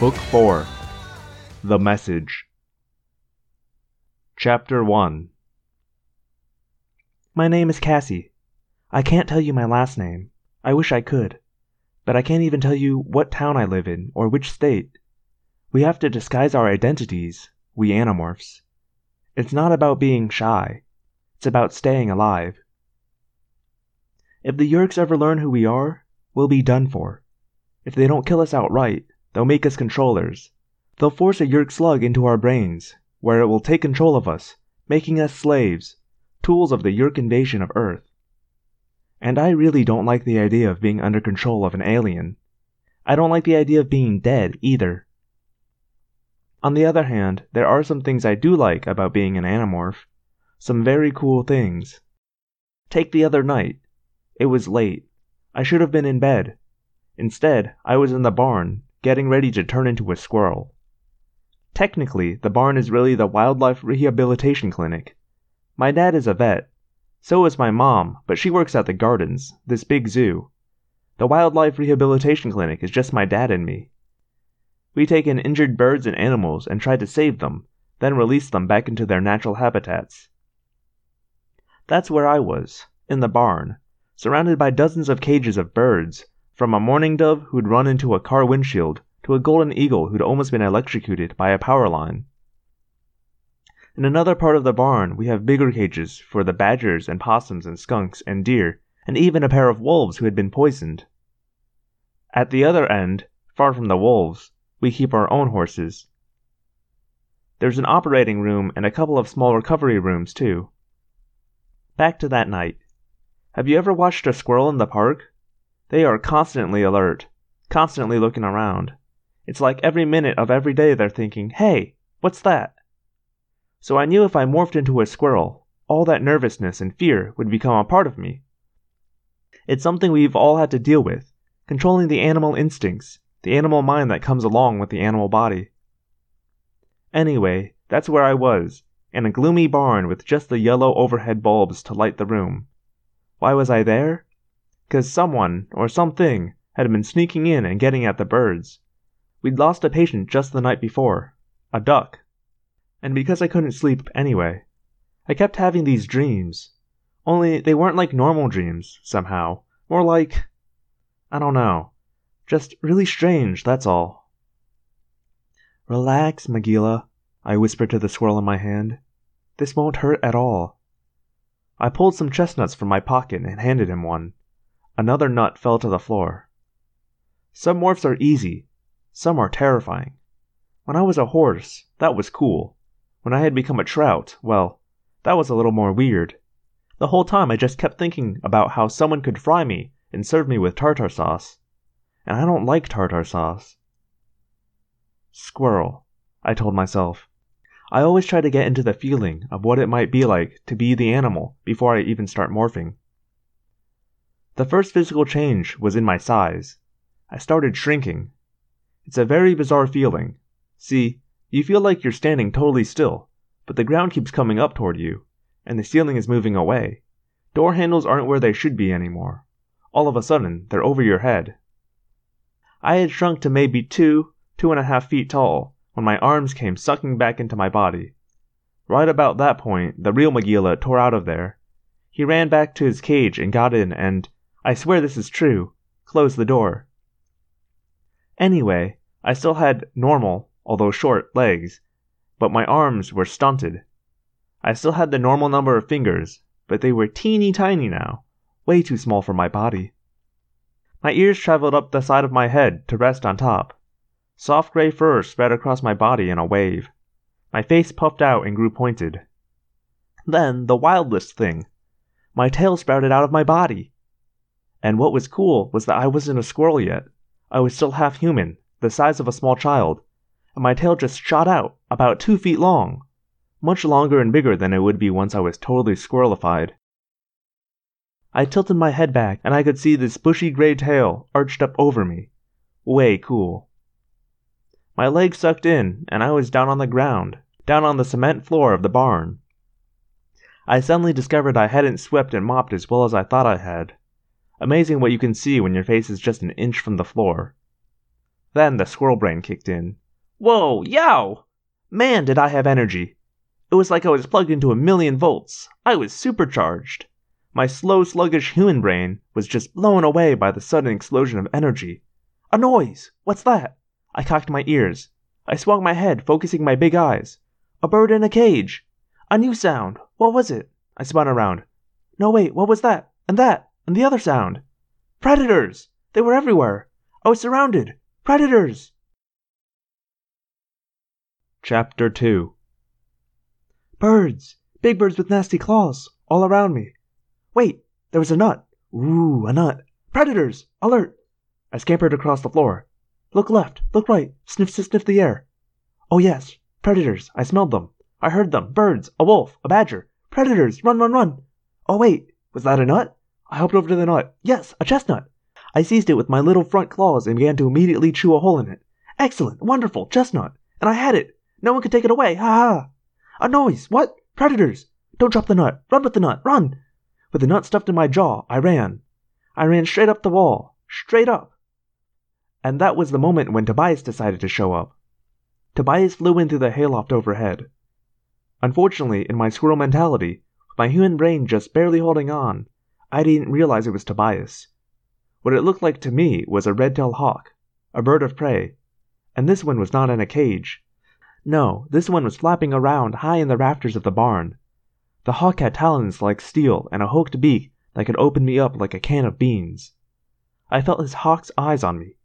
Book 4 The Message. Chapter 1 My name is Cassie. I can't tell you my last name. I wish I could. But I can't even tell you what town I live in or which state. We have to disguise our identities, we Animorphs. It's not about being shy. It's about staying alive. If the Yeerks ever learn who we are, we'll be done for. If they don't kill us outright, they'll make us controllers. They'll force a Yeerk slug into our brains, where it will take control of us, making us slaves, tools of the Yeerk invasion of Earth. And I really don't like the idea of being under control of an alien. I don't like the idea of being dead either. On the other hand, there are some things I do like about being an Animorph. Some very cool things. Take the other night. It was late. I should have been in bed. Instead, I was in the barn, getting ready to turn into a squirrel. Technically, the barn is really the Wildlife Rehabilitation Clinic. My dad is a vet. So is my mom, but she works at the gardens, this big zoo. The Wildlife Rehabilitation Clinic is just my dad and me. We take in injured birds and animals and try to save them, then release them back into their natural habitats. That's where I was, in the barn, surrounded by dozens of cages of birds, from a mourning dove who'd run into a car windshield to a golden eagle who'd almost been electrocuted by a power line. In another part of the barn, we have bigger cages for the badgers and possums and skunks and deer, and even a pair of wolves who had been poisoned. At the other end, far from the wolves, we keep our own horses. There's an operating room and a couple of small recovery rooms, too. Back to that night. Have you ever watched a squirrel in the park? They are constantly alert, constantly looking around. It's like every minute of every day they're thinking, hey, what's that? So I knew if I morphed into a squirrel, all that nervousness and fear would become a part of me. It's something we've all had to deal with, controlling the animal instincts, the animal mind that comes along with the animal body. Anyway, that's where I was, in a gloomy barn with just the yellow overhead bulbs to light the room. Why was I there? Because someone, or something, had been sneaking in and getting at the birds. We'd lost a patient just the night before, a duck. And because I couldn't sleep anyway, I kept having these dreams. Only they weren't like normal dreams, somehow. More like. I don't know. Just really strange, that's all. Relax, Magila, I whispered to the squirrel in my hand. This won't hurt at all. I pulled some chestnuts from my pocket and handed him one. Another nut fell to the floor. Some morphs are easy, some are terrifying. When I was a horse, that was cool. When I had become a trout, well, that was a little more weird. The whole time I just kept thinking about how someone could fry me and serve me with tartar sauce. And I don't like tartar sauce. Squirrel, I told myself. I always try to get into the feeling of what it might be like to be the animal before I even start morphing. The first physical change was in my size. I started shrinking. It's a very bizarre feeling. See, you feel like you're standing totally still, but the ground keeps coming up toward you, and the ceiling is moving away. Door handles aren't where they should be anymore. All of a sudden, they're over your head. I had shrunk to maybe two, two and a half feet tall when my arms came sucking back into my body. Right about that point, the real Magila tore out of there. He ran back to his cage and got in and, I swear this is true, closed the door. Anyway, I still had normal, although short, legs, but my arms were stunted. I still had the normal number of fingers, but they were teeny tiny now, way too small for my body. My ears traveled up the side of my head to rest on top. Soft gray fur spread across my body in a wave. My face puffed out and grew pointed. Then, the wildest thing my tail sprouted out of my body. And what was cool was that I wasn't a squirrel yet. I was still half human, the size of a small child, my tail just shot out, about two feet long, much longer and bigger than it would be once I was totally squirrelified. I tilted my head back and I could see this bushy gray tail arched up over me. Way cool. My legs sucked in and I was down on the ground, down on the cement floor of the barn. I suddenly discovered I hadn't swept and mopped as well as I thought I had. Amazing what you can see when your face is just an inch from the floor. Then the squirrel brain kicked in. Whoa, yow! Man, did I have energy! It was like I was plugged into a million volts. I was supercharged. My slow, sluggish human brain was just blown away by the sudden explosion of energy. A noise! What's that? I cocked my ears. I swung my head, focusing my big eyes. A bird in a cage! A new sound! What was it? I spun around. No, wait, what was that? And that? And the other sound? Predators! They were everywhere! I was surrounded! Predators! Chapter 2 Birds! Big birds with nasty claws! All around me. Wait! There was a nut! Ooh, a nut! Predators! Alert! I scampered across the floor. Look left, look right, sniff, sniff the air. Oh, yes, predators! I smelled them. I heard them. Birds! A wolf! A badger! Predators! Run, run, run! Oh, wait! Was that a nut? I hopped over to the nut. Yes, a chestnut! I seized it with my little front claws and began to immediately chew a hole in it. Excellent! Wonderful! Chestnut! And I had it! No one could take it away! Ha ha! A noise! What? Predators! Don't drop the nut! Run with the nut! Run! With the nut stuffed in my jaw, I ran. I ran straight up the wall. Straight up. And that was the moment when Tobias decided to show up. Tobias flew in through the hayloft overhead. Unfortunately, in my squirrel mentality, with my human brain just barely holding on, I didn't realize it was Tobias. What it looked like to me was a red-tailed hawk, a bird of prey, and this one was not in a cage. No, this one was flapping around high in the rafters of the barn. The hawk had talons like steel and a hooked beak that could open me up like a can of beans. I felt his hawk's eyes on me.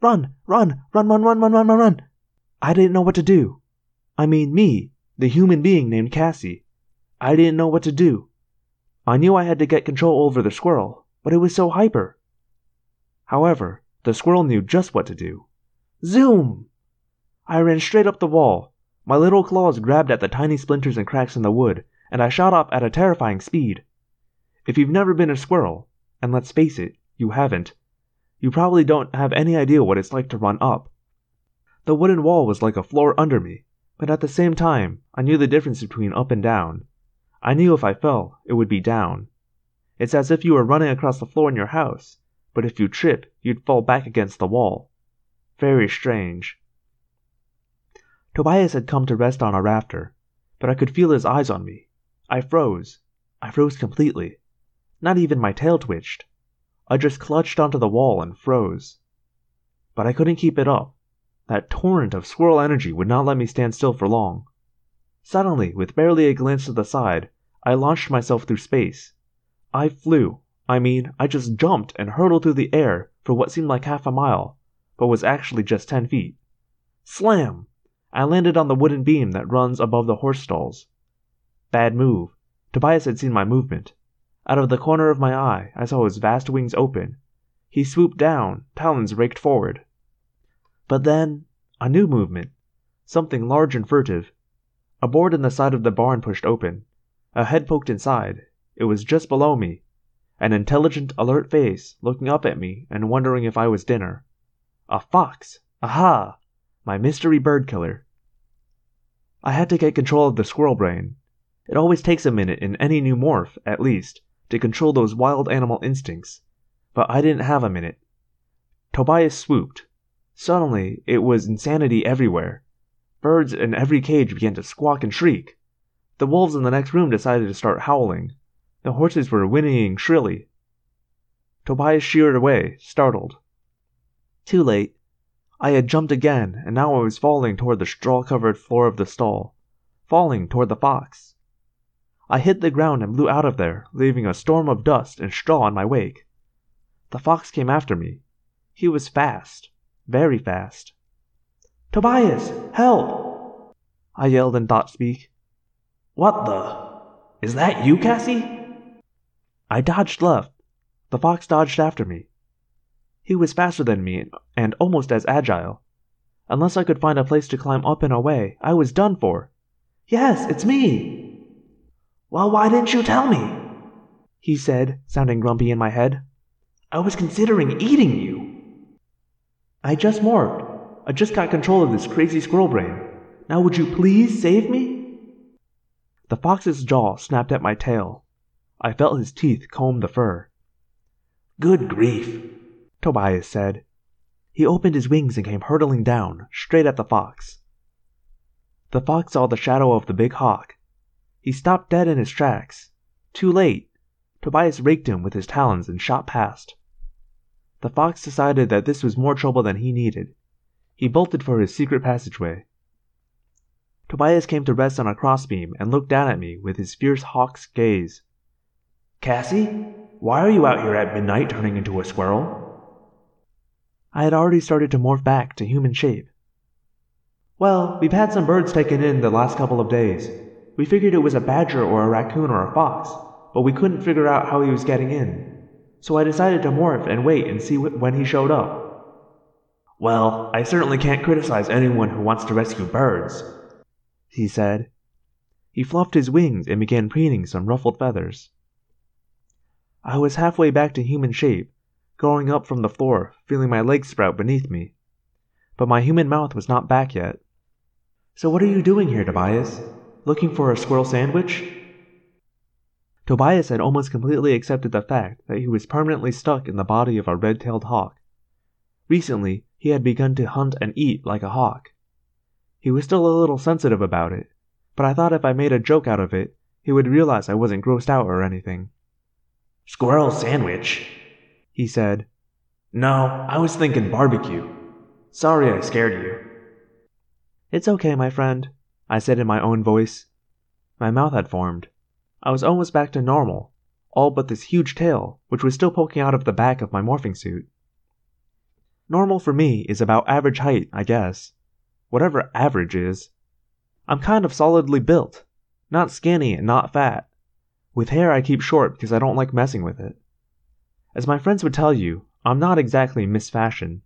Run, run, run, run, run, run, run, run, run. I didn't know what to do. I mean, me, the human being named Cassie. I didn't know what to do. I knew I had to get control over the squirrel, but it was so hyper. However, the squirrel knew just what to do. Zoom! I ran straight up the wall. My little claws grabbed at the tiny splinters and cracks in the wood, and I shot up at a terrifying speed. If you've never been a squirrel, and let's face it, you haven't, you probably don't have any idea what it's like to run up. The wooden wall was like a floor under me, but at the same time, I knew the difference between up and down. I knew if I fell, it would be down. It's as if you were running across the floor in your house, but if you trip, you'd fall back against the wall. Very strange. Tobias had come to rest on a rafter, but I could feel his eyes on me. I froze. I froze completely. Not even my tail twitched. I just clutched onto the wall and froze. But I couldn't keep it up. That torrent of squirrel energy would not let me stand still for long. Suddenly, with barely a glance to the side, I launched myself through space. I flew. I mean, I just jumped and hurtled through the air for what seemed like half a mile, but was actually just ten feet. Slam! I landed on the wooden beam that runs above the horse stalls. Bad move. Tobias had seen my movement. Out of the corner of my eye, I saw his vast wings open. He swooped down, talons raked forward. But then, a new movement. Something large and furtive. A board in the side of the barn pushed open. A head poked inside. It was just below me. An intelligent, alert face looking up at me and wondering if I was dinner. A fox! Aha! My mystery bird killer. I had to get control of the squirrel brain. It always takes a minute in any new morph, at least, to control those wild animal instincts. But I didn't have a minute. Tobias swooped. Suddenly, it was insanity everywhere. Birds in every cage began to squawk and shriek. The wolves in the next room decided to start howling. The horses were whinnying shrilly. Tobias sheered away, startled. Too late. I had jumped again, and now I was falling toward the straw covered floor of the stall, falling toward the fox. I hit the ground and blew out of there, leaving a storm of dust and straw in my wake. The fox came after me. He was fast, very fast. Tobias, help! I yelled in thought speak. What the? Is that you, Cassie? I dodged left. The fox dodged after me. He was faster than me and almost as agile. Unless I could find a place to climb up and away, I was done for. Yes, it's me! Well, why didn't you tell me? he said, sounding grumpy in my head. I was considering eating you. I just morphed. I just got control of this crazy squirrel brain. Now would you please save me? The fox's jaw snapped at my tail. I felt his teeth comb the fur. Good grief, Tobias said. He opened his wings and came hurtling down, straight at the fox. The fox saw the shadow of the big hawk. He stopped dead in his tracks. Too late. Tobias raked him with his talons and shot past. The fox decided that this was more trouble than he needed. He bolted for his secret passageway. Tobias came to rest on a crossbeam and looked down at me with his fierce hawk's gaze. Cassie, why are you out here at midnight turning into a squirrel? I had already started to morph back to human shape. Well, we've had some birds taken in the last couple of days. We figured it was a badger or a raccoon or a fox, but we couldn't figure out how he was getting in. So I decided to morph and wait and see wh- when he showed up. Well, I certainly can't criticize anyone who wants to rescue birds, he said. He fluffed his wings and began preening some ruffled feathers. I was halfway back to human shape, growing up from the floor, feeling my legs sprout beneath me. But my human mouth was not back yet. So what are you doing here, Tobias? Looking for a squirrel sandwich? Tobias had almost completely accepted the fact that he was permanently stuck in the body of a red tailed hawk. Recently, he had begun to hunt and eat like a hawk. He was still a little sensitive about it, but I thought if I made a joke out of it, he would realize I wasn't grossed out or anything. Squirrel sandwich, he said. No, I was thinking barbecue. Sorry I scared you. It's okay, my friend, I said in my own voice. My mouth had formed. I was almost back to normal, all but this huge tail, which was still poking out of the back of my morphing suit. Normal for me is about average height, I guess. Whatever average is. I'm kind of solidly built, not skinny and not fat. With hair, I keep short because I don't like messing with it. As my friends would tell you, I'm not exactly Miss Fashion.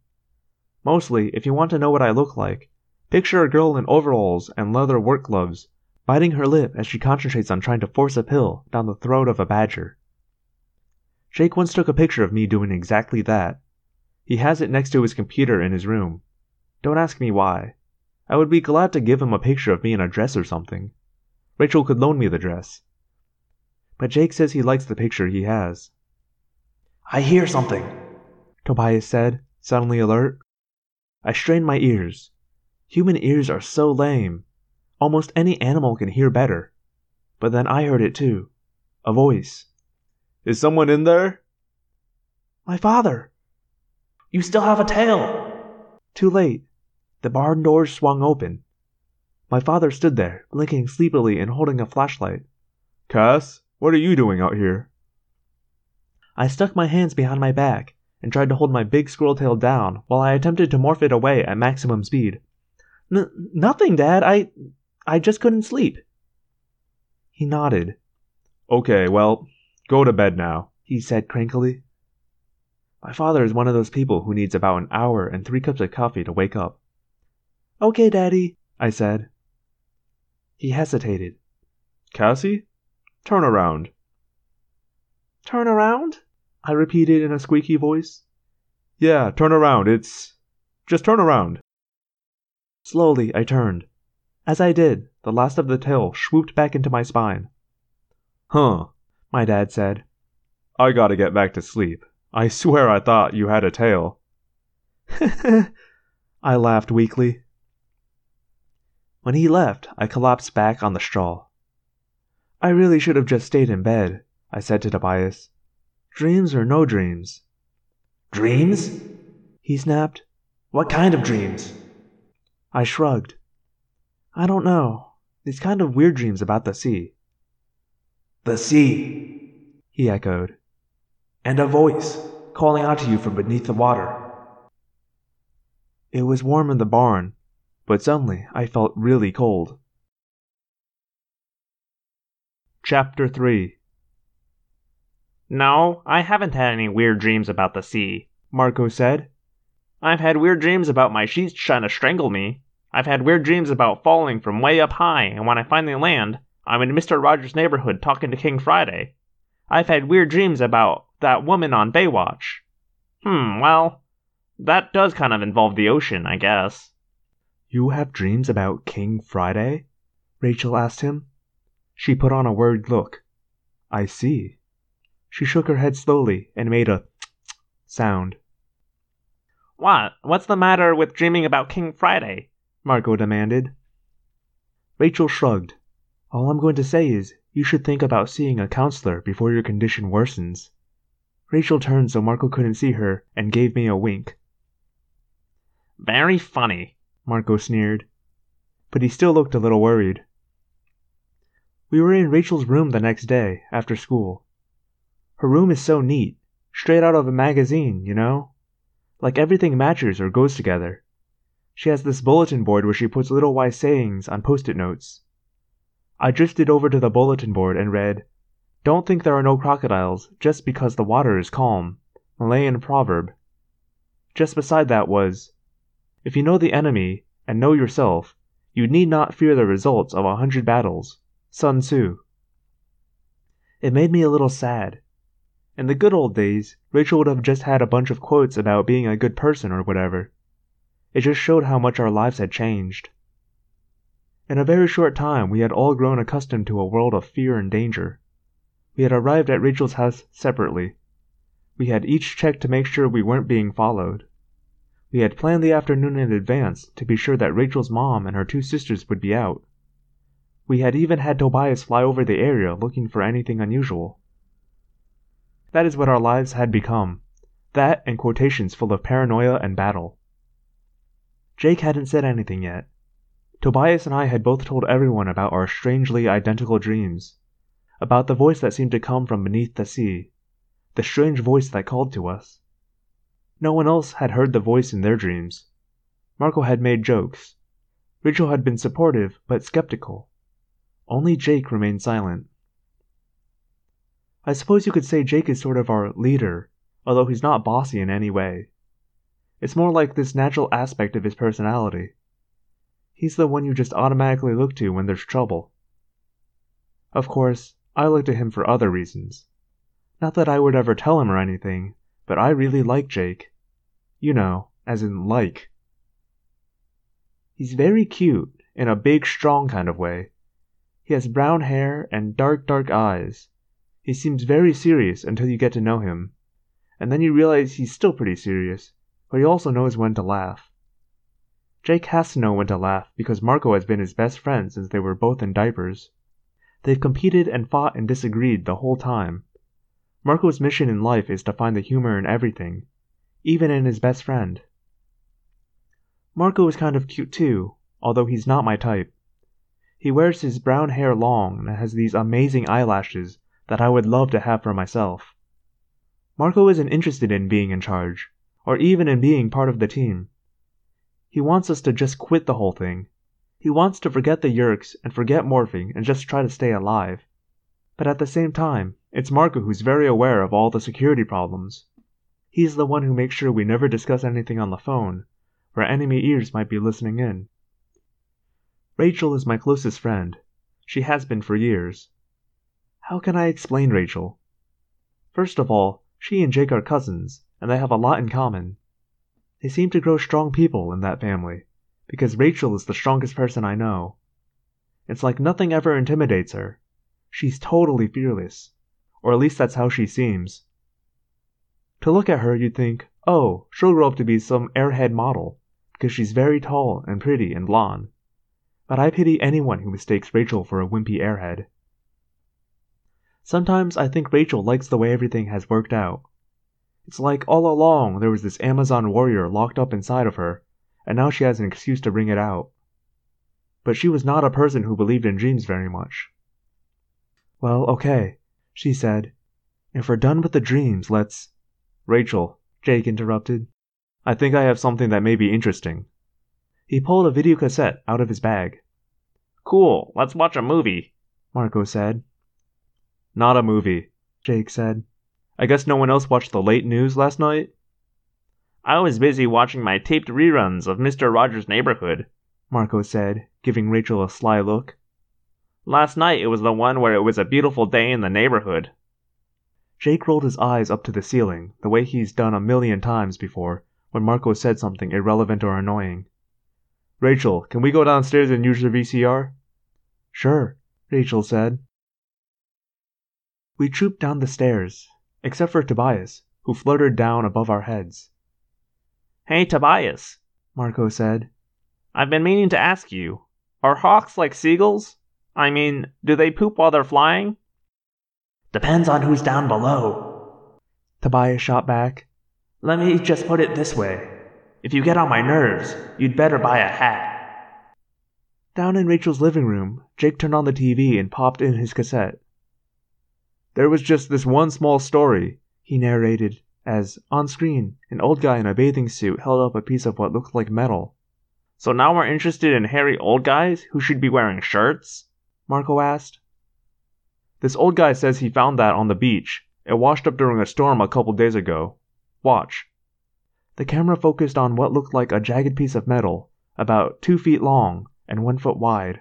Mostly, if you want to know what I look like, picture a girl in overalls and leather work gloves biting her lip as she concentrates on trying to force a pill down the throat of a badger. Jake once took a picture of me doing exactly that. He has it next to his computer in his room. Don't ask me why. I would be glad to give him a picture of me in a dress or something. Rachel could loan me the dress. But Jake says he likes the picture he has. I hear something, Tobias said, suddenly alert. I strained my ears. Human ears are so lame. Almost any animal can hear better. But then I heard it too. A voice. Is someone in there? My father. You still have a tail. Too late. The barn doors swung open. My father stood there, blinking sleepily and holding a flashlight. Cass, what are you doing out here? I stuck my hands behind my back and tried to hold my big squirrel tail down while I attempted to morph it away at maximum speed. N- nothing, Dad. I I just couldn't sleep. He nodded. Okay, well, go to bed now, he said crankily. My father is one of those people who needs about an hour and three cups of coffee to wake up. Okay, Daddy, I said. He hesitated. Cassie? Turn around. Turn around? I repeated in a squeaky voice. Yeah, turn around. It's. Just turn around. Slowly, I turned. As I did, the last of the tail swooped back into my spine. Huh, my dad said. I gotta get back to sleep. I swear I thought you had a tail. I laughed weakly. When he left, I collapsed back on the straw. I really should have just stayed in bed, I said to Tobias. Dreams or no dreams? Dreams? He snapped. What kind of dreams? I shrugged. I don't know. These kind of weird dreams about the sea. The sea, he echoed. And a voice calling out to you from beneath the water. It was warm in the barn, but suddenly I felt really cold. Chapter 3 No, I haven't had any weird dreams about the sea, Marco said. I've had weird dreams about my sheets trying to strangle me. I've had weird dreams about falling from way up high, and when I finally land, I'm in Mr. Rogers' neighborhood talking to King Friday. I've had weird dreams about that woman on Baywatch. Hmm, well, that does kind of involve the ocean, I guess. You have dreams about King Friday? Rachel asked him. She put on a worried look. I see. She shook her head slowly and made a sound. What? What's the matter with dreaming about King Friday? Marco demanded. Rachel shrugged. All I'm going to say is, you should think about seeing a counselor before your condition worsens. Rachel turned so Marco couldn't see her and gave me a wink. Very funny, Marco sneered. But he still looked a little worried. We were in Rachel's room the next day, after school. Her room is so neat, straight out of a magazine, you know? Like everything matches or goes together. She has this bulletin board where she puts little wise sayings on post it notes. I drifted over to the bulletin board and read, Don't think there are no crocodiles just because the water is calm. Malayan proverb. Just beside that was, If you know the enemy and know yourself, you need not fear the results of a hundred battles. Sun Tzu. It made me a little sad. In the good old days, Rachel would have just had a bunch of quotes about being a good person or whatever. It just showed how much our lives had changed. In a very short time, we had all grown accustomed to a world of fear and danger. We had arrived at Rachel's house separately. We had each checked to make sure we weren't being followed. We had planned the afternoon in advance to be sure that Rachel's mom and her two sisters would be out. We had even had Tobias fly over the area looking for anything unusual. That is what our lives had become. That and quotations full of paranoia and battle. Jake hadn't said anything yet. Tobias and I had both told everyone about our strangely identical dreams, about the voice that seemed to come from beneath the sea, the strange voice that called to us. No one else had heard the voice in their dreams. Marco had made jokes. Rachel had been supportive but skeptical. Only Jake remained silent. I suppose you could say Jake is sort of our leader, although he's not bossy in any way. It's more like this natural aspect of his personality. He's the one you just automatically look to when there's trouble. Of course, I look to him for other reasons. Not that I would ever tell him or anything, but I really like Jake. You know, as in like. He's very cute, in a big, strong kind of way. He has brown hair and dark, dark eyes. He seems very serious until you get to know him, and then you realize he's still pretty serious, but he also knows when to laugh. Jake has to know when to laugh because Marco has been his best friend since they were both in diapers. They've competed and fought and disagreed the whole time. Marco's mission in life is to find the humor in everything, even in his best friend. Marco is kind of cute too, although he's not my type. He wears his brown hair long and has these amazing eyelashes that I would love to have for myself. Marco isn't interested in being in charge, or even in being part of the team. He wants us to just quit the whole thing. He wants to forget the Yeerks and forget morphing and just try to stay alive. But at the same time, it's Marco who's very aware of all the security problems. He's the one who makes sure we never discuss anything on the phone, where enemy ears might be listening in. Rachel is my closest friend. She has been for years. How can I explain Rachel? First of all, she and Jake are cousins, and they have a lot in common. They seem to grow strong people in that family, because Rachel is the strongest person I know. It's like nothing ever intimidates her. She's totally fearless, or at least that's how she seems. To look at her, you'd think, oh, she'll grow up to be some airhead model, because she's very tall and pretty and blonde. But I pity anyone who mistakes Rachel for a wimpy airhead. Sometimes I think Rachel likes the way everything has worked out. It's like all along there was this Amazon warrior locked up inside of her, and now she has an excuse to bring it out. But she was not a person who believed in dreams very much. Well, okay, she said. If we're done with the dreams, let's. Rachel, Jake interrupted. I think I have something that may be interesting. He pulled a video cassette out of his bag. Cool, let's watch a movie. Marco said. Not a movie, Jake said. I guess no one else watched the late news last night? I was busy watching my taped reruns of Mr. Rogers' Neighborhood, Marco said, giving Rachel a sly look. Last night it was the one where it was a beautiful day in the neighborhood. Jake rolled his eyes up to the ceiling, the way he's done a million times before when Marco said something irrelevant or annoying. Rachel, can we go downstairs and use your VCR? Sure, Rachel said. We trooped down the stairs, except for Tobias, who fluttered down above our heads. Hey, Tobias, Marco said. I've been meaning to ask you are hawks like seagulls? I mean, do they poop while they're flying? Depends on who's down below. Tobias shot back. Let me just put it this way. If you get on my nerves, you'd better buy a hat. Down in Rachel's living room, Jake turned on the TV and popped in his cassette. There was just this one small story, he narrated, as, on screen, an old guy in a bathing suit held up a piece of what looked like metal. So now we're interested in hairy old guys who should be wearing shirts? Marco asked. This old guy says he found that on the beach. It washed up during a storm a couple days ago. Watch. The camera focused on what looked like a jagged piece of metal, about two feet long and one foot wide.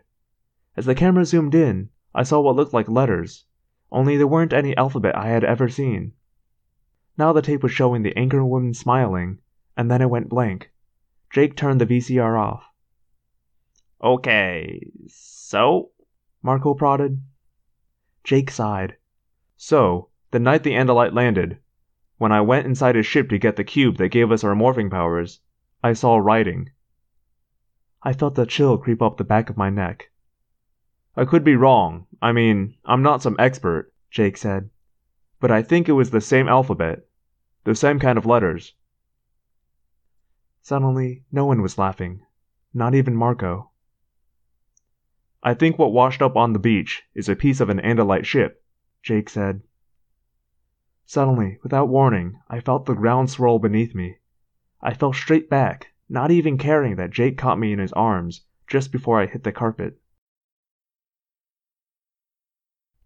As the camera zoomed in, I saw what looked like letters, only there weren't any alphabet I had ever seen. Now the tape was showing the anchor woman smiling, and then it went blank. Jake turned the VCR off. Okay, so? Marco prodded. Jake sighed. So, the night the Andalite landed, when I went inside his ship to get the cube that gave us our morphing powers, I saw writing. I felt a chill creep up the back of my neck. I could be wrong. I mean, I'm not some expert, Jake said. But I think it was the same alphabet, the same kind of letters. Suddenly, no one was laughing, not even Marco. I think what washed up on the beach is a piece of an Andalite ship, Jake said. Suddenly, without warning, I felt the ground swirl beneath me. I fell straight back, not even caring that Jake caught me in his arms just before I hit the carpet.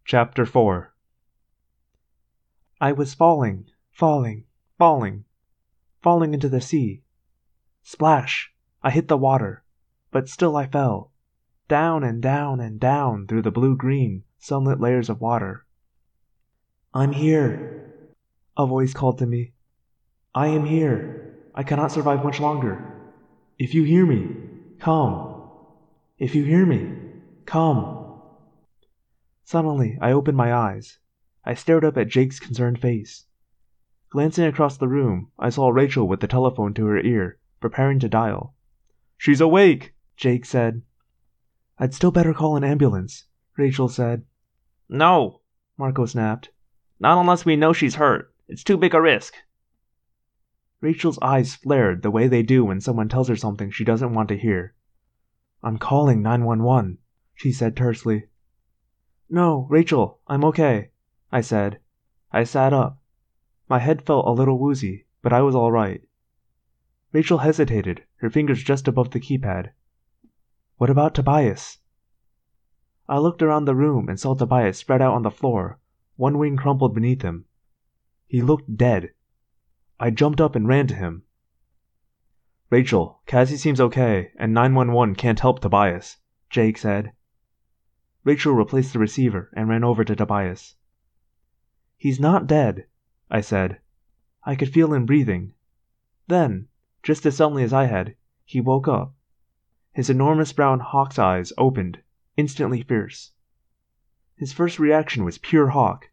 Chapter 4 I was falling, falling, falling, falling into the sea. Splash! I hit the water, but still I fell, down and down and down through the blue green, sunlit layers of water. I'm here, a voice called to me. I am here. I cannot survive much longer. If you hear me, come. If you hear me, come. Suddenly, I opened my eyes. I stared up at Jake's concerned face. Glancing across the room, I saw Rachel with the telephone to her ear, preparing to dial. She's awake, Jake said. I'd still better call an ambulance, Rachel said. No, Marco snapped. Not unless we know she's hurt. It's too big a risk. Rachel's eyes flared the way they do when someone tells her something she doesn't want to hear. I'm calling 911, she said tersely. No, Rachel, I'm okay, I said. I sat up. My head felt a little woozy, but I was all right. Rachel hesitated, her fingers just above the keypad. What about Tobias? I looked around the room and saw Tobias spread out on the floor, one wing crumpled beneath him. He looked dead. I jumped up and ran to him. Rachel, Cassie seems okay, and 911 can't help Tobias, Jake said. Rachel replaced the receiver and ran over to Tobias. He's not dead, I said. I could feel him breathing. Then, just as suddenly as I had, he woke up. His enormous brown hawk's eyes opened, instantly fierce. His first reaction was pure hawk.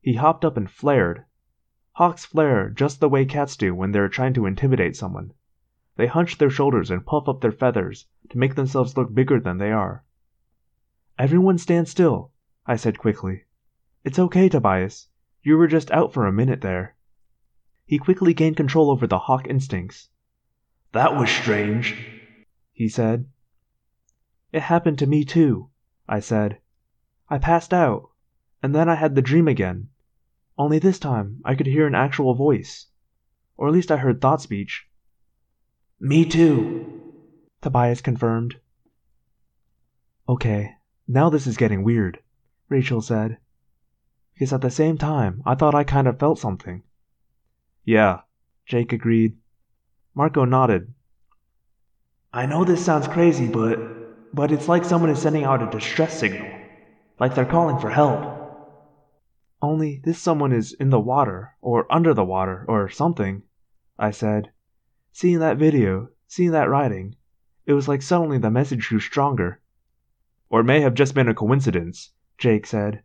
He hopped up and flared. Hawks flare just the way cats do when they're trying to intimidate someone. They hunch their shoulders and puff up their feathers to make themselves look bigger than they are. Everyone stand still, I said quickly. It's okay, Tobias. You were just out for a minute there. He quickly gained control over the hawk instincts. That was strange, he said. It happened to me too, I said. I passed out, and then I had the dream again. Only this time I could hear an actual voice. Or at least I heard thought speech. Me too, Tobias confirmed. Okay, now this is getting weird, Rachel said. Because at the same time, I thought I kind of felt something. Yeah, Jake agreed. Marco nodded. I know this sounds crazy, but but it's like someone is sending out a distress signal. Like they're calling for help. Only this someone is in the water, or under the water, or something, I said. Seeing that video, seeing that writing, it was like suddenly the message grew stronger. Or it may have just been a coincidence, Jake said.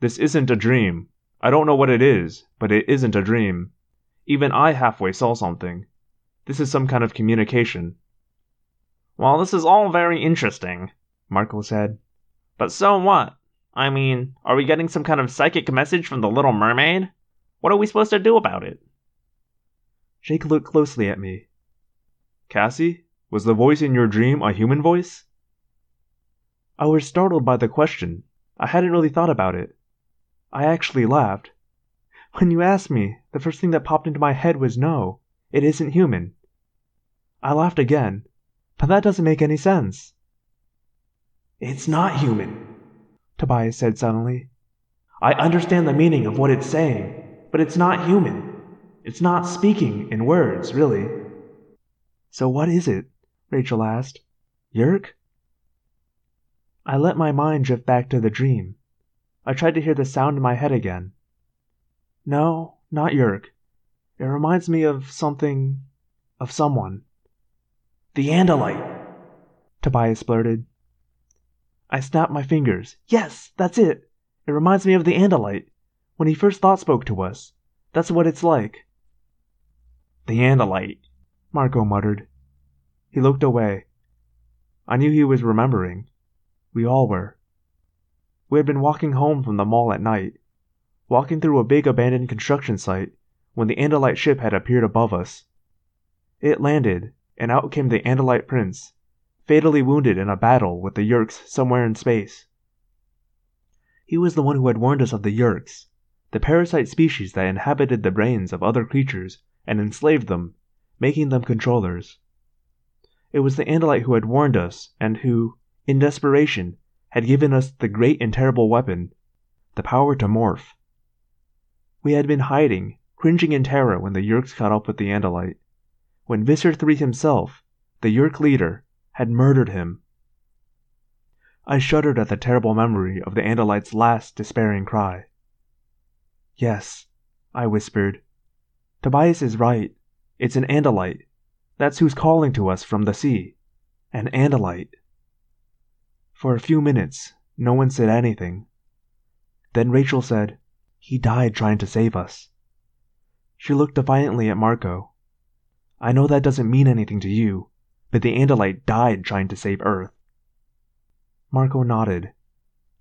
This isn't a dream. I don't know what it is, but it isn't a dream. Even I halfway saw something. This is some kind of communication. Well, this is all very interesting, Marco said. But so what? I mean, are we getting some kind of psychic message from the Little Mermaid? What are we supposed to do about it? Jake looked closely at me. Cassie, was the voice in your dream a human voice? I was startled by the question. I hadn't really thought about it. I actually laughed. When you asked me, the first thing that popped into my head was no, it isn't human. I laughed again, but that doesn't make any sense. It's not human, Tobias said suddenly. I understand the meaning of what it's saying, but it's not human. It's not speaking in words, really. So what is it? Rachel asked. Yeerk? I let my mind drift back to the dream. I tried to hear the sound in my head again. No, not Yeerk. It reminds me of something. of someone. The Andalite, Tobias blurted. I snapped my fingers. Yes, that's it. It reminds me of the Andalite. When he first thought spoke to us. That's what it's like. The Andalite, Marco muttered. He looked away. I knew he was remembering. We all were. We had been walking home from the mall at night, walking through a big abandoned construction site when the Andalite ship had appeared above us. It landed, and out came the Andalite prince, fatally wounded in a battle with the Yeerks somewhere in space. He was the one who had warned us of the Yeerks, the parasite species that inhabited the brains of other creatures and enslaved them, making them controllers. It was the Andalite who had warned us, and who, in desperation, had given us the great and terrible weapon, the power to morph. We had been hiding, cringing in terror when the Yeerks caught up with the Andalite, when Visser III himself, the Yeerk leader, had murdered him. I shuddered at the terrible memory of the Andalite's last despairing cry. Yes, I whispered. Tobias is right. It's an Andalite. That's who's calling to us from the sea. An Andalite. For a few minutes, no one said anything. Then Rachel said, He died trying to save us. She looked defiantly at Marco. I know that doesn't mean anything to you, but the Andalite died trying to save Earth. Marco nodded.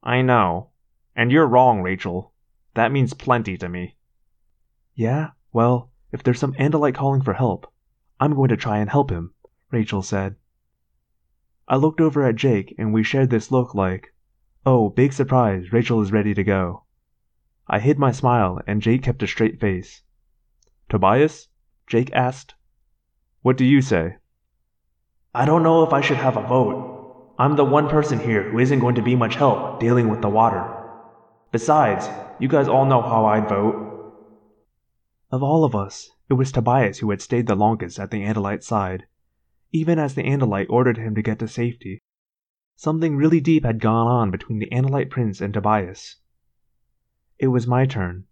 I know. And you're wrong, Rachel. That means plenty to me. Yeah? Well, if there's some Andalite calling for help, I'm going to try and help him, Rachel said. I looked over at Jake and we shared this look like, oh, big surprise, Rachel is ready to go. I hid my smile and Jake kept a straight face. Tobias? Jake asked. What do you say? I don't know if I should have a vote. I'm the one person here who isn't going to be much help dealing with the water. Besides, you guys all know how I'd vote. Of all of us, it was Tobias who had stayed the longest at the Andalite's side, even as the Andalite ordered him to get to safety. Something really deep had gone on between the Andalite prince and Tobias. It was my turn.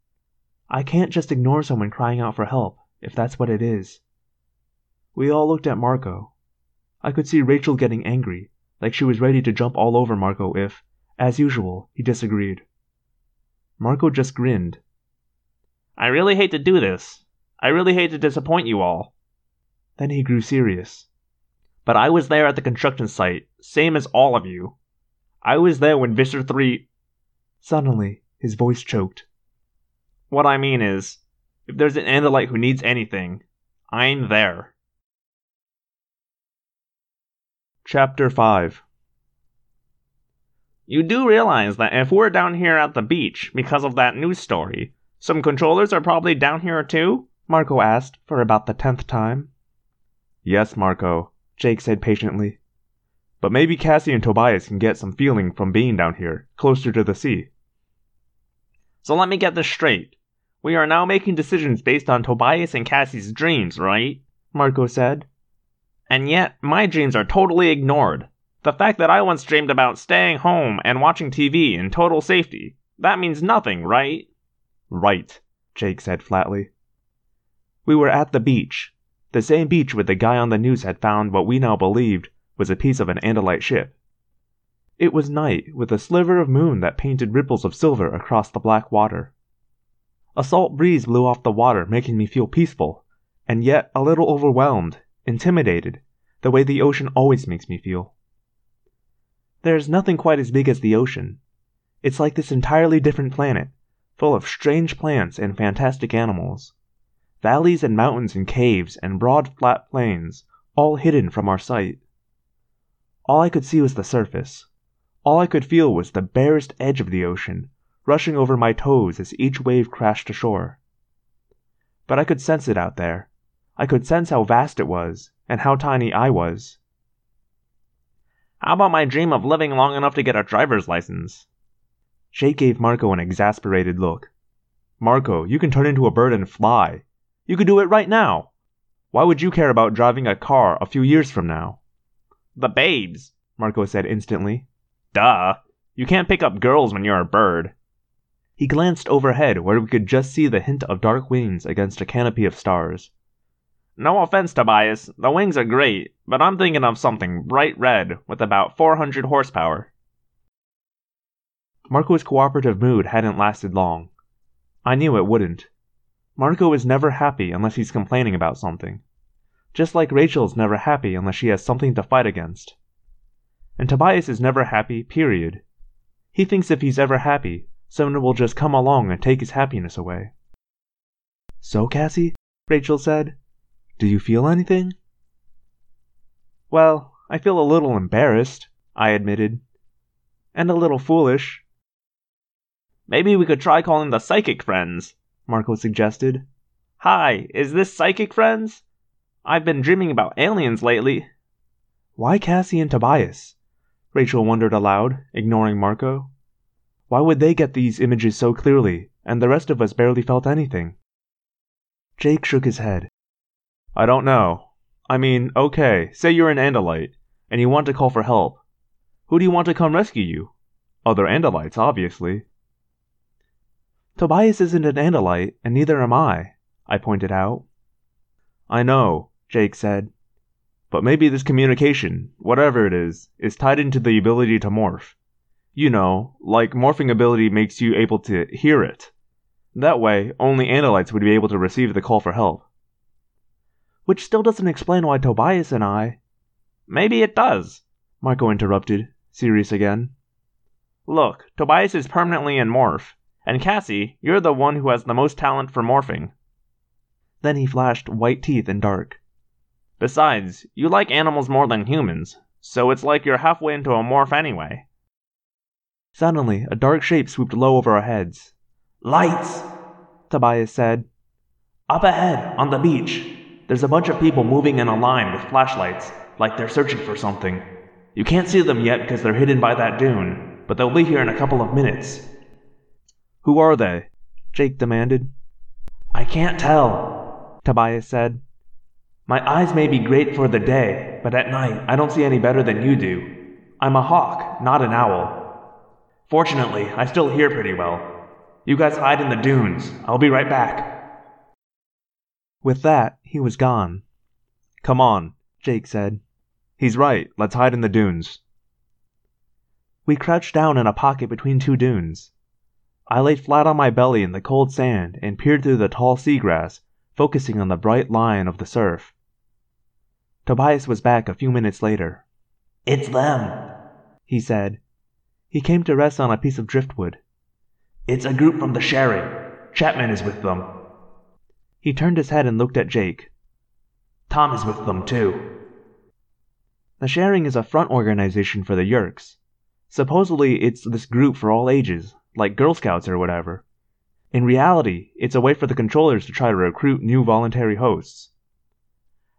I can't just ignore someone crying out for help, if that's what it is. We all looked at Marco. I could see Rachel getting angry, like she was ready to jump all over Marco if, as usual, he disagreed. Marco just grinned. I really hate to do this. I really hate to disappoint you all. Then he grew serious. But I was there at the construction site, same as all of you. I was there when Visser 3. Suddenly, his voice choked. What I mean is, if there's an Andalite who needs anything, I'm there. Chapter 5 You do realize that if we're down here at the beach because of that news story, some controllers are probably down here too? Marco asked for about the tenth time. Yes, Marco, Jake said patiently. But maybe Cassie and Tobias can get some feeling from being down here, closer to the sea. So let me get this straight. We are now making decisions based on Tobias and Cassie's dreams, right? Marco said. And yet, my dreams are totally ignored. The fact that I once dreamed about staying home and watching TV in total safety, that means nothing, right? Right, Jake said flatly. We were at the beach, the same beach where the guy on the news had found what we now believed was a piece of an Andalite ship. It was night, with a sliver of moon that painted ripples of silver across the black water. A salt breeze blew off the water, making me feel peaceful, and yet a little overwhelmed, intimidated, the way the ocean always makes me feel. There's nothing quite as big as the ocean. It's like this entirely different planet, full of strange plants and fantastic animals. Valleys and mountains and caves and broad flat plains, all hidden from our sight. All I could see was the surface. All I could feel was the barest edge of the ocean, rushing over my toes as each wave crashed ashore. But I could sense it out there. I could sense how vast it was, and how tiny I was. How about my dream of living long enough to get a driver's license? Jake gave Marco an exasperated look. Marco, you can turn into a bird and fly. You could do it right now. Why would you care about driving a car a few years from now? The babes, Marco said instantly. Duh. You can't pick up girls when you're a bird. He glanced overhead where we could just see the hint of dark wings against a canopy of stars. No offense, Tobias, the wings are great, but I'm thinking of something bright red with about 400 horsepower. Marco's cooperative mood hadn't lasted long. I knew it wouldn't. Marco is never happy unless he's complaining about something. Just like Rachel's never happy unless she has something to fight against. And Tobias is never happy, period. He thinks if he's ever happy, someone will just come along and take his happiness away. So, Cassie? Rachel said. Do you feel anything? Well, I feel a little embarrassed, I admitted. And a little foolish. Maybe we could try calling the Psychic Friends, Marco suggested. Hi, is this Psychic Friends? I've been dreaming about aliens lately. Why Cassie and Tobias? Rachel wondered aloud, ignoring Marco. Why would they get these images so clearly, and the rest of us barely felt anything? Jake shook his head. I don't know. I mean, okay, say you're an Andalite, and you want to call for help. Who do you want to come rescue you? Other Andalites, obviously. Tobias isn't an Andalite, and neither am I, I pointed out. I know, Jake said. But maybe this communication, whatever it is, is tied into the ability to morph. You know, like morphing ability makes you able to hear it. That way, only Andalites would be able to receive the call for help. Which still doesn't explain why Tobias and I. Maybe it does, Marco interrupted, serious again. Look, Tobias is permanently in morph, and Cassie, you're the one who has the most talent for morphing. Then he flashed white teeth and dark. Besides, you like animals more than humans, so it's like you're halfway into a morph anyway. Suddenly, a dark shape swooped low over our heads. Lights! Tobias said. Up ahead, on the beach. There's a bunch of people moving in a line with flashlights, like they're searching for something. You can't see them yet because they're hidden by that dune, but they'll be here in a couple of minutes. Who are they? Jake demanded. I can't tell, Tobias said. My eyes may be great for the day, but at night I don't see any better than you do. I'm a hawk, not an owl. Fortunately, I still hear pretty well. You guys hide in the dunes. I'll be right back. With that, he was gone. Come on, Jake said. He's right. Let's hide in the dunes. We crouched down in a pocket between two dunes. I lay flat on my belly in the cold sand and peered through the tall seagrass, focusing on the bright line of the surf. Tobias was back a few minutes later. It's them, he said. He came to rest on a piece of driftwood. It's a group from the Sharing. Chapman is with them. He turned his head and looked at Jake. Tom is with them, too. The Sharing is a front organization for the Yeerks. Supposedly, it's this group for all ages, like Girl Scouts or whatever. In reality, it's a way for the controllers to try to recruit new voluntary hosts.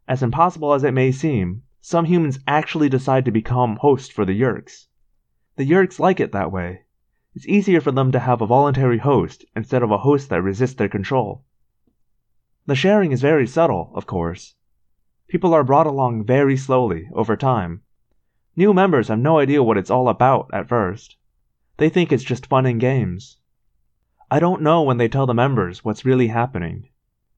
As impossible as it may seem, some humans actually decide to become hosts for the Yeerks. The Yeerks like it that way. It's easier for them to have a voluntary host instead of a host that resists their control. The sharing is very subtle, of course. People are brought along very slowly, over time. New members have no idea what it's all about at first. They think it's just fun and games. I don't know when they tell the members what's really happening.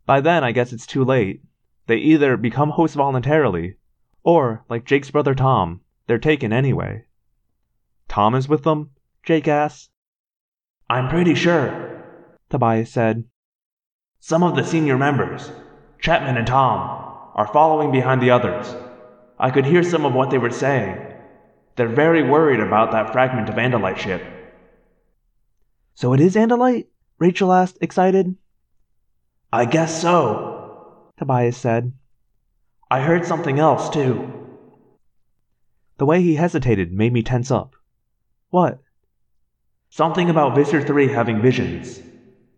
By then, I guess it's too late. They either become hosts voluntarily, or, like Jake's brother Tom, they're taken anyway. Tom is with them? Jake asked. I'm pretty sure, Tobias said. Some of the senior members, Chapman and Tom, are following behind the others. I could hear some of what they were saying. They're very worried about that fragment of Andalite ship. So it is Andalite? Rachel asked, excited. I guess so, Tobias said. I heard something else, too. The way he hesitated made me tense up. What? Something about Visser 3 having visions.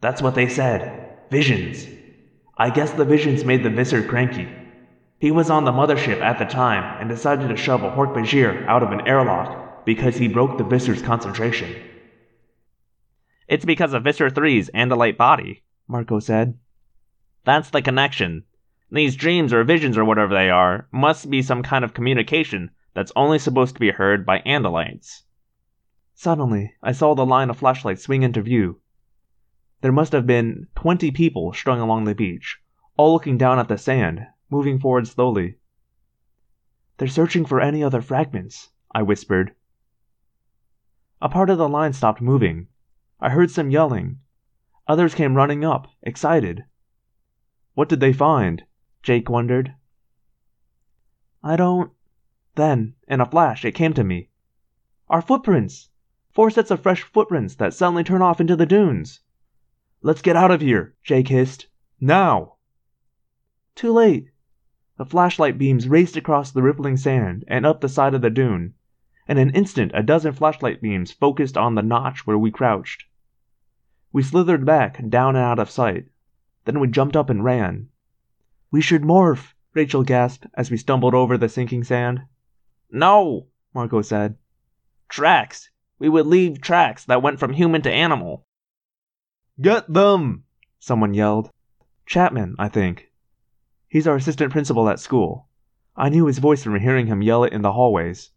That's what they said. Visions. I guess the visions made the Visser cranky. He was on the mothership at the time and decided to shove a Hork-Bajir out of an airlock because he broke the Visser's concentration. It's because of Visser 3's Andalite body, Marco said. That's the connection. These dreams or visions or whatever they are must be some kind of communication that's only supposed to be heard by Andalites. Suddenly, I saw the line of flashlights swing into view. There must have been twenty people strung along the beach, all looking down at the sand, moving forward slowly. They're searching for any other fragments, I whispered. A part of the line stopped moving. I heard some yelling. Others came running up, excited. What did they find? Jake wondered. I don't. Then, in a flash, it came to me. Our footprints! Four sets of fresh footprints that suddenly turn off into the dunes. Let's get out of here, Jake hissed. Now! Too late. The flashlight beams raced across the rippling sand and up the side of the dune. And in an instant, a dozen flashlight beams focused on the notch where we crouched. We slithered back, down and out of sight. Then we jumped up and ran. We should morph, Rachel gasped as we stumbled over the sinking sand. No, Marco said. Tracks. We would leave tracks that went from human to animal. Get them! Someone yelled. Chapman, I think. He's our assistant principal at school. I knew his voice from hearing him yell it in the hallways.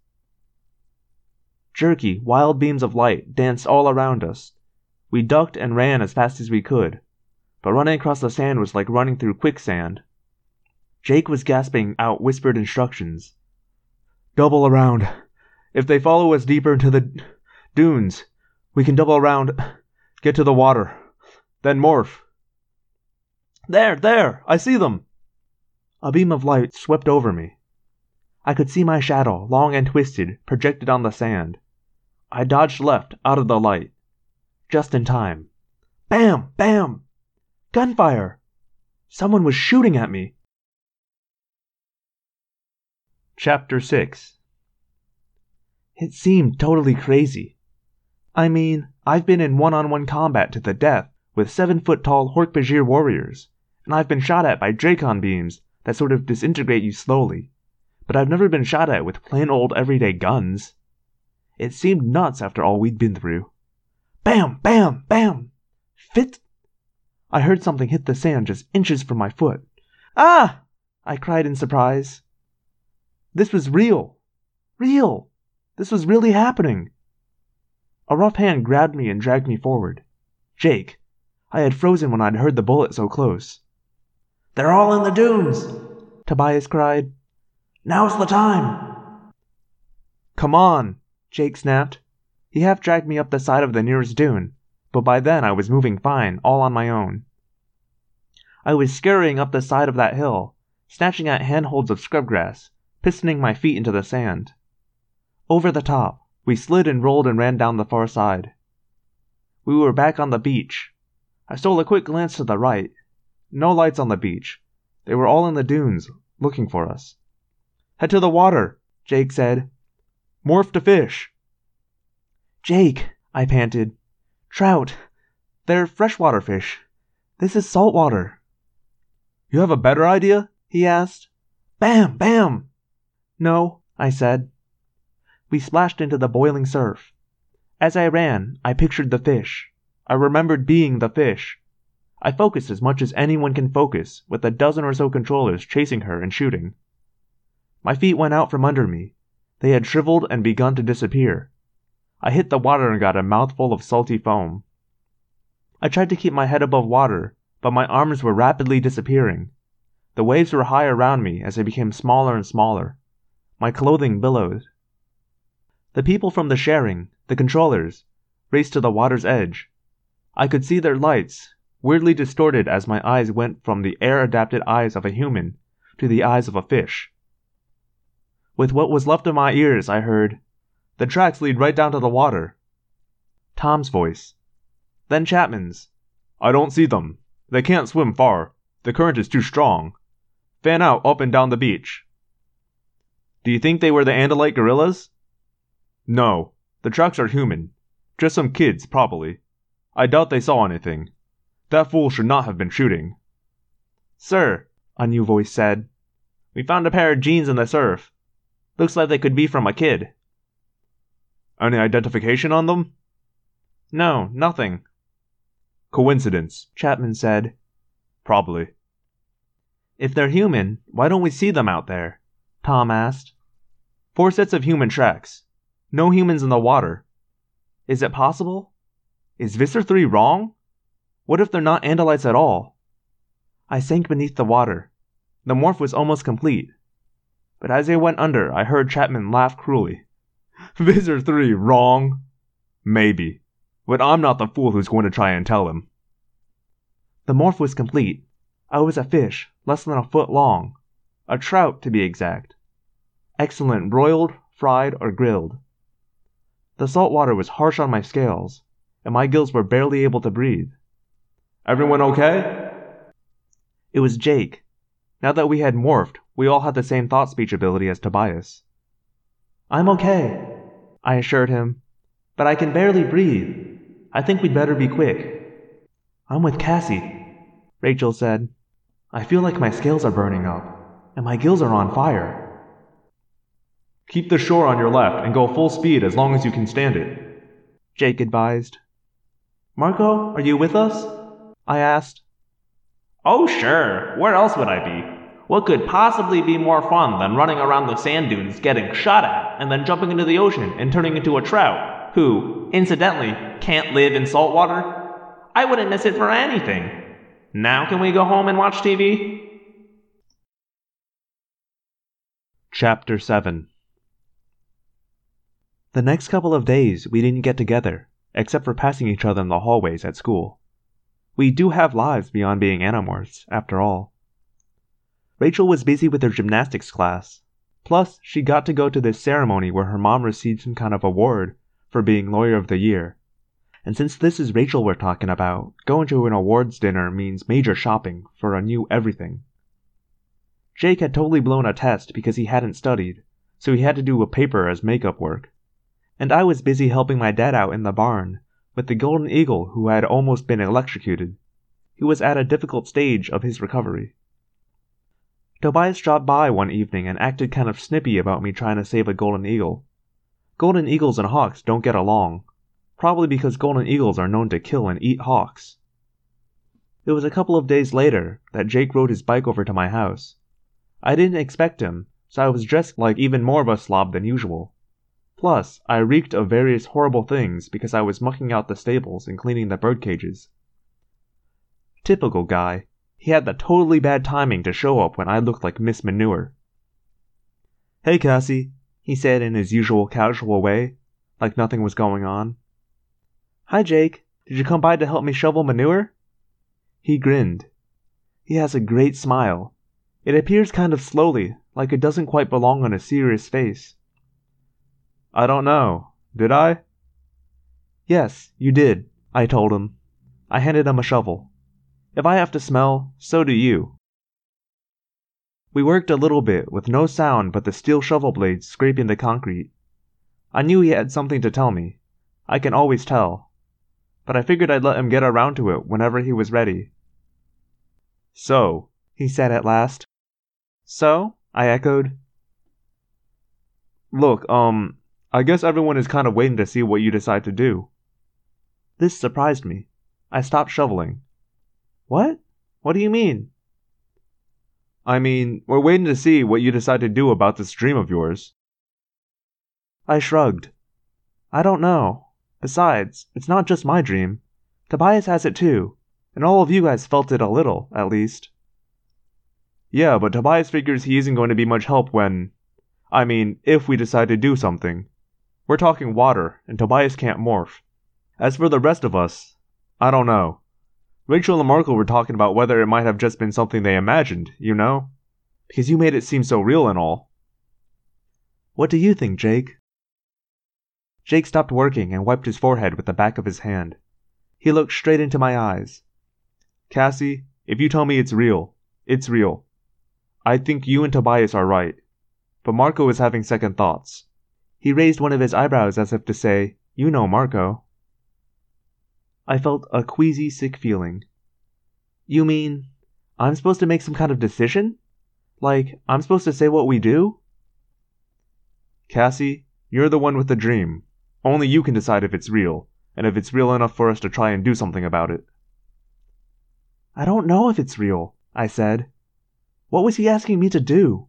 Jerky, wild beams of light danced all around us. We ducked and ran as fast as we could, but running across the sand was like running through quicksand. Jake was gasping out whispered instructions. Double around. If they follow us deeper into the dunes, we can double around, get to the water, then morph. There, there, I see them. A beam of light swept over me. I could see my shadow, long and twisted, projected on the sand. I dodged left, out of the light. Just in time. Bam! Bam! Gunfire! Someone was shooting at me. Chapter 6 It seemed totally crazy. I mean, I've been in one on one combat to the death with seven foot tall Hork-Bajir warriors, and I've been shot at by Dracon beams that sort of disintegrate you slowly, but I've never been shot at with plain old everyday guns. It seemed nuts after all we'd been through. Bam! Bam! Bam! Fit! I heard something hit the sand just inches from my foot. Ah! I cried in surprise. This was real. Real. This was really happening. A rough hand grabbed me and dragged me forward. Jake. I had frozen when I'd heard the bullet so close. They're all in the dunes, Tobias cried. Now's the time. Come on, Jake snapped. He half dragged me up the side of the nearest dune, but by then I was moving fine, all on my own. I was scurrying up the side of that hill, snatching at handholds of scrubgrass, pistoning my feet into the sand. Over the top, we slid and rolled and ran down the far side. We were back on the beach. I stole a quick glance to the right. No lights on the beach. They were all in the dunes, looking for us. Head to the water, Jake said. Morph to fish. Jake, I panted. Trout. They're freshwater fish. This is saltwater. You have a better idea? he asked. Bam! Bam! No, I said. We splashed into the boiling surf. As I ran, I pictured the fish. I remembered being the fish. I focused as much as anyone can focus, with a dozen or so controllers chasing her and shooting. My feet went out from under me. They had shriveled and begun to disappear. I hit the water and got a mouthful of salty foam. I tried to keep my head above water, but my arms were rapidly disappearing. The waves were high around me as they became smaller and smaller. My clothing billowed. The people from the sharing, the controllers, raced to the water's edge. I could see their lights, weirdly distorted as my eyes went from the air adapted eyes of a human to the eyes of a fish. With what was left of my ears, I heard, The tracks lead right down to the water. Tom's voice. Then Chapman's. I don't see them. They can't swim far. The current is too strong. Fan out up and down the beach. Do you think they were the Andalite guerrillas? No. The tracks are human. Just some kids, probably. I doubt they saw anything. That fool should not have been shooting. Sir, a new voice said, we found a pair of jeans in the surf. Looks like they could be from a kid. Any identification on them? No, nothing. Coincidence, Chapman said. Probably. If they're human, why don't we see them out there? Tom asked. Four sets of human tracks. No humans in the water. Is it possible? Is Visser 3 wrong? What if they're not Andalites at all? I sank beneath the water. The morph was almost complete. But as I went under, I heard Chapman laugh cruelly. Visser 3 wrong? Maybe. But I'm not the fool who's going to try and tell him. The morph was complete. I was a fish, less than a foot long. A trout, to be exact. Excellent broiled, fried, or grilled. The salt water was harsh on my scales, and my gills were barely able to breathe. Everyone okay? It was Jake. Now that we had morphed, we all had the same thought speech ability as Tobias. I'm okay, I assured him, but I can barely breathe. I think we'd better be quick. I'm with Cassie, Rachel said. I feel like my scales are burning up, and my gills are on fire. Keep the shore on your left and go full speed as long as you can stand it, Jake advised. Marco, are you with us? I asked. Oh, sure. Where else would I be? What could possibly be more fun than running around the sand dunes getting shot at and then jumping into the ocean and turning into a trout, who, incidentally, can't live in salt water? I wouldn't miss it for anything. Now can we go home and watch TV? Chapter 7 The next couple of days we didn't get together, except for passing each other in the hallways at school. We do have lives beyond being animorphs, after all. Rachel was busy with her gymnastics class. Plus, she got to go to this ceremony where her mom received some kind of award for being Lawyer of the Year. And since this is Rachel we're talking about, going to an awards dinner means major shopping for a new everything. Jake had totally blown a test because he hadn't studied, so he had to do a paper as makeup work. And I was busy helping my dad out in the barn with the golden eagle who had almost been electrocuted. He was at a difficult stage of his recovery. Tobias dropped by one evening and acted kind of snippy about me trying to save a golden eagle. Golden eagles and hawks don't get along, probably because golden eagles are known to kill and eat hawks. It was a couple of days later that Jake rode his bike over to my house. I didn't expect him, so I was dressed like even more of a slob than usual. Plus, I reeked of various horrible things because I was mucking out the stables and cleaning the bird cages. Typical guy. He had the totally bad timing to show up when I looked like Miss Manure. Hey, Cassie, he said in his usual casual way, like nothing was going on. Hi, Jake. Did you come by to help me shovel manure? He grinned. He has a great smile. It appears kind of slowly, like it doesn't quite belong on a serious face. I don't know. Did I? Yes, you did, I told him. I handed him a shovel. If I have to smell, so do you. We worked a little bit with no sound but the steel shovel blades scraping the concrete. I knew he had something to tell me. I can always tell. But I figured I'd let him get around to it whenever he was ready. So, he said at last. So? I echoed. Look, um, I guess everyone is kind of waiting to see what you decide to do. This surprised me. I stopped shoveling. What? What do you mean? I mean, we're waiting to see what you decide to do about this dream of yours. I shrugged. I don't know. Besides, it's not just my dream. Tobias has it too, and all of you guys felt it a little, at least. Yeah, but Tobias figures he isn't going to be much help when. I mean, if we decide to do something. We're talking water, and Tobias can't morph. As for the rest of us, I don't know. Rachel and Marco were talking about whether it might have just been something they imagined, you know? Because you made it seem so real and all. What do you think, Jake? Jake stopped working and wiped his forehead with the back of his hand. He looked straight into my eyes. Cassie, if you tell me it's real, it's real. I think you and Tobias are right. But Marco is having second thoughts. He raised one of his eyebrows as if to say, You know Marco. I felt a queasy, sick feeling. You mean I'm supposed to make some kind of decision? Like, I'm supposed to say what we do? Cassie, you're the one with the dream. Only you can decide if it's real, and if it's real enough for us to try and do something about it. I don't know if it's real, I said. What was he asking me to do?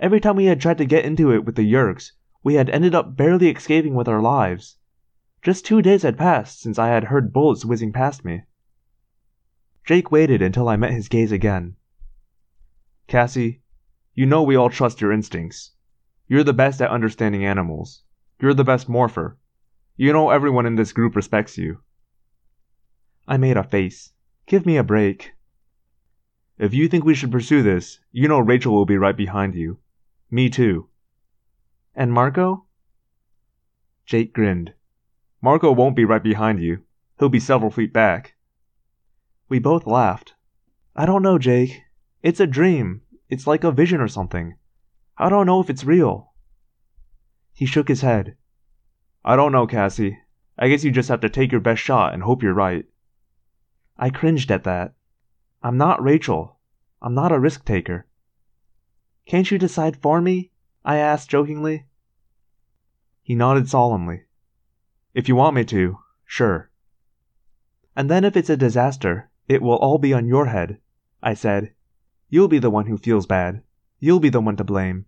Every time we had tried to get into it with the Yeerks, we had ended up barely escaping with our lives. Just two days had passed since I had heard bullets whizzing past me. Jake waited until I met his gaze again. Cassie, you know we all trust your instincts. You're the best at understanding animals. You're the best morpher. You know everyone in this group respects you. I made a face. Give me a break. If you think we should pursue this, you know Rachel will be right behind you. Me too. And Marco? Jake grinned. Marco won't be right behind you. He'll be several feet back. We both laughed. I don't know, Jake. It's a dream. It's like a vision or something. I don't know if it's real. He shook his head. I don't know, Cassie. I guess you just have to take your best shot and hope you're right. I cringed at that. I'm not Rachel. I'm not a risk taker. Can't you decide for me? I asked jokingly. He nodded solemnly. If you want me to, sure. And then if it's a disaster, it will all be on your head, I said. You'll be the one who feels bad. You'll be the one to blame.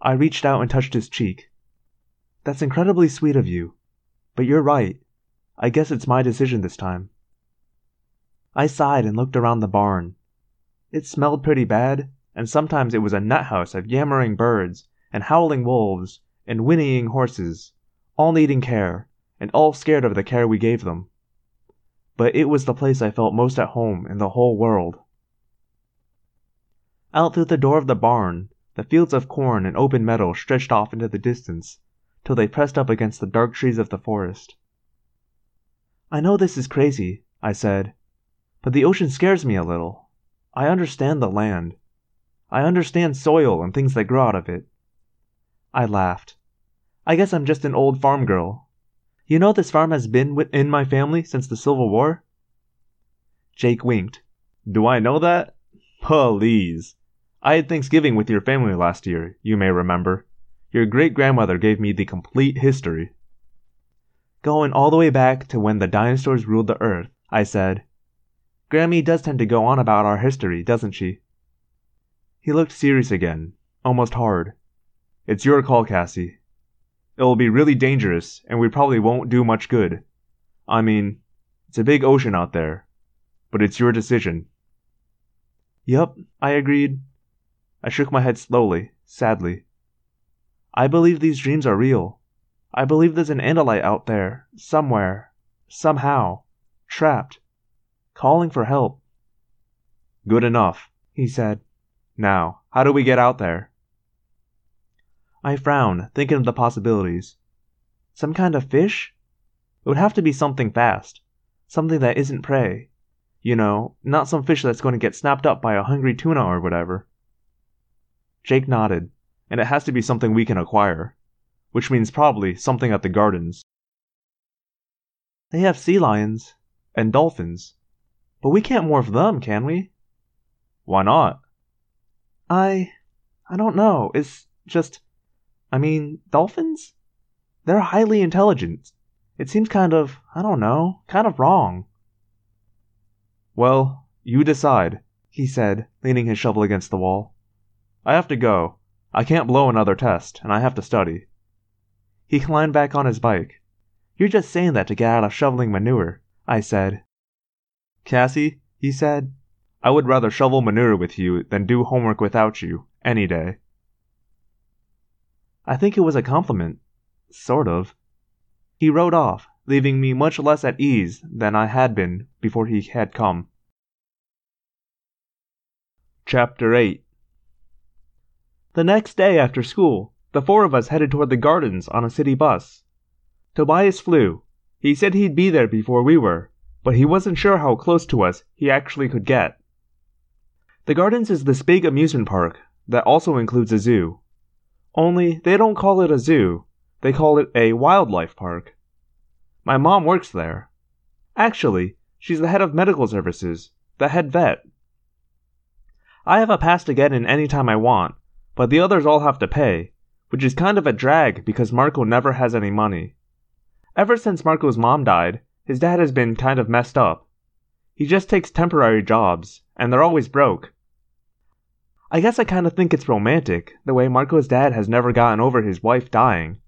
I reached out and touched his cheek. That's incredibly sweet of you. But you're right. I guess it's my decision this time. I sighed and looked around the barn. It smelled pretty bad, and sometimes it was a nut house of yammering birds, and howling wolves, and whinnying horses, all needing care, and all scared of the care we gave them. But it was the place I felt most at home in the whole world. Out through the door of the barn, the fields of corn and open meadow stretched off into the distance, till they pressed up against the dark trees of the forest. I know this is crazy, I said, but the ocean scares me a little. I understand the land. I understand soil and things that grow out of it. I laughed. I guess I'm just an old farm girl. You know this farm has been in my family since the Civil War? Jake winked. Do I know that? Please. I had Thanksgiving with your family last year, you may remember. Your great grandmother gave me the complete history. Going all the way back to when the dinosaurs ruled the earth, I said, Grammy does tend to go on about our history, doesn't she? He looked serious again, almost hard. It's your call, Cassie. It will be really dangerous, and we probably won't do much good. I mean, it's a big ocean out there. But it's your decision. Yup, I agreed. I shook my head slowly, sadly. I believe these dreams are real. I believe there's an Andalite out there, somewhere, somehow, trapped, calling for help. Good enough, he said. Now, how do we get out there? I frowned, thinking of the possibilities. Some kind of fish? It would have to be something fast. Something that isn't prey. You know, not some fish that's going to get snapped up by a hungry tuna or whatever. Jake nodded, and it has to be something we can acquire. Which means probably something at the gardens. They have sea lions. And dolphins. But we can't morph them, can we? Why not? I. I don't know. It's just. I mean, dolphins? They're highly intelligent. It seems kind of, I don't know, kind of wrong. Well, you decide, he said, leaning his shovel against the wall. I have to go. I can't blow another test, and I have to study. He climbed back on his bike. You're just saying that to get out of shoveling manure. I said. Cassie, he said, I would rather shovel manure with you than do homework without you, any day. I think it was a compliment. Sort of. He rode off, leaving me much less at ease than I had been before he had come. Chapter 8 The next day after school, the four of us headed toward the gardens on a city bus. Tobias flew. He said he'd be there before we were, but he wasn't sure how close to us he actually could get. The gardens is this big amusement park that also includes a zoo. Only they don't call it a zoo, they call it a wildlife park. My mom works there. Actually, she's the head of medical services, the head vet. I have a pass to get in any time I want, but the others all have to pay, which is kind of a drag because Marco never has any money. Ever since Marco's mom died, his dad has been kind of messed up. He just takes temporary jobs, and they're always broke. I guess I kind of think it's romantic, the way Marco's dad has never gotten over his wife dying.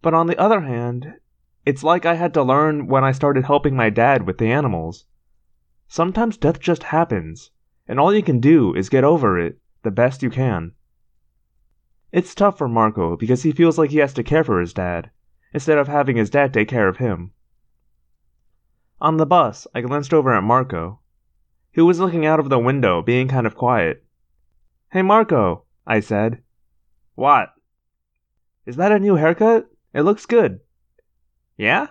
But on the other hand, it's like I had to learn when I started helping my dad with the animals. Sometimes death just happens, and all you can do is get over it the best you can. It's tough for Marco because he feels like he has to care for his dad, instead of having his dad take care of him. On the bus, I glanced over at Marco. He was looking out of the window, being kind of quiet. Hey, Marco, I said. What? Is that a new haircut? It looks good. Yeah?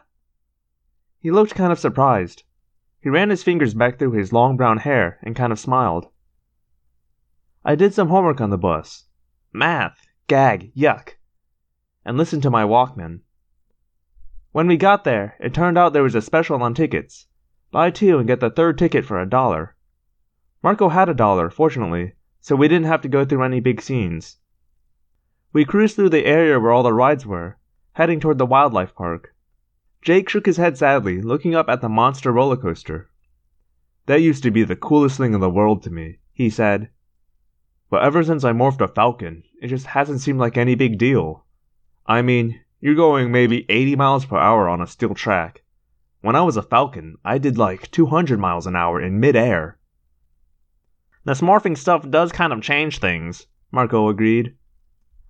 He looked kind of surprised. He ran his fingers back through his long brown hair and kind of smiled. I did some homework on the bus. Math, gag, yuck. And listened to my Walkman. When we got there, it turned out there was a special on tickets. Buy two and get the third ticket for a dollar. Marco had a dollar, fortunately, so we didn't have to go through any big scenes. We cruised through the area where all the rides were, heading toward the wildlife park. Jake shook his head sadly, looking up at the monster roller coaster. That used to be the coolest thing in the world to me, he said. But ever since I morphed a falcon, it just hasn't seemed like any big deal. I mean, you're going maybe 80 miles per hour on a steel track. When I was a Falcon, I did like 200 miles an hour in midair. This morphing stuff does kind of change things, Marco agreed.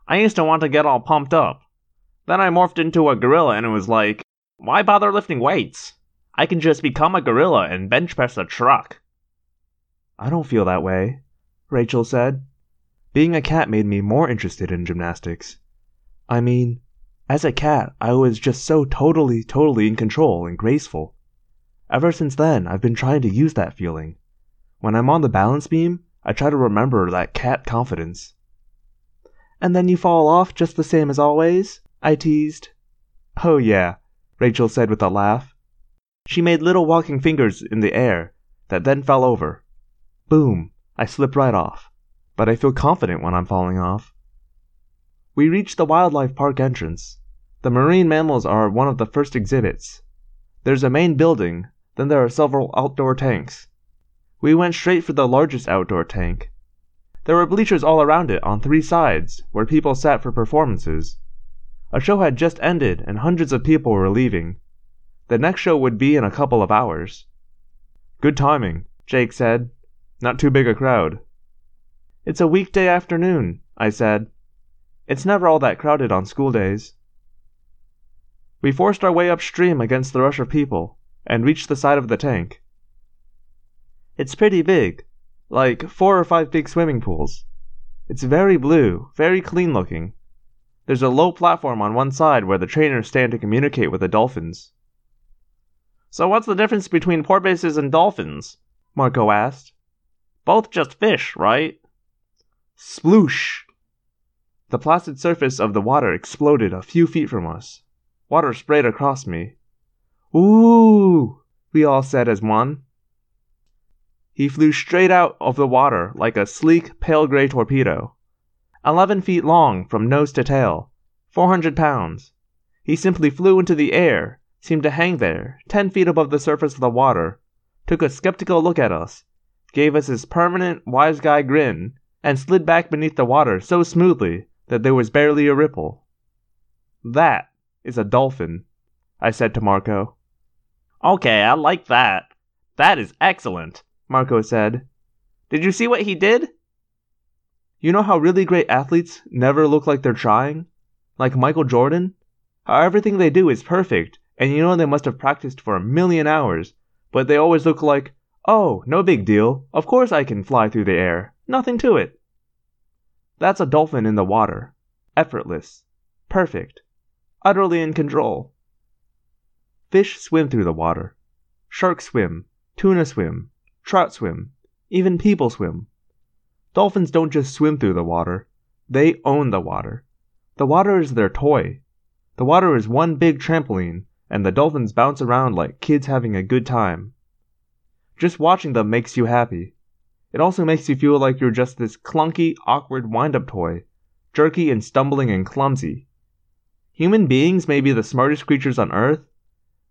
I used to want to get all pumped up. Then I morphed into a gorilla and it was like, why bother lifting weights? I can just become a gorilla and bench press a truck. I don't feel that way, Rachel said. Being a cat made me more interested in gymnastics. I mean, as a cat, I was just so totally, totally in control and graceful. Ever since then, I've been trying to use that feeling. When I'm on the balance beam, I try to remember that cat confidence. And then you fall off just the same as always? I teased. Oh, yeah, Rachel said with a laugh. She made little walking fingers in the air that then fell over. Boom, I slip right off. But I feel confident when I'm falling off. We reached the wildlife park entrance. The marine mammals are one of the first exhibits. There's a main building, then there are several outdoor tanks. We went straight for the largest outdoor tank. There were bleachers all around it on three sides, where people sat for performances. A show had just ended and hundreds of people were leaving. The next show would be in a couple of hours. Good timing, Jake said. Not too big a crowd. It's a weekday afternoon, I said. It's never all that crowded on school days. We forced our way upstream against the rush of people and reached the side of the tank. It's pretty big, like four or five big swimming pools. It's very blue, very clean looking. There's a low platform on one side where the trainers stand to communicate with the dolphins. So, what's the difference between porpoises and dolphins? Marco asked. Both just fish, right? Sploosh! The placid surface of the water exploded a few feet from us. Water sprayed across me. Ooh! We all said as one. He flew straight out of the water like a sleek, pale gray torpedo. Eleven feet long from nose to tail, 400 pounds. He simply flew into the air, seemed to hang there, 10 feet above the surface of the water, took a skeptical look at us, gave us his permanent wise guy grin, and slid back beneath the water so smoothly that there was barely a ripple. That is a dolphin, I said to Marco. Okay, I like that. That is excellent, Marco said. Did you see what he did? You know how really great athletes never look like they're trying? Like Michael Jordan? How everything they do is perfect, and you know they must have practiced for a million hours, but they always look like, oh, no big deal. Of course I can fly through the air. Nothing to it. That's a dolphin in the water. Effortless. Perfect. Utterly in control. Fish swim through the water. Sharks swim. Tuna swim. Trout swim. Even people swim. Dolphins don't just swim through the water, they own the water. The water is their toy. The water is one big trampoline, and the dolphins bounce around like kids having a good time. Just watching them makes you happy. It also makes you feel like you're just this clunky, awkward wind up toy, jerky and stumbling and clumsy. Human beings may be the smartest creatures on Earth,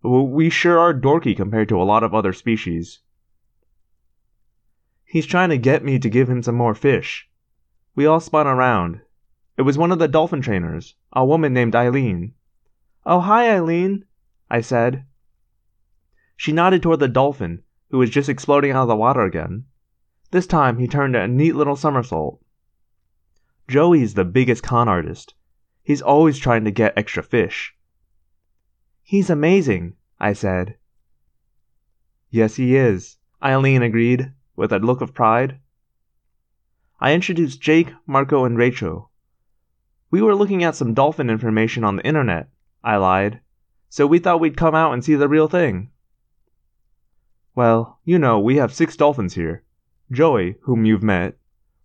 but we sure are dorky compared to a lot of other species. He's trying to get me to give him some more fish. We all spun around. It was one of the dolphin trainers, a woman named Eileen. Oh, hi, Eileen, I said. She nodded toward the dolphin, who was just exploding out of the water again. This time he turned a neat little somersault. Joey's the biggest con artist. He's always trying to get extra fish. He's amazing, I said. Yes, he is, Eileen agreed with a look of pride. I introduced Jake, Marco, and Rachel. We were looking at some dolphin information on the internet, I lied, so we thought we'd come out and see the real thing. Well, you know, we have six dolphins here Joey, whom you've met,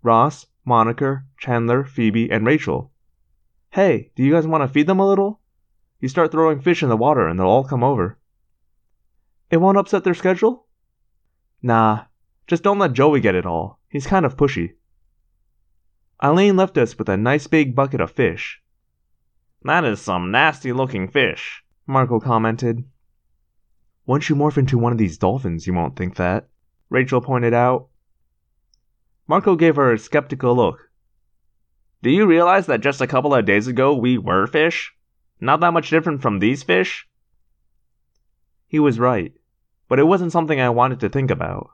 Ross, Monica, Chandler, Phoebe, and Rachel. Hey, do you guys want to feed them a little? You start throwing fish in the water and they'll all come over. It won't upset their schedule? Nah, just don't let Joey get it all. He's kind of pushy. Eileen left us with a nice big bucket of fish. That is some nasty looking fish, Marco commented. Once you morph into one of these dolphins, you won't think that, Rachel pointed out. Marco gave her a skeptical look. Do you realize that just a couple of days ago we were fish? Not that much different from these fish? He was right, but it wasn't something I wanted to think about.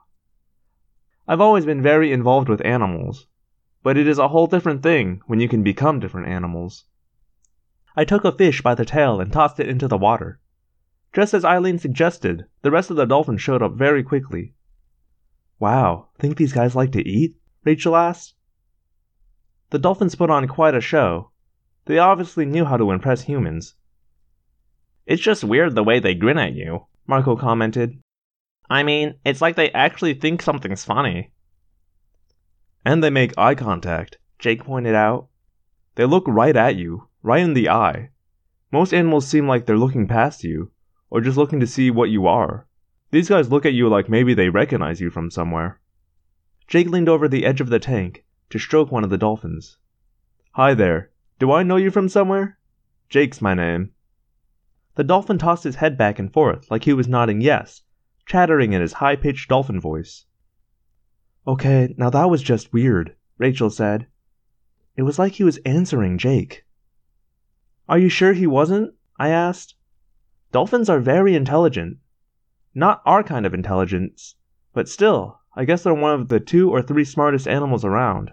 I've always been very involved with animals, but it is a whole different thing when you can become different animals. I took a fish by the tail and tossed it into the water. Just as Eileen suggested, the rest of the dolphins showed up very quickly. Wow, think these guys like to eat? Rachel asked. The dolphins put on quite a show. They obviously knew how to impress humans. It's just weird the way they grin at you, Marco commented. I mean, it's like they actually think something's funny. And they make eye contact, Jake pointed out. They look right at you, right in the eye. Most animals seem like they're looking past you, or just looking to see what you are. These guys look at you like maybe they recognize you from somewhere. Jake leaned over the edge of the tank to stroke one of the dolphins. Hi there. Do I know you from somewhere? Jake's my name. The dolphin tossed his head back and forth like he was nodding yes chattering in his high pitched dolphin voice. Okay, now that was just weird, Rachel said. It was like he was answering Jake. Are you sure he wasn't? I asked. Dolphins are very intelligent. Not our kind of intelligence, but still, I guess they're one of the two or three smartest animals around.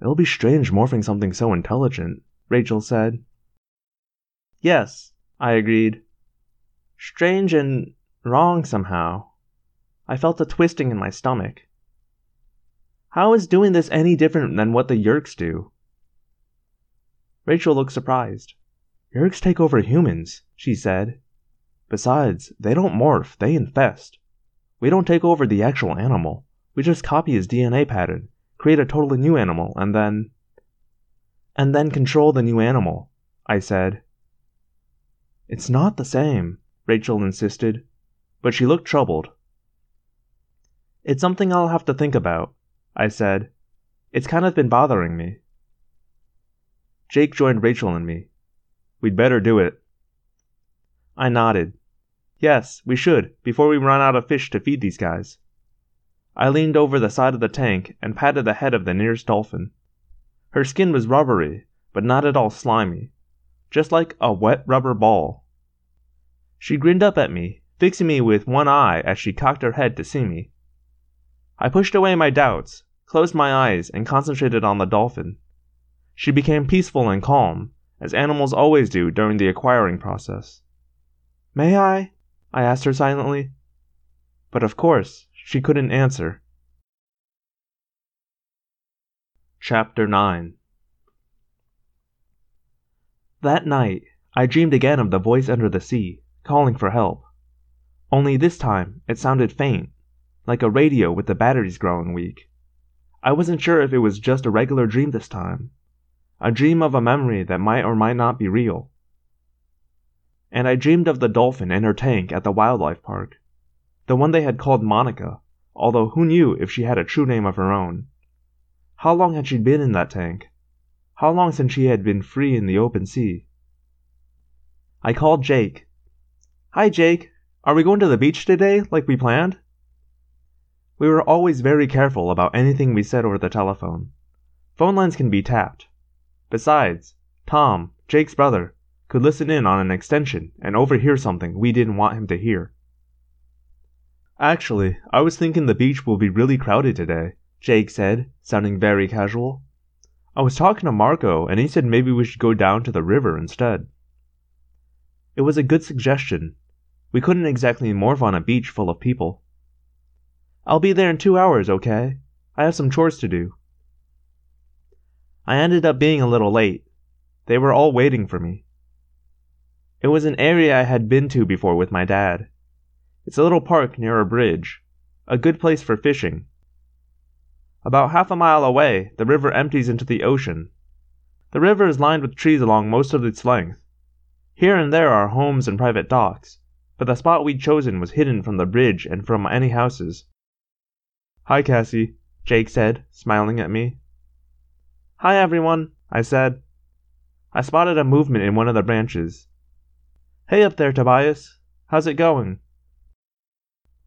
It'll be strange morphing something so intelligent, Rachel said. Yes, I agreed. Strange and Wrong somehow. I felt a twisting in my stomach. How is doing this any different than what the Yeerks do? Rachel looked surprised. Yeerks take over humans, she said. Besides, they don't morph, they infest. We don't take over the actual animal. We just copy his DNA pattern, create a totally new animal, and then. And then control the new animal, I said. It's not the same, Rachel insisted but she looked troubled. It's something I'll have to think about, I said. It's kind of been bothering me. Jake joined Rachel and me. We'd better do it. I nodded. Yes, we should, before we run out of fish to feed these guys. I leaned over the side of the tank and patted the head of the nearest dolphin. Her skin was rubbery, but not at all slimy, just like a wet rubber ball. She grinned up at me, fixing me with one eye as she cocked her head to see me. I pushed away my doubts, closed my eyes, and concentrated on the dolphin. She became peaceful and calm, as animals always do during the acquiring process. May I? I asked her silently. But of course, she couldn't answer. Chapter 9 That night, I dreamed again of the voice under the sea, calling for help. Only this time, it sounded faint, like a radio with the batteries growing weak. I wasn't sure if it was just a regular dream this time, a dream of a memory that might or might not be real. And I dreamed of the dolphin in her tank at the wildlife park, the one they had called Monica, although who knew if she had a true name of her own. How long had she been in that tank? How long since she had been free in the open sea? I called Jake. Hi, Jake. Are we going to the beach today, like we planned? We were always very careful about anything we said over the telephone. Phone lines can be tapped. Besides, Tom, Jake's brother, could listen in on an extension and overhear something we didn't want him to hear. Actually, I was thinking the beach will be really crowded today, Jake said, sounding very casual. I was talking to Marco, and he said maybe we should go down to the river instead. It was a good suggestion. We couldn't exactly morph on a beach full of people. I'll be there in two hours, okay? I have some chores to do. I ended up being a little late. They were all waiting for me. It was an area I had been to before with my dad. It's a little park near a bridge, a good place for fishing, about half a mile away, the river empties into the ocean. The river is lined with trees along most of its length. Here and there are homes and private docks, but the spot we'd chosen was hidden from the bridge and from any houses. Hi, Cassie, Jake said, smiling at me. Hi, everyone, I said. I spotted a movement in one of the branches. Hey up there, Tobias. How's it going?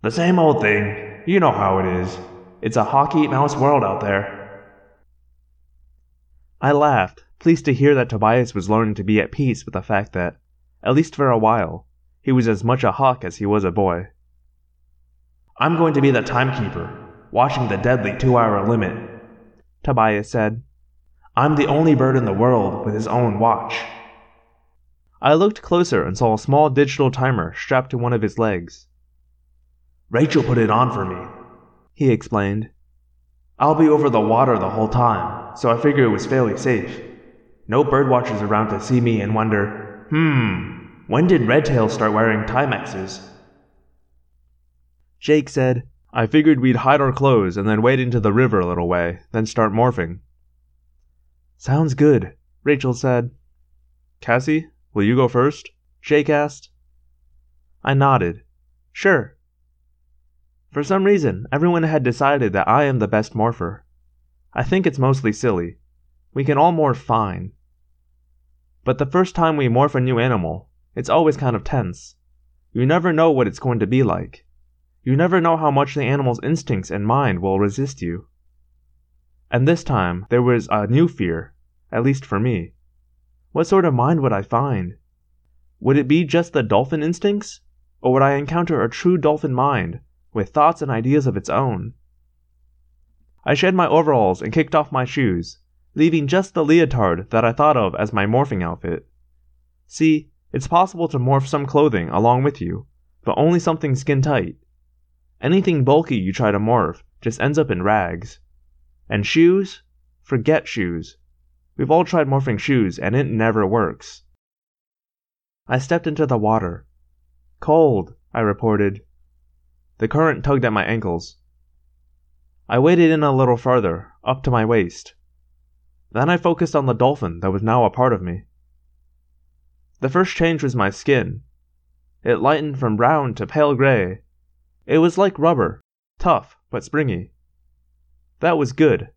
The same old thing. You know how it is. It's a hockey-mouse world out there. I laughed, pleased to hear that Tobias was learning to be at peace with the fact that, at least for a while, he was as much a hawk as he was a boy. I'm going to be the timekeeper, watching the deadly two hour limit, Tobias said. I'm the only bird in the world with his own watch. I looked closer and saw a small digital timer strapped to one of his legs. Rachel put it on for me, he explained. I'll be over the water the whole time, so I figure it was fairly safe. No birdwatchers around to see me and wonder, hmm, when did Redtail start wearing Timexes? Jake said, I figured we'd hide our clothes and then wade into the river a little way, then start morphing. Sounds good, Rachel said. Cassie, will you go first? Jake asked. I nodded. Sure. For some reason, everyone had decided that I am the best morpher. I think it's mostly silly. We can all morph fine. But the first time we morph a new animal, it's always kind of tense. You never know what it's going to be like. You never know how much the animal's instincts and mind will resist you. And this time, there was a new fear, at least for me. What sort of mind would I find? Would it be just the dolphin instincts? Or would I encounter a true dolphin mind with thoughts and ideas of its own. I shed my overalls and kicked off my shoes, leaving just the leotard that I thought of as my morphing outfit. See, it's possible to morph some clothing along with you, but only something skin tight. Anything bulky you try to morph just ends up in rags. And shoes? Forget shoes. We've all tried morphing shoes and it never works. I stepped into the water. Cold, I reported, the current tugged at my ankles. I waded in a little farther, up to my waist. Then I focused on the dolphin that was now a part of me. The first change was my skin. It lightened from brown to pale gray. It was like rubber, tough but springy. That was good.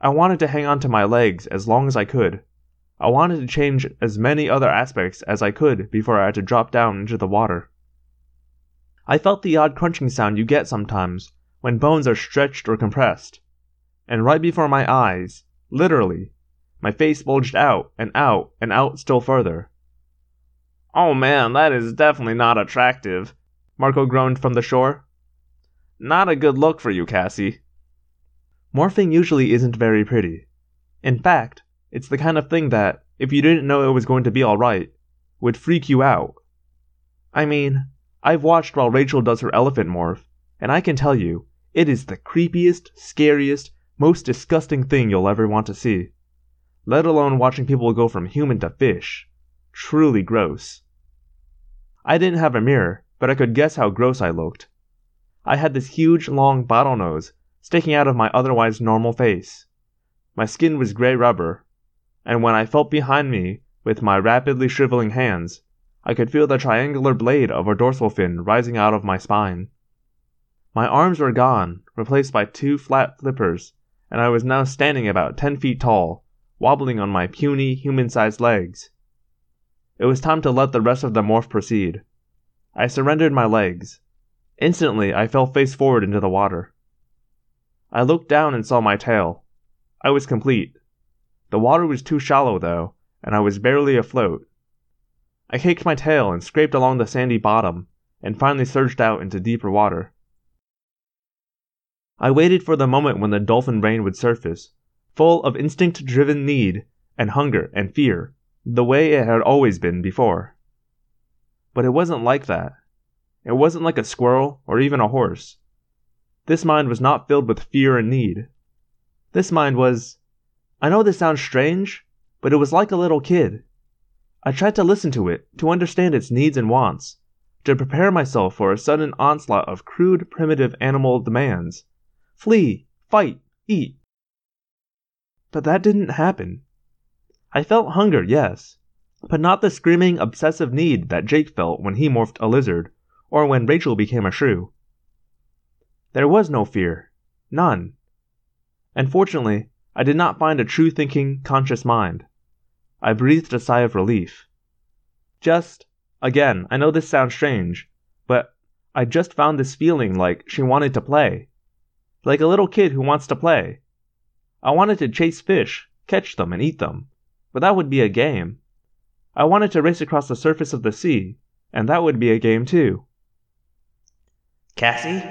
I wanted to hang on to my legs as long as I could. I wanted to change as many other aspects as I could before I had to drop down into the water. I felt the odd crunching sound you get sometimes when bones are stretched or compressed. And right before my eyes, literally, my face bulged out and out and out still further. Oh man, that is definitely not attractive, Marco groaned from the shore. Not a good look for you, Cassie. Morphing usually isn't very pretty. In fact, it's the kind of thing that, if you didn't know it was going to be alright, would freak you out. I mean, I've watched while Rachel does her elephant morph, and I can tell you, it is the creepiest, scariest, most disgusting thing you'll ever want to see. Let alone watching people go from human to fish. Truly gross. I didn't have a mirror, but I could guess how gross I looked. I had this huge, long bottle nose sticking out of my otherwise normal face. My skin was gray rubber, and when I felt behind me with my rapidly shriveling hands, I could feel the triangular blade of a dorsal fin rising out of my spine. My arms were gone, replaced by two flat flippers, and I was now standing about ten feet tall, wobbling on my puny, human sized legs. It was time to let the rest of the morph proceed. I surrendered my legs. Instantly, I fell face forward into the water. I looked down and saw my tail. I was complete. The water was too shallow, though, and I was barely afloat. I kicked my tail and scraped along the sandy bottom, and finally surged out into deeper water. I waited for the moment when the dolphin brain would surface, full of instinct driven need and hunger and fear, the way it had always been before. But it wasn't like that. It wasn't like a squirrel or even a horse. This mind was not filled with fear and need. This mind was. I know this sounds strange, but it was like a little kid. I tried to listen to it, to understand its needs and wants, to prepare myself for a sudden onslaught of crude, primitive animal demands flee, fight, eat. But that didn't happen. I felt hunger, yes, but not the screaming, obsessive need that Jake felt when he morphed a lizard, or when Rachel became a shrew. There was no fear. None. And fortunately, I did not find a true thinking, conscious mind. I breathed a sigh of relief. Just, again, I know this sounds strange, but I just found this feeling like she wanted to play. Like a little kid who wants to play. I wanted to chase fish, catch them, and eat them, but that would be a game. I wanted to race across the surface of the sea, and that would be a game too. Cassie?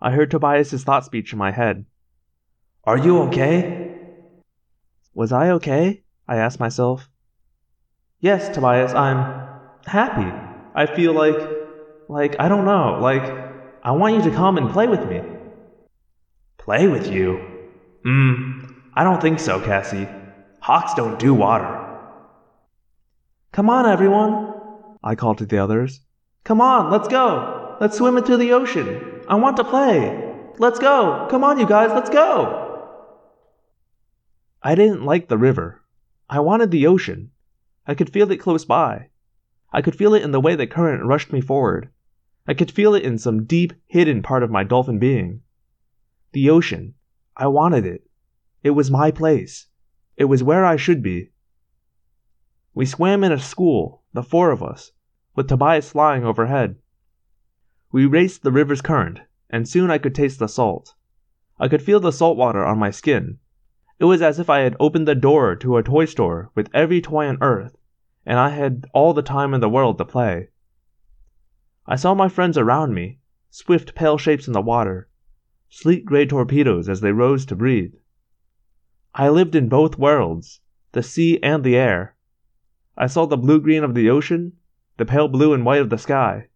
I heard Tobias's thought speech in my head. Are you okay? Was I okay? I asked myself. Yes, Tobias, I'm happy. I feel like, like, I don't know, like, I want you to come and play with me. Play with you? Hmm, I don't think so, Cassie. Hawks don't do water. Come on, everyone, I called to the others. Come on, let's go. Let's swim into the ocean. I want to play. Let's go. Come on, you guys, let's go. I didn't like the river. I wanted the ocean. I could feel it close by. I could feel it in the way the current rushed me forward. I could feel it in some deep, hidden part of my dolphin being. The ocean. I wanted it. It was my place. It was where I should be. We swam in a school, the four of us, with Tobias flying overhead. We raced the river's current, and soon I could taste the salt. I could feel the salt water on my skin, it was as if I had opened the door to a toy store with every toy on earth, and I had all the time in the world to play. I saw my friends around me, swift pale shapes in the water, sleek gray torpedoes as they rose to breathe. I lived in both worlds, the sea and the air. I saw the blue green of the ocean, the pale blue and white of the sky.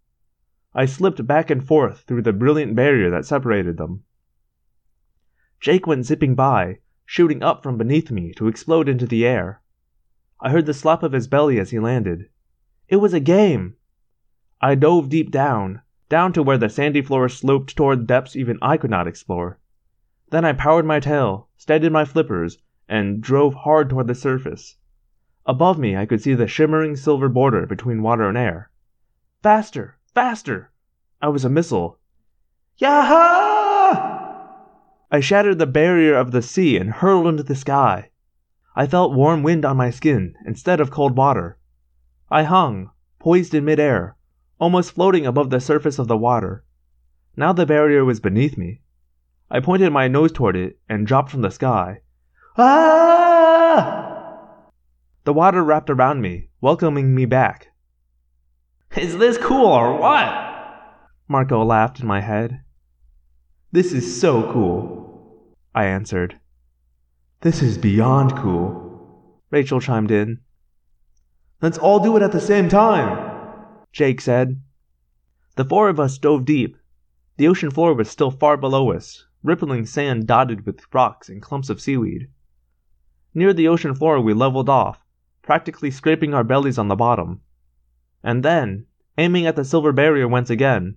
I slipped back and forth through the brilliant barrier that separated them. Jake went zipping by, shooting up from beneath me to explode into the air. I heard the slap of his belly as he landed. It was a game! I dove deep down, down to where the sandy floor sloped toward depths even I could not explore. Then I powered my tail, steadied my flippers, and drove hard toward the surface. Above me, I could see the shimmering silver border between water and air. Faster! Faster! I was a missile. Yaha! I shattered the barrier of the sea and hurled into the sky. I felt warm wind on my skin instead of cold water. I hung, poised in midair, almost floating above the surface of the water. Now the barrier was beneath me. I pointed my nose toward it and dropped from the sky. Ah! The water wrapped around me, welcoming me back. Is this cool or what? Marco laughed in my head. This is so cool, I answered. This is beyond cool, Rachel chimed in. Let's all do it at the same time, Jake said. The four of us dove deep. The ocean floor was still far below us, rippling sand dotted with rocks and clumps of seaweed. Near the ocean floor, we leveled off, practically scraping our bellies on the bottom. And then, aiming at the silver barrier once again,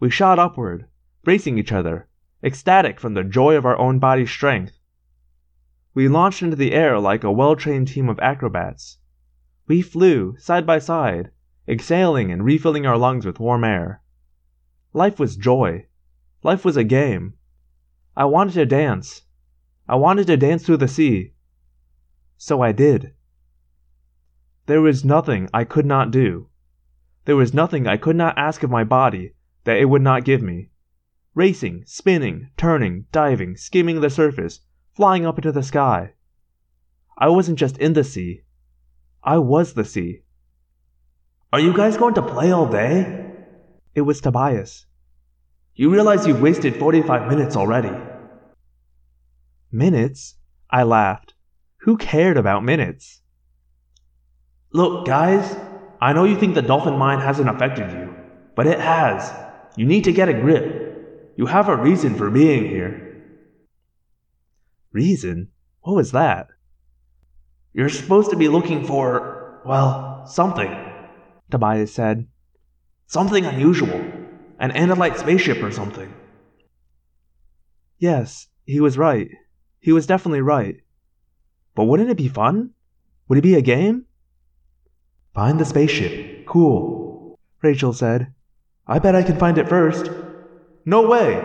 we shot upward, bracing each other, ecstatic from the joy of our own body's strength. We launched into the air like a well trained team of acrobats. We flew, side by side, exhaling and refilling our lungs with warm air. Life was joy. Life was a game. I wanted to dance. I wanted to dance through the sea. So I did. There was nothing I could not do. There was nothing I could not ask of my body that it would not give me. Racing, spinning, turning, diving, skimming the surface, flying up into the sky. I wasn't just in the sea. I was the sea. Are you guys going to play all day? It was Tobias. You realize you've wasted 45 minutes already. Minutes? I laughed. Who cared about minutes? Look, guys, I know you think the dolphin mind hasn't affected you, but it has. You need to get a grip. You have a reason for being here. Reason? What was that? You're supposed to be looking for, well, something, Tobias said. Something unusual. An Andalite spaceship or something. Yes, he was right. He was definitely right. But wouldn't it be fun? Would it be a game? Find the spaceship. Cool, Rachel said. I bet I can find it first. No way,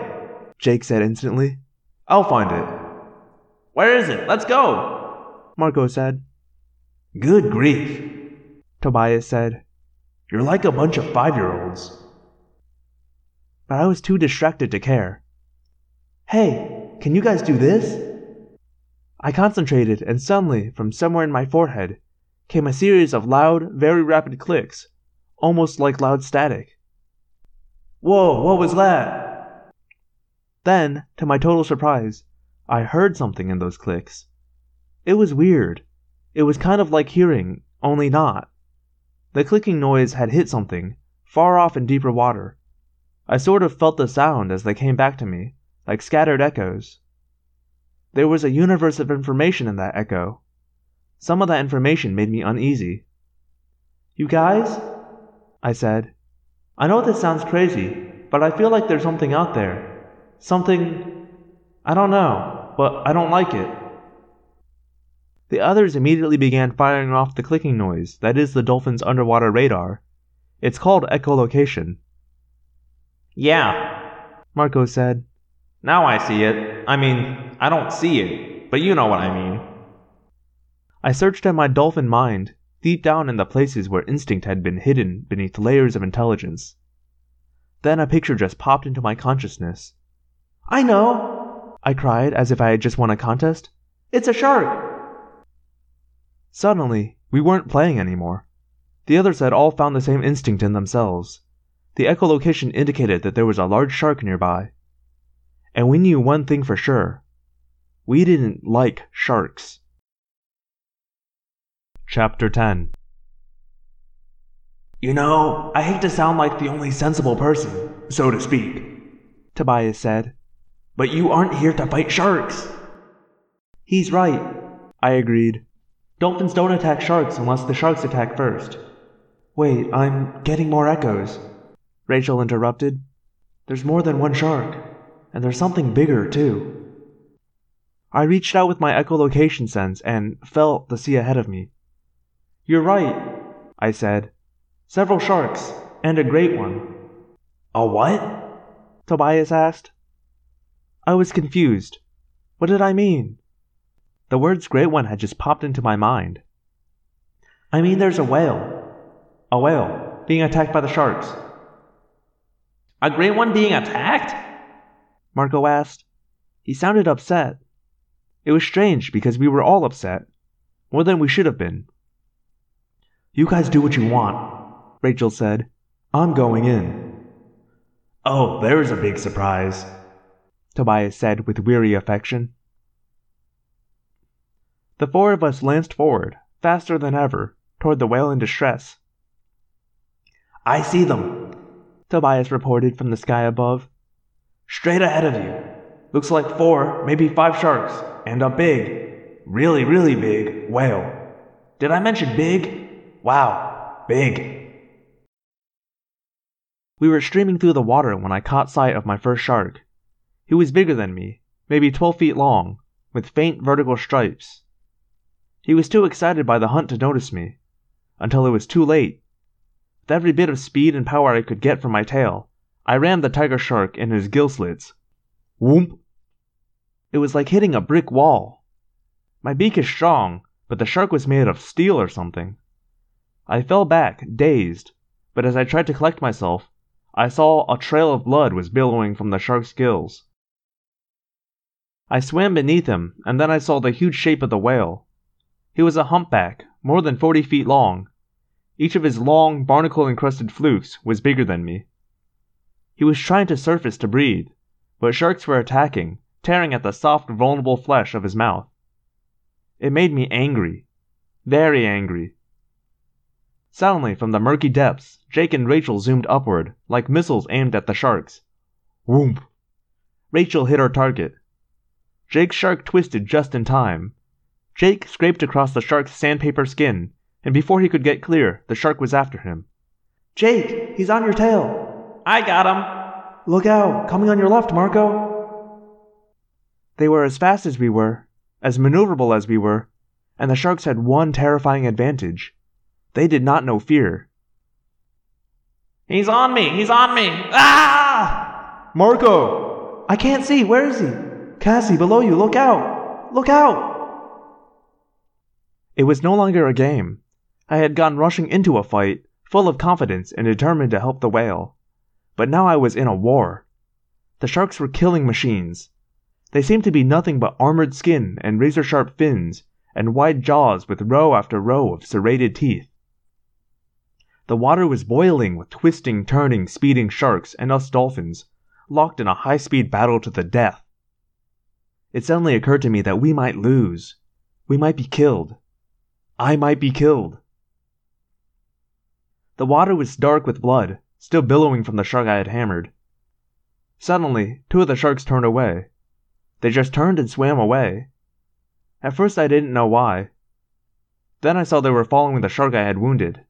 Jake said instantly. I'll find it. Where is it? Let's go, Marco said. Good grief, Tobias said. You're like a bunch of five year olds. But I was too distracted to care. Hey, can you guys do this? I concentrated, and suddenly, from somewhere in my forehead, came a series of loud, very rapid clicks, almost like loud static. Whoa, what was that? Then, to my total surprise, I heard something in those clicks. It was weird. It was kind of like hearing, only not. The clicking noise had hit something, far off in deeper water. I sort of felt the sound as they came back to me, like scattered echoes. There was a universe of information in that echo. Some of that information made me uneasy. You guys? I said. I know this sounds crazy, but I feel like there's something out there. Something. I don't know, but I don't like it. The others immediately began firing off the clicking noise that is the dolphin's underwater radar. It's called echolocation. Yeah, Marco said. Now I see it. I mean, I don't see it, but you know what I mean. I searched in my dolphin mind, deep down in the places where instinct had been hidden beneath layers of intelligence. Then a picture just popped into my consciousness. I know! I cried as if I had just won a contest. It's a shark! Suddenly, we weren't playing anymore. The others had all found the same instinct in themselves. The echolocation indicated that there was a large shark nearby. And we knew one thing for sure. We didn't like sharks. Chapter 10 You know, I hate to sound like the only sensible person, so to speak, Tobias said. But you aren't here to fight sharks. He's right, I agreed. Dolphins don't attack sharks unless the sharks attack first. Wait, I'm getting more echoes. Rachel interrupted. There's more than one shark, and there's something bigger, too. I reached out with my echolocation sense and felt the sea ahead of me. You're right, I said. Several sharks, and a great one. A what? Tobias asked. I was confused. What did I mean? The words great one had just popped into my mind. I mean, there's a whale. A whale being attacked by the sharks. A great one being attacked? Marco asked. He sounded upset. It was strange because we were all upset. More than we should have been. You guys do what you want, Rachel said. I'm going in. Oh, there's a big surprise, Tobias said with weary affection. The four of us lanced forward, faster than ever, toward the whale in distress. I see them, Tobias reported from the sky above. Straight ahead of you. Looks like four, maybe five sharks, and a big, really, really big whale. Did I mention big? Wow, big. We were streaming through the water when I caught sight of my first shark. He was bigger than me, maybe 12 feet long, with faint vertical stripes. He was too excited by the hunt to notice me, until it was too late. With every bit of speed and power I could get from my tail, I rammed the tiger shark in his gill slits. Whoomp! It was like hitting a brick wall. My beak is strong, but the shark was made of steel or something. I fell back, dazed, but as I tried to collect myself, I saw a trail of blood was billowing from the shark's gills. I swam beneath him, and then I saw the huge shape of the whale. He was a humpback, more than forty feet long. Each of his long, barnacle encrusted flukes was bigger than me. He was trying to surface to breathe, but sharks were attacking, tearing at the soft, vulnerable flesh of his mouth. It made me angry. Very angry. Suddenly, from the murky depths, Jake and Rachel zoomed upward, like missiles aimed at the sharks. Whoomp! Rachel hit her target. Jake's shark twisted just in time. Jake scraped across the shark's sandpaper skin, and before he could get clear, the shark was after him. Jake, he's on your tail. I got him. Look out, coming on your left, Marco. They were as fast as we were, as maneuverable as we were, and the sharks had one terrifying advantage. They did not know fear. He's on me! He's on me! Ah! Marco! I can't see. Where is he? Cassie, below you. Look out! Look out! It was no longer a game. I had gone rushing into a fight, full of confidence and determined to help the whale. But now I was in a war. The sharks were killing machines. They seemed to be nothing but armored skin and razor sharp fins, and wide jaws with row after row of serrated teeth. The water was boiling with twisting, turning, speeding sharks and us dolphins, locked in a high speed battle to the death. It suddenly occurred to me that we might lose. We might be killed. I might be killed. The water was dark with blood, still billowing from the shark I had hammered. Suddenly, two of the sharks turned away. They just turned and swam away. At first, I didn't know why. Then I saw they were following the shark I had wounded.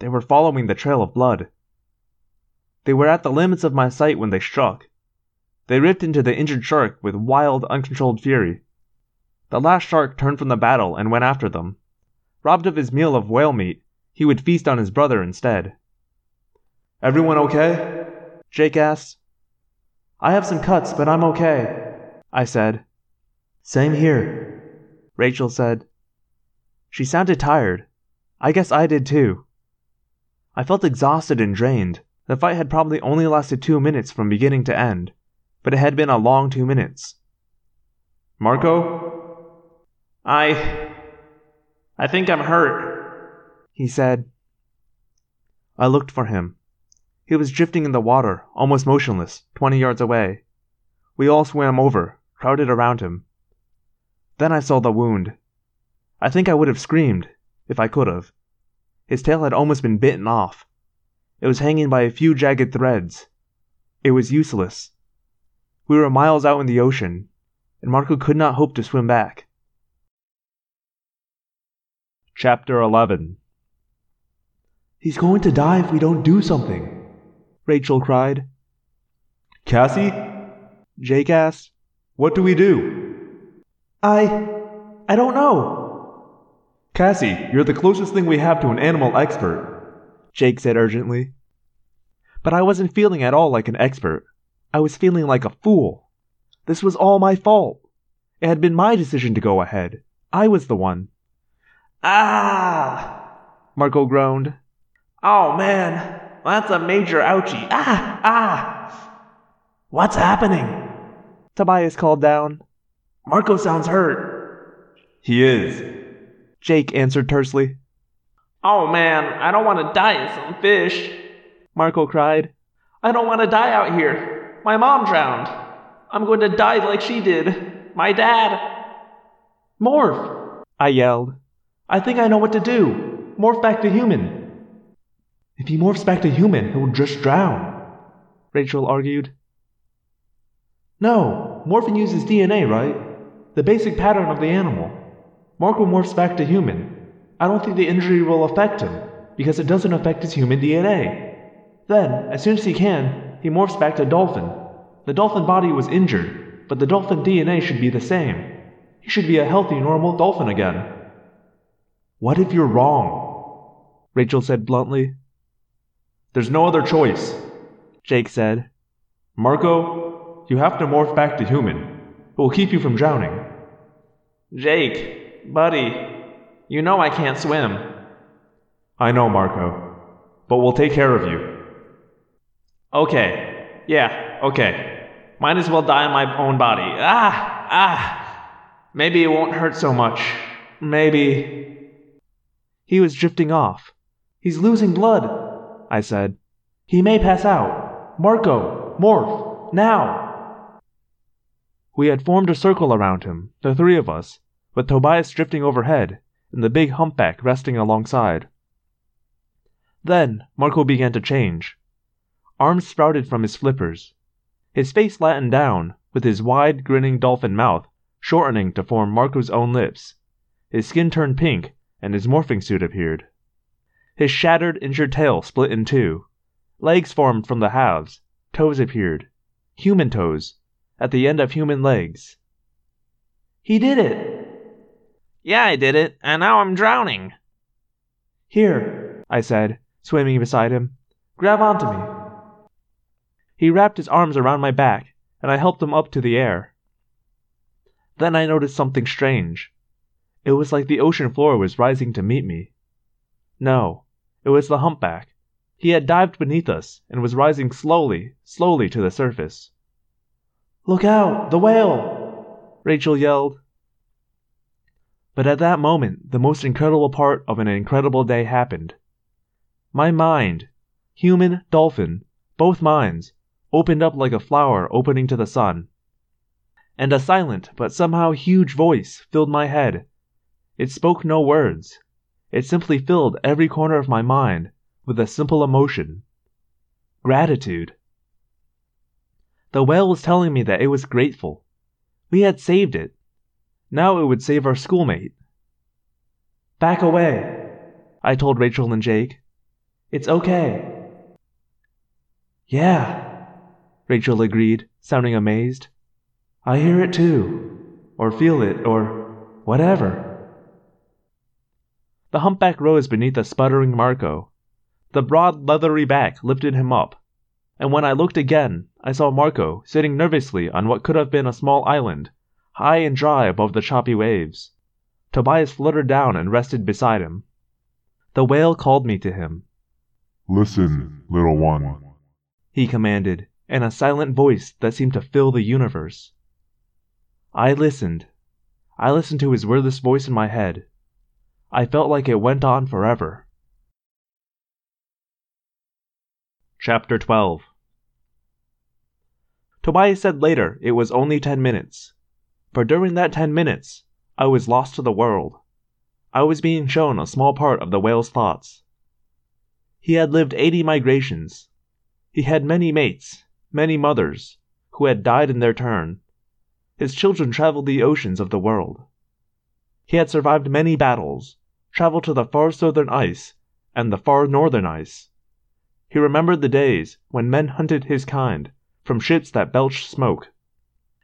They were following the trail of blood. They were at the limits of my sight when they struck. They ripped into the injured shark with wild, uncontrolled fury. The last shark turned from the battle and went after them. Robbed of his meal of whale meat, he would feast on his brother instead. Everyone okay? Jake asked. I have some cuts, but I'm okay, I said. Same here, Rachel said. She sounded tired. I guess I did too. I felt exhausted and drained. The fight had probably only lasted two minutes from beginning to end, but it had been a long two minutes. Marco? I. I think I'm hurt, he said. I looked for him. He was drifting in the water, almost motionless, twenty yards away. We all swam over, crowded around him. Then I saw the wound. I think I would have screamed, if I could have. His tail had almost been bitten off. It was hanging by a few jagged threads. It was useless. We were miles out in the ocean, and Marco could not hope to swim back. Chapter 11 He's going to die if we don't do something, Rachel cried. Cassie? Jake asked. What do we do? I. I don't know. Cassie, you're the closest thing we have to an animal expert, Jake said urgently. But I wasn't feeling at all like an expert. I was feeling like a fool. This was all my fault. It had been my decision to go ahead. I was the one. Ah! Marco groaned. Oh man, that's a major ouchie. Ah! Ah! What's happening? Tobias called down. Marco sounds hurt. He is, Jake answered tersely. Oh man, I don't want to die as some fish. Marco cried. I don't want to die out here. My mom drowned. I'm going to die like she did. My dad. Morph! I yelled. I think I know what to do. Morph back to human. If he morphs back to human, he'll just drown. Rachel argued. No, morphing uses DNA, right? The basic pattern of the animal. Marco morphs back to human. I don't think the injury will affect him, because it doesn't affect his human DNA. Then, as soon as he can, he morphs back to dolphin. The dolphin body was injured, but the dolphin DNA should be the same. He should be a healthy, normal dolphin again. What if you're wrong? Rachel said bluntly. There's no other choice, Jake said. Marco, you have to morph back to human. It will keep you from drowning. Jake, buddy, you know I can't swim. I know, Marco, but we'll take care of you. Okay, yeah, okay. Might as well die in my own body. Ah, ah. Maybe it won't hurt so much. Maybe. He was drifting off. He's losing blood, I said. He may pass out. Marco, morph, now! We had formed a circle around him, the three of us, with Tobias drifting overhead and the big humpback resting alongside. Then Marco began to change. Arms sprouted from his flippers. His face flattened down, with his wide, grinning dolphin mouth shortening to form Marco's own lips. His skin turned pink, and his morphing suit appeared. His shattered, injured tail split in two. Legs formed from the halves. Toes appeared. Human toes, at the end of human legs. He did it! Yeah, I did it, and now I'm drowning. Here, I said, swimming beside him. Grab onto me. He wrapped his arms around my back, and I helped him up to the air. Then I noticed something strange. It was like the ocean floor was rising to meet me. No, it was the humpback. He had dived beneath us and was rising slowly, slowly to the surface. Look out! The whale! Rachel yelled. But at that moment, the most incredible part of an incredible day happened. My mind, human, dolphin, both minds, opened up like a flower opening to the sun. And a silent but somehow huge voice filled my head. It spoke no words. It simply filled every corner of my mind with a simple emotion gratitude. The whale was telling me that it was grateful. We had saved it. Now it would save our schoolmate. Back away, I told Rachel and Jake. It's okay. Yeah, Rachel agreed, sounding amazed. I hear it too, or feel it, or whatever. The humpback rose beneath a sputtering Marco. The broad, leathery back lifted him up, and when I looked again, I saw Marco sitting nervously on what could have been a small island, high and dry above the choppy waves. Tobias fluttered down and rested beside him. The whale called me to him. Listen, little one, he commanded, in a silent voice that seemed to fill the universe. I listened. I listened to his wordless voice in my head. I felt like it went on forever. Chapter 12 Tobias said later it was only ten minutes. For during that ten minutes, I was lost to the world. I was being shown a small part of the whale's thoughts. He had lived eighty migrations. He had many mates, many mothers, who had died in their turn. His children traveled the oceans of the world. He had survived many battles, traveled to the far southern ice and the far northern ice. He remembered the days when men hunted his kind from ships that belched smoke.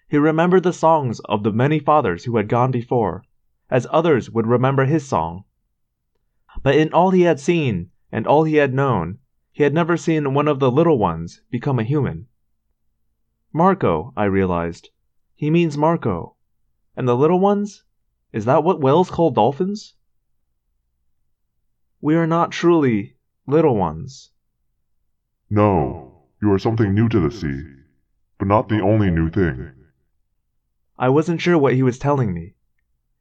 He remembered the songs of the many fathers who had gone before, as others would remember his song. But in all he had seen and all he had known, he had never seen one of the little ones become a human. Marco, I realized. He means Marco. And the little ones? Is that what whales call dolphins? We are not truly little ones. No, you are something new to the sea, but not the only new thing. I wasn't sure what he was telling me.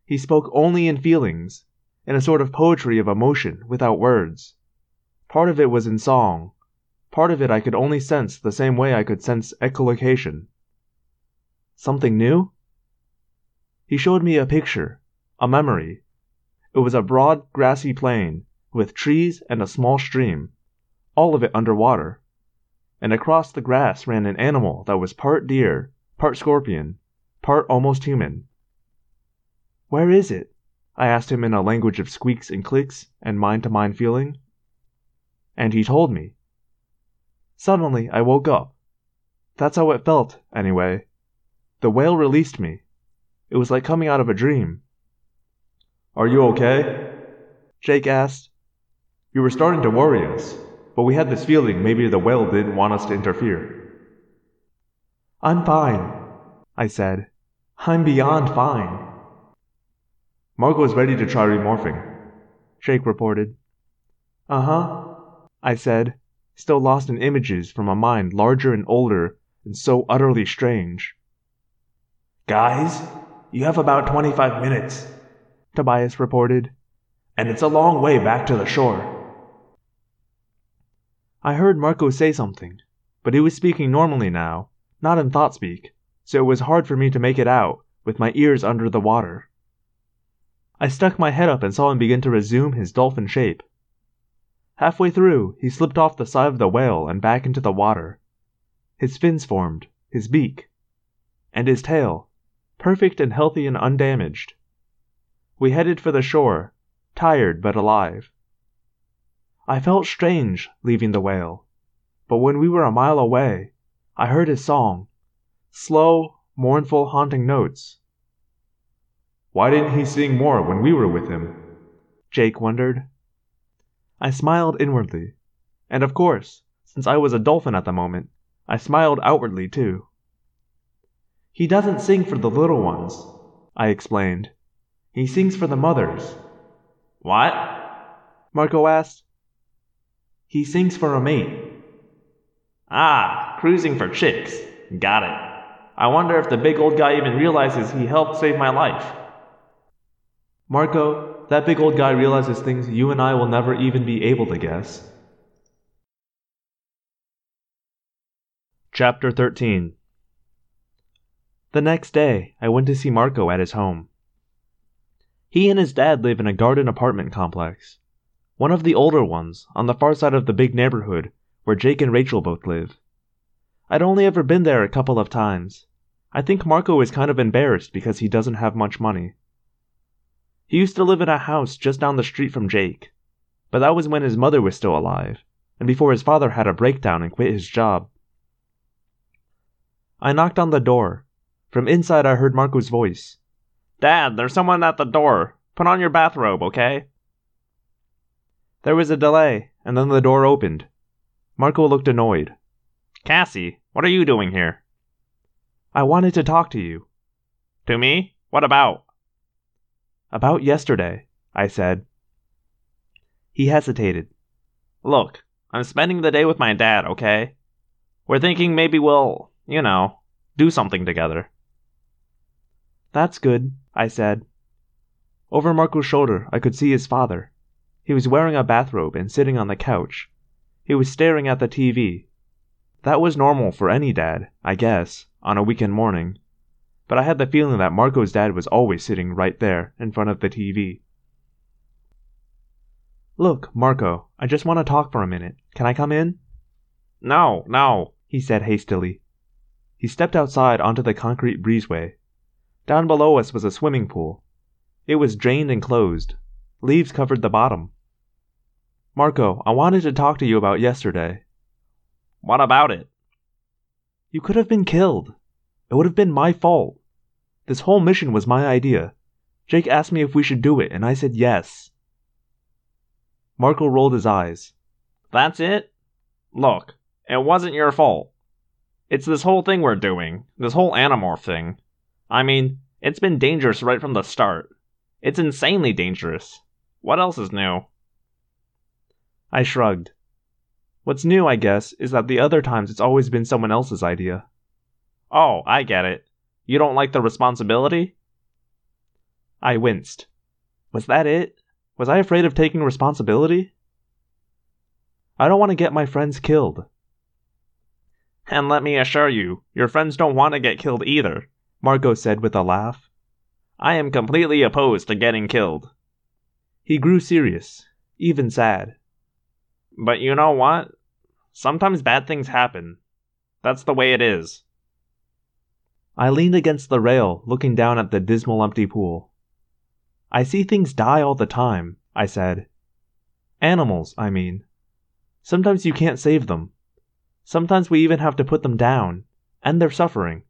He spoke only in feelings, in a sort of poetry of emotion without words. Part of it was in song, Part of it I could only sense the same way I could sense echolocation. Something new? He showed me a picture, a memory. It was a broad, grassy plain, with trees and a small stream, all of it under water. And across the grass ran an animal that was part deer, part scorpion, part almost human. Where is it? I asked him in a language of squeaks and clicks and mind to mind feeling. And he told me. Suddenly, I woke up. That's how it felt, anyway. The whale released me. It was like coming out of a dream. Are you okay? Jake asked. You were starting to worry us, but we had this feeling maybe the well didn't want us to interfere. I'm fine, I said. I'm beyond fine. Marco is ready to try remorphing, Jake reported. Uh huh, I said, still lost in images from a mind larger and older and so utterly strange. Guys, you have about 25 minutes, Tobias reported, and it's a long way back to the shore. I heard Marco say something, but he was speaking normally now, not in thought speak, so it was hard for me to make it out with my ears under the water. I stuck my head up and saw him begin to resume his dolphin shape. Halfway through, he slipped off the side of the whale and back into the water. His fins formed, his beak, and his tail, perfect and healthy and undamaged. We headed for the shore, tired but alive. I felt strange leaving the whale, but when we were a mile away, I heard his song slow, mournful, haunting notes. Why didn't he sing more when we were with him? Jake wondered. I smiled inwardly, and of course, since I was a dolphin at the moment, I smiled outwardly too. He doesn't sing for the little ones, I explained. He sings for the mothers. What? Marco asked. He sings for a mate. Ah, cruising for chicks. Got it. I wonder if the big old guy even realizes he helped save my life. Marco, that big old guy realizes things you and I will never even be able to guess. Chapter 13 The next day, I went to see Marco at his home. He and his dad live in a garden apartment complex, one of the older ones, on the far side of the big neighborhood where Jake and Rachel both live. I'd only ever been there a couple of times. I think Marco is kind of embarrassed because he doesn't have much money. He used to live in a house just down the street from Jake, but that was when his mother was still alive, and before his father had a breakdown and quit his job. I knocked on the door. From inside, I heard Marco's voice. Dad, there's someone at the door. Put on your bathrobe, okay? There was a delay, and then the door opened. Marco looked annoyed. Cassie, what are you doing here? I wanted to talk to you. To me? What about? About yesterday, I said. He hesitated. Look, I'm spending the day with my dad, okay? We're thinking maybe we'll, you know, do something together. That's good, I said. Over Marco's shoulder, I could see his father. He was wearing a bathrobe and sitting on the couch. He was staring at the TV. That was normal for any dad, I guess, on a weekend morning. But I had the feeling that Marco's dad was always sitting right there in front of the TV. Look, Marco, I just want to talk for a minute. Can I come in? No, no, he said hastily. He stepped outside onto the concrete breezeway. Down below us was a swimming pool. It was drained and closed. Leaves covered the bottom. Marco, I wanted to talk to you about yesterday. What about it? You could have been killed. It would have been my fault. This whole mission was my idea. Jake asked me if we should do it, and I said yes. Marco rolled his eyes. That's it? Look, it wasn't your fault. It's this whole thing we're doing, this whole Animorph thing. I mean, it's been dangerous right from the start. It's insanely dangerous. What else is new? I shrugged. What's new, I guess, is that the other times it's always been someone else's idea. Oh, I get it. You don't like the responsibility? I winced. Was that it? Was I afraid of taking responsibility? I don't want to get my friends killed. And let me assure you, your friends don't want to get killed either, Marco said with a laugh. I am completely opposed to getting killed. He grew serious, even sad. But you know what? Sometimes bad things happen. That's the way it is. I leaned against the rail, looking down at the dismal empty pool. I see things die all the time, I said. Animals, I mean. Sometimes you can't save them. Sometimes we even have to put them down, and they're suffering.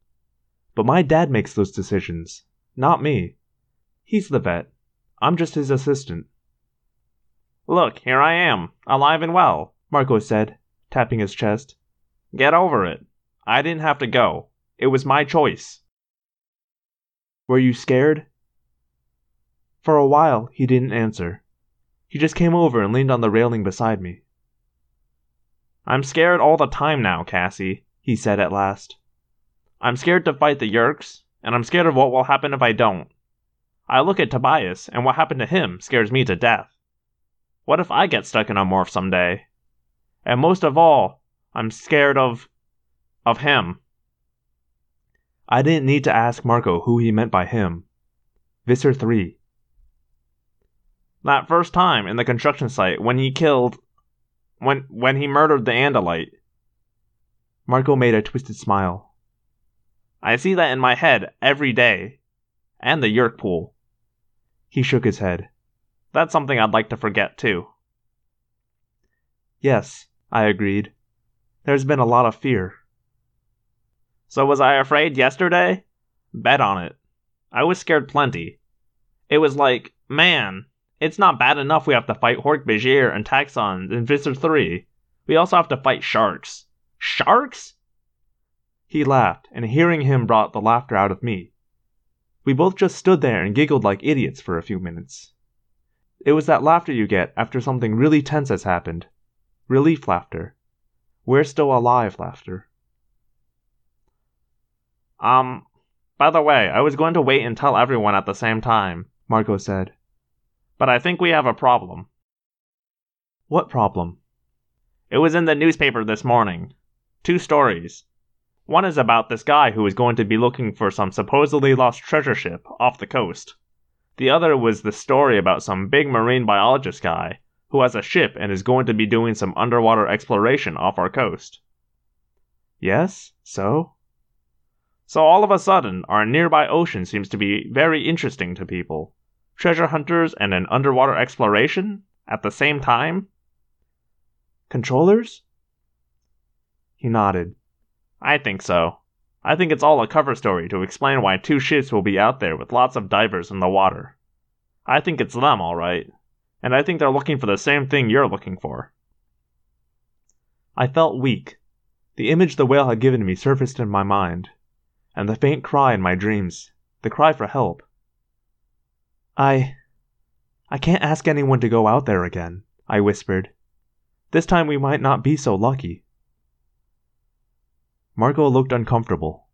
But my dad makes those decisions, not me. He's the vet. I'm just his assistant. Look, here I am, alive and well, Marco said, tapping his chest. Get over it. I didn't have to go. It was my choice. Were you scared? For a while, he didn't answer. He just came over and leaned on the railing beside me. I'm scared all the time now, Cassie, he said at last. I'm scared to fight the Yeerks, and I'm scared of what will happen if I don't. I look at Tobias, and what happened to him scares me to death. What if I get stuck in a morph someday? And most of all, I'm scared of. of him. I didn't need to ask Marco who he meant by him. Visser 3. That first time in the construction site when he killed. when when he murdered the Andalite. Marco made a twisted smile. I see that in my head every day. And the Yeerk pool. He shook his head. That's something I'd like to forget, too. Yes, I agreed. There's been a lot of fear. So was I afraid yesterday? Bet on it. I was scared plenty. It was like, man, it's not bad enough we have to fight Hork-Bajir and Taxxons in Visser 3. We also have to fight sharks. Sharks? He laughed, and hearing him brought the laughter out of me. We both just stood there and giggled like idiots for a few minutes. It was that laughter you get after something really tense has happened. Relief laughter. We're still alive laughter. Um, by the way, I was going to wait and tell everyone at the same time, Marco said. But I think we have a problem. What problem? It was in the newspaper this morning. Two stories. One is about this guy who is going to be looking for some supposedly lost treasure ship off the coast. The other was the story about some big marine biologist guy who has a ship and is going to be doing some underwater exploration off our coast. Yes, so? So all of a sudden, our nearby ocean seems to be very interesting to people. Treasure hunters and an underwater exploration at the same time? Controllers? He nodded. I think so. I think it's all a cover story to explain why two ships will be out there with lots of divers in the water. I think it's them, all right. And I think they're looking for the same thing you're looking for. I felt weak. The image the whale had given me surfaced in my mind, and the faint cry in my dreams, the cry for help. I. I can't ask anyone to go out there again, I whispered. This time we might not be so lucky. Marco looked uncomfortable.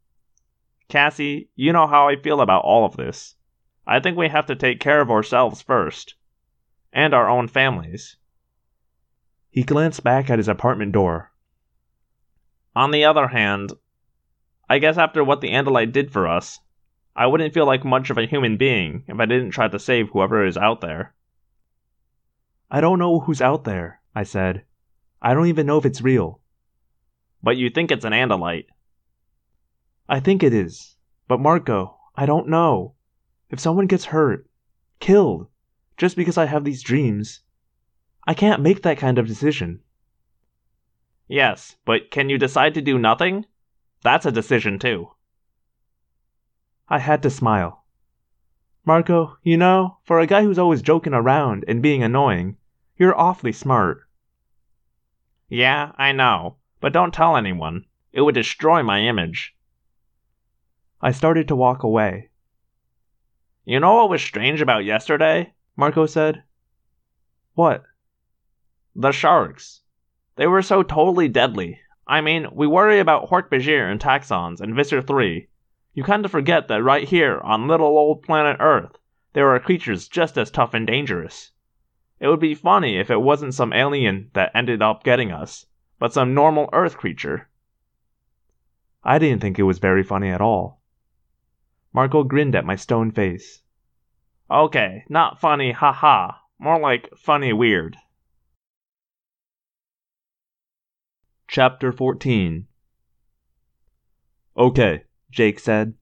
Cassie, you know how I feel about all of this. I think we have to take care of ourselves first. And our own families. He glanced back at his apartment door. On the other hand, I guess after what the Andalite did for us, I wouldn't feel like much of a human being if I didn't try to save whoever is out there. I don't know who's out there, I said. I don't even know if it's real. But you think it's an Andalite. I think it is. But Marco, I don't know. If someone gets hurt, killed, just because I have these dreams, I can't make that kind of decision. Yes, but can you decide to do nothing? That's a decision too. I had to smile. Marco, you know, for a guy who's always joking around and being annoying, you're awfully smart. Yeah, I know. But don't tell anyone. It would destroy my image. I started to walk away. You know what was strange about yesterday? Marco said. What? The sharks. They were so totally deadly. I mean, we worry about Hork-Bajir and Taxxons and Visser 3. You kind of forget that right here on little old planet Earth, there are creatures just as tough and dangerous. It would be funny if it wasn't some alien that ended up getting us, but some normal Earth creature. I didn't think it was very funny at all. Marco grinned at my stone face. Okay, not funny, haha. More like funny weird. Chapter 14 Okay, Jake said.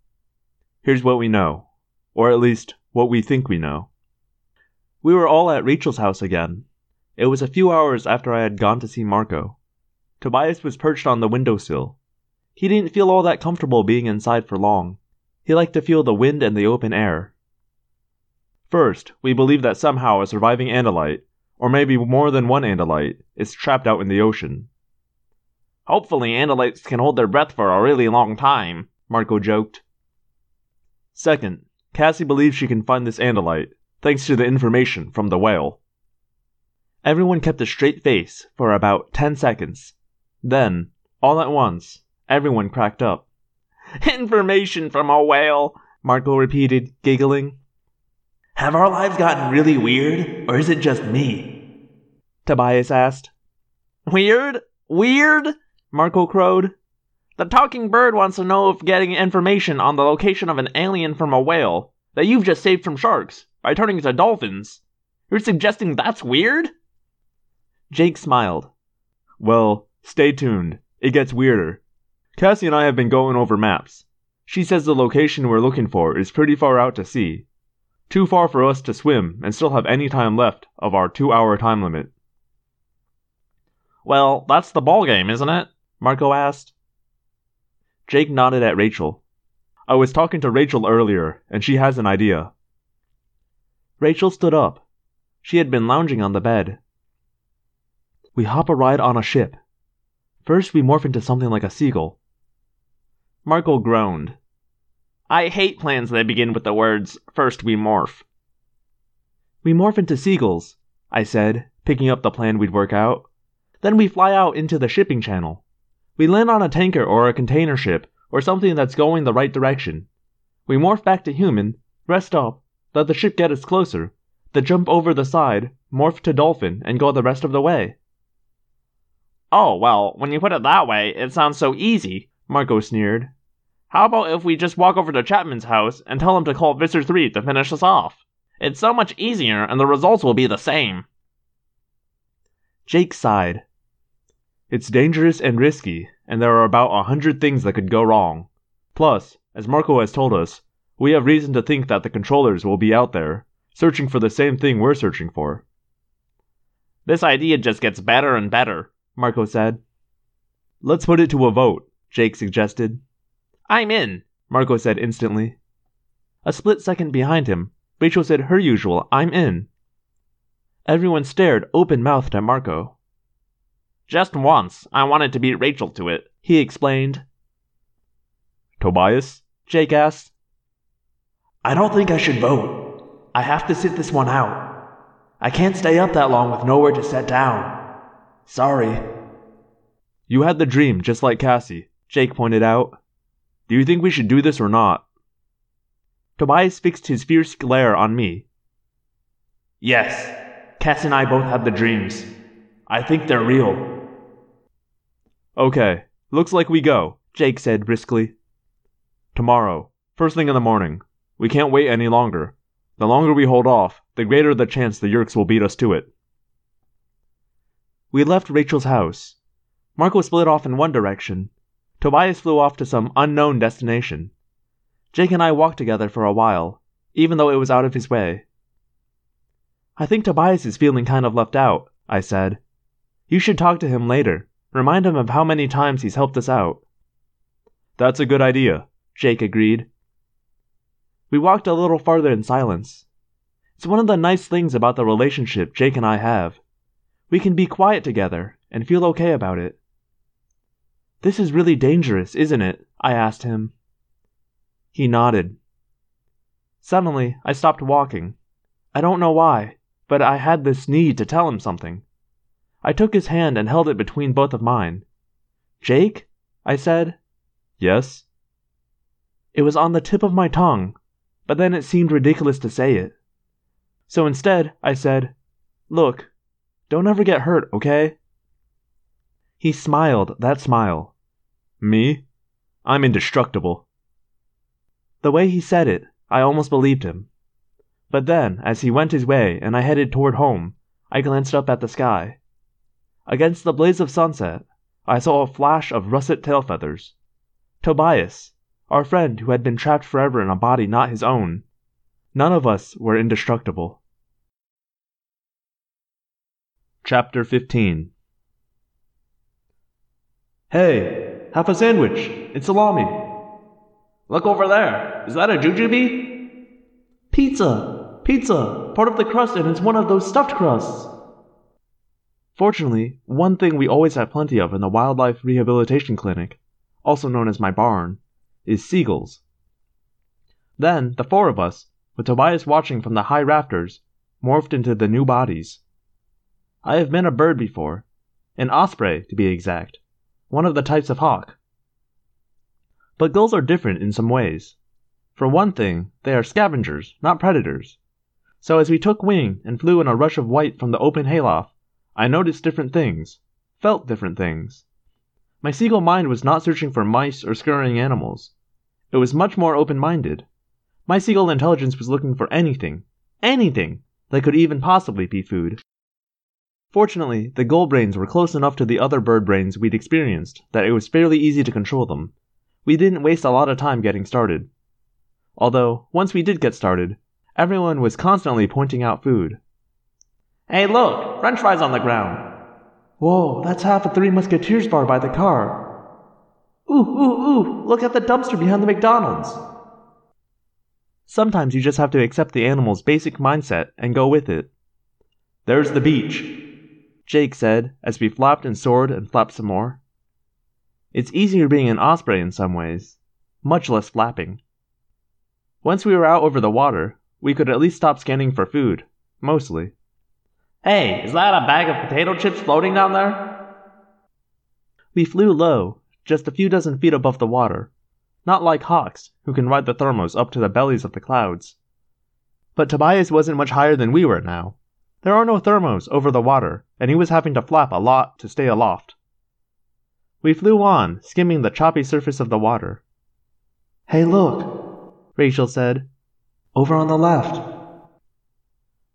Here's what we know. Or at least, what we think we know. We were all at Rachel's house again. It was a few hours after I had gone to see Marco. Tobias was perched on the windowsill. He didn't feel all that comfortable being inside for long. He liked to feel the wind and the open air. First, we believe that somehow a surviving Andalite, or maybe more than one Andalite, is trapped out in the ocean. Hopefully, Andalites can hold their breath for a really long time, Marco joked. Second, Cassie believes she can find this Andalite, thanks to the information from the whale. Everyone kept a straight face for about ten seconds. Then, all at once, everyone cracked up. Information from a whale, Marco repeated, giggling. Have our lives gotten really weird, or is it just me? Tobias asked. Weird? Weird? Marco crowed. The talking bird wants to know if getting information on the location of an alien from a whale that you've just saved from sharks by turning into dolphins. You're suggesting that's weird? Jake smiled. Well, stay tuned. It gets weirder. Cassie and I have been going over maps. She says the location we're looking for is pretty far out to sea. Too far for us to swim and still have any time left of our two hour time limit. Well, that's the ball game, isn't it? Marco asked. Jake nodded at Rachel. I was talking to Rachel earlier, and she has an idea. Rachel stood up. She had been lounging on the bed. We hop a ride on a ship. First, we morph into something like a seagull. Marco groaned. I hate plans that begin with the words, first we morph. We morph into seagulls, I said, picking up the plan we'd work out. Then we fly out into the shipping channel. We land on a tanker or a container ship or something that's going the right direction. We morph back to human, rest up, let the ship get us closer, then jump over the side, morph to dolphin, and go the rest of the way. Oh, well, when you put it that way, it sounds so easy, Marco sneered. How about if we just walk over to Chapman's house and tell him to call Visser 3 to finish us off? It's so much easier and the results will be the same. Jake sighed. It's dangerous and risky, and there are about a hundred things that could go wrong. Plus, as Marco has told us, we have reason to think that the controllers will be out there, searching for the same thing we're searching for. This idea just gets better and better, Marco said. Let's put it to a vote, Jake suggested. I'm in, Marco said instantly. A split second behind him, Rachel said her usual, I'm in. Everyone stared open mouthed at Marco. Just once, I wanted to beat Rachel to it, he explained. Tobias? Jake asked. I don't think I should vote. I have to sit this one out. I can't stay up that long with nowhere to set down. Sorry. You had the dream, just like Cassie, Jake pointed out. Do you think we should do this or not? Tobias fixed his fierce glare on me. Yes, Cass and I both had the dreams. I think they're real. Okay, looks like we go, Jake said briskly. Tomorrow, first thing in the morning. We can't wait any longer. The longer we hold off, the greater the chance the Yeerks will beat us to it. We left Rachel's house. Marco split off in one direction. Tobias flew off to some unknown destination. Jake and I walked together for a while, even though it was out of his way. I think Tobias is feeling kind of left out, I said. You should talk to him later. Remind him of how many times he's helped us out. That's a good idea, Jake agreed. We walked a little farther in silence. It's one of the nice things about the relationship Jake and I have. We can be quiet together and feel okay about it. This is really dangerous, isn't it? I asked him. He nodded. Suddenly, I stopped walking. I don't know why, but I had this need to tell him something. I took his hand and held it between both of mine. Jake? I said. Yes? It was on the tip of my tongue, but then it seemed ridiculous to say it. So instead, I said, Look, don't ever get hurt, okay? He smiled that smile. Me? I'm indestructible. The way he said it, I almost believed him. But then, as he went his way and I headed toward home, I glanced up at the sky. Against the blaze of sunset, I saw a flash of russet tail feathers. Tobias, our friend who had been trapped forever in a body not his own. None of us were indestructible. Chapter 15 Hey, have a sandwich. It's salami. Look over there. Is that a jujube? Pizza! Pizza! Part of the crust, and it's one of those stuffed crusts. Fortunately, one thing we always have plenty of in the Wildlife Rehabilitation Clinic, also known as my barn, is seagulls. Then, the four of us, with Tobias watching from the high rafters, morphed into the new bodies. I have been a bird before, an osprey to be exact, one of the types of hawk. But gulls are different in some ways. For one thing, they are scavengers, not predators. So as we took wing and flew in a rush of white from the open hayloft, I noticed different things, felt different things. My seagull mind was not searching for mice or scurrying animals. It was much more open minded. My seagull intelligence was looking for anything, anything, that could even possibly be food. Fortunately, the gull brains were close enough to the other bird brains we'd experienced that it was fairly easy to control them. We didn't waste a lot of time getting started. Although, once we did get started, everyone was constantly pointing out food. Hey, look! French fries on the ground. Whoa, that's half a Three Musketeers bar by the car. Ooh, ooh, ooh, look at the dumpster behind the McDonald's. Sometimes you just have to accept the animal's basic mindset and go with it. There's the beach. Jake said as we flapped and soared and flapped some more. It's easier being an osprey in some ways, much less flapping. Once we were out over the water, we could at least stop scanning for food, mostly. Hey, is that a bag of potato chips floating down there? We flew low, just a few dozen feet above the water, not like hawks, who can ride the thermos up to the bellies of the clouds. But Tobias wasn't much higher than we were now. There are no thermos over the water, and he was having to flap a lot to stay aloft. We flew on, skimming the choppy surface of the water. Hey, look, Rachel said. Over on the left.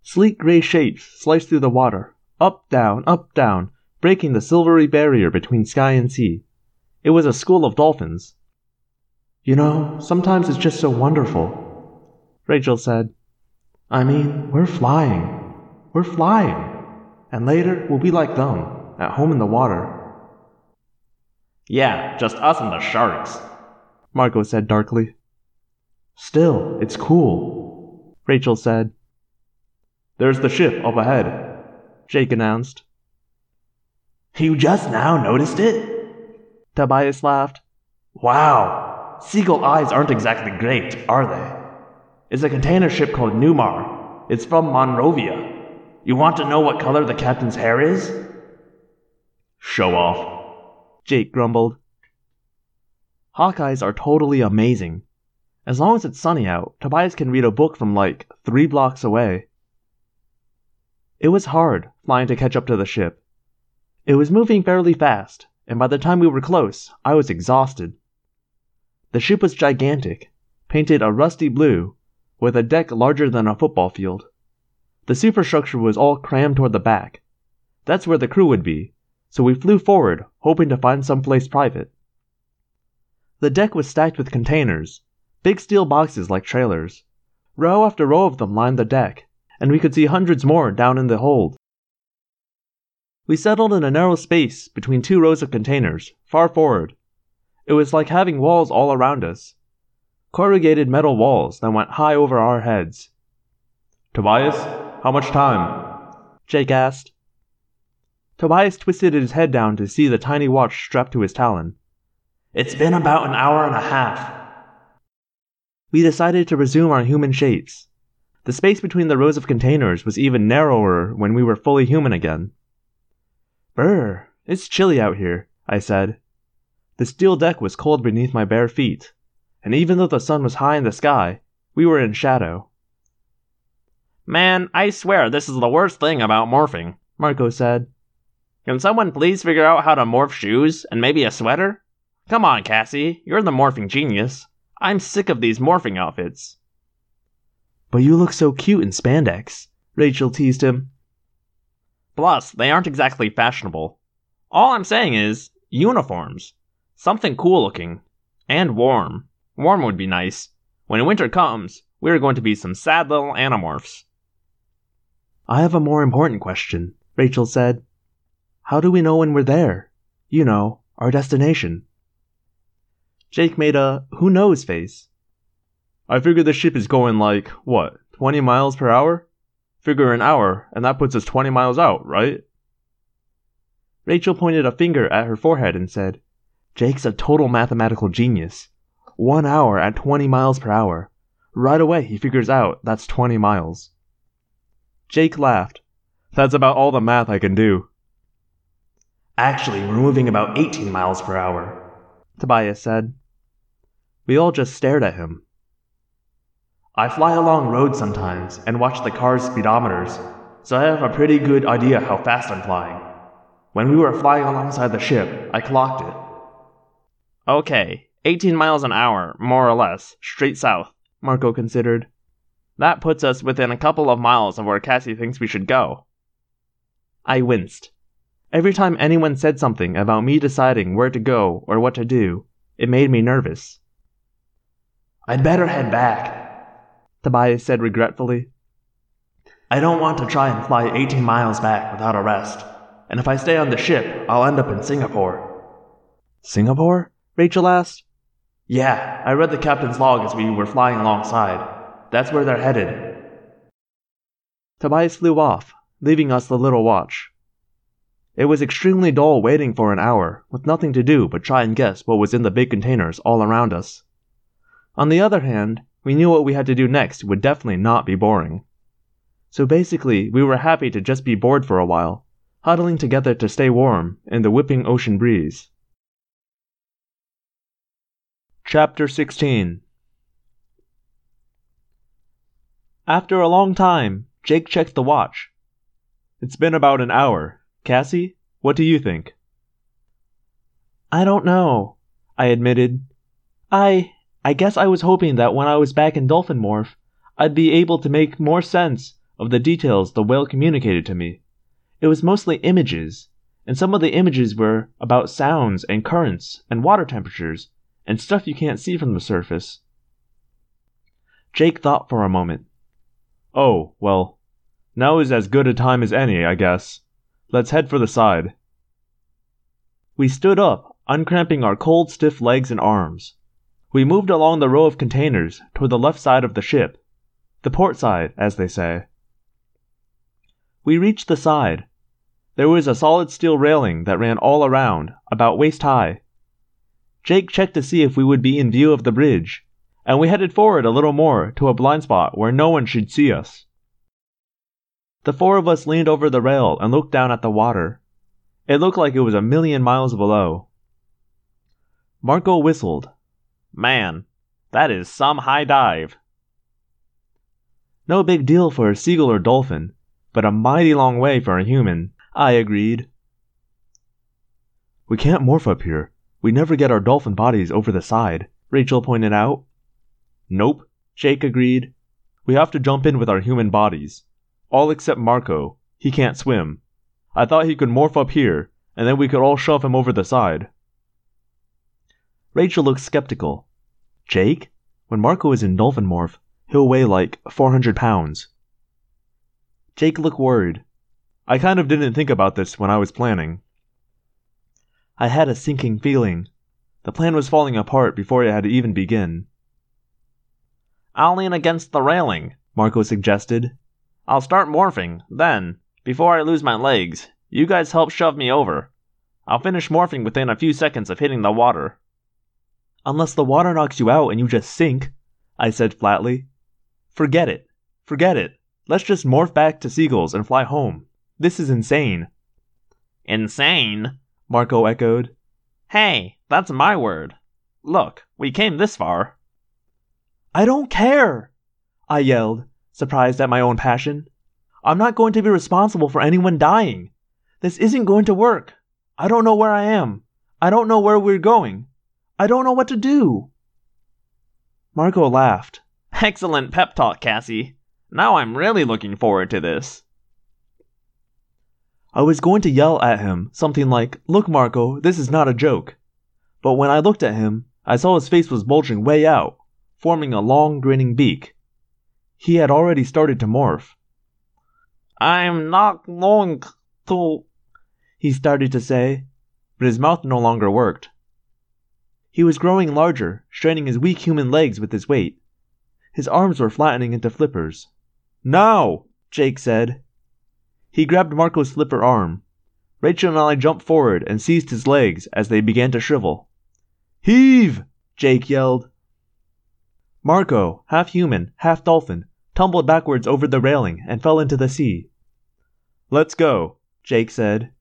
Sleek gray shapes sliced through the water, up, down, up, down, breaking the silvery barrier between sky and sea. It was a school of dolphins. You know, sometimes it's just so wonderful, Rachel said. I mean, we're flying. We're flying. And later, we'll be like them, at home in the water. Yeah, just us and the sharks, Marco said darkly. Still, it's cool, Rachel said. There's the ship up ahead, Jake announced. You just now noticed it? Tobias laughed. Wow, seagull eyes aren't exactly great, are they? It's a container ship called Newmar. It's from Monrovia. You want to know what color the captain's hair is? Show off, Jake grumbled. Hawkeyes are totally amazing. As long as it's sunny out, Tobias can read a book from like three blocks away. It was hard flying to catch up to the ship. It was moving fairly fast, and by the time we were close, I was exhausted. The ship was gigantic, painted a rusty blue, with a deck larger than a football field. The superstructure was all crammed toward the back. That's where the crew would be, so we flew forward, hoping to find some place private. The deck was stacked with containers, big steel boxes like trailers. Row after row of them lined the deck, and we could see hundreds more down in the hold. We settled in a narrow space between two rows of containers, far forward. It was like having walls all around us. Corrugated metal walls that went high over our heads. Tobias, how much time? Jake asked. Tobias twisted his head down to see the tiny watch strapped to his talon. It's been about an hour and a half. We decided to resume our human shapes. The space between the rows of containers was even narrower when we were fully human again. Brr, it's chilly out here, I said. The steel deck was cold beneath my bare feet, and even though the sun was high in the sky, we were in shadow. Man, I swear this is the worst thing about morphing, Marco said. Can someone please figure out how to morph shoes and maybe a sweater? Come on, Cassie. You're the morphing genius. I'm sick of these morphing outfits. But you look so cute in spandex, Rachel teased him. Plus, they aren't exactly fashionable. All I'm saying is, uniforms. Something cool looking. And warm. Warm would be nice. When winter comes, we're going to be some sad little animorphs. I have a more important question, Rachel said. How do we know when we're there? You know, our destination. Jake made a who knows face. I figure the ship is going like, what, 20 miles per hour? Figure an hour, and that puts us 20 miles out, right? Rachel pointed a finger at her forehead and said, Jake's a total mathematical genius. One hour at 20 miles per hour. Right away, he figures out that's 20 miles. Jake laughed. That's about all the math I can do. Actually, we're moving about 18 miles per hour, Tobias said. We all just stared at him. I fly along roads sometimes and watch the car's speedometers, so I have a pretty good idea how fast I'm flying. When we were flying alongside the ship, I clocked it. Okay, 18 miles an hour, more or less, straight south, Marco considered. That puts us within a couple of miles of where Cassie thinks we should go. I winced. Every time anyone said something about me deciding where to go or what to do, it made me nervous. I'd better head back, Tobias said regretfully. I don't want to try and fly 18 miles back without a rest, and if I stay on the ship, I'll end up in Singapore. Singapore? Rachel asked. Yeah, I read the captain's log as we were flying alongside. That's where they're headed. Tobias flew off, leaving us the little watch. It was extremely dull waiting for an hour, with nothing to do but try and guess what was in the big containers all around us. On the other hand, we knew what we had to do next would definitely not be boring. So basically, we were happy to just be bored for a while, huddling together to stay warm in the whipping ocean breeze. Chapter 16 After a long time, Jake checked the watch. It's been about an hour. Cassie, what do you think? I don't know, I admitted. I I guess I was hoping that when I was back in Dolphin Morph, I'd be able to make more sense of the details the whale communicated to me. It was mostly images, and some of the images were about sounds and currents and water temperatures and stuff you can't see from the surface. Jake thought for a moment. Oh, well, now is as good a time as any, I guess. Let's head for the side. We stood up, uncramping our cold, stiff legs and arms. We moved along the row of containers toward the left side of the ship. The port side, as they say. We reached the side. There was a solid steel railing that ran all around, about waist high. Jake checked to see if we would be in view of the bridge, and we headed forward a little more to a blind spot where no one should see us. The four of us leaned over the rail and looked down at the water. It looked like it was a million miles below. Marco whistled. Man, that is some high dive. No big deal for a seagull or dolphin, but a mighty long way for a human, I agreed. We can't morph up here. We never get our dolphin bodies over the side, Rachel pointed out. Nope, Jake agreed. We have to jump in with our human bodies. All except Marco. He can't swim. I thought he could morph up here, and then we could all shove him over the side. Rachel looked skeptical. Jake? When Marco is in dolphin morph, he'll weigh like 400 pounds. Jake looked worried. I kind of didn't think about this when I was planning. I had a sinking feeling. The plan was falling apart before it had even begun. I'll lean against the railing, Marco suggested. I'll start morphing, then, before I lose my legs, you guys help shove me over. I'll finish morphing within a few seconds of hitting the water. Unless the water knocks you out and you just sink, I said flatly. Forget it. Forget it. Let's just morph back to seagulls and fly home. This is insane. Insane? Marco echoed. Hey, that's my word. Look, we came this far. I don't care! I yelled, surprised at my own passion. I'm not going to be responsible for anyone dying. This isn't going to work. I don't know where I am. I don't know where we're going. I don't know what to do. Marco laughed. Excellent pep talk, Cassie. Now I'm really looking forward to this. I was going to yell at him something like, Look, Marco, this is not a joke. But when I looked at him, I saw his face was bulging way out, forming a long, grinning beak. He had already started to morph. I'm not going to. He started to say, but his mouth no longer worked. He was growing larger, straining his weak human legs with his weight. His arms were flattening into flippers. Now! Jake said. He grabbed Marco's flipper arm. Rachel and I jumped forward and seized his legs as they began to shrivel. Heave! Jake yelled. Marco, half human, half dolphin, tumbled backwards over the railing and fell into the sea. Let's go, Jake said.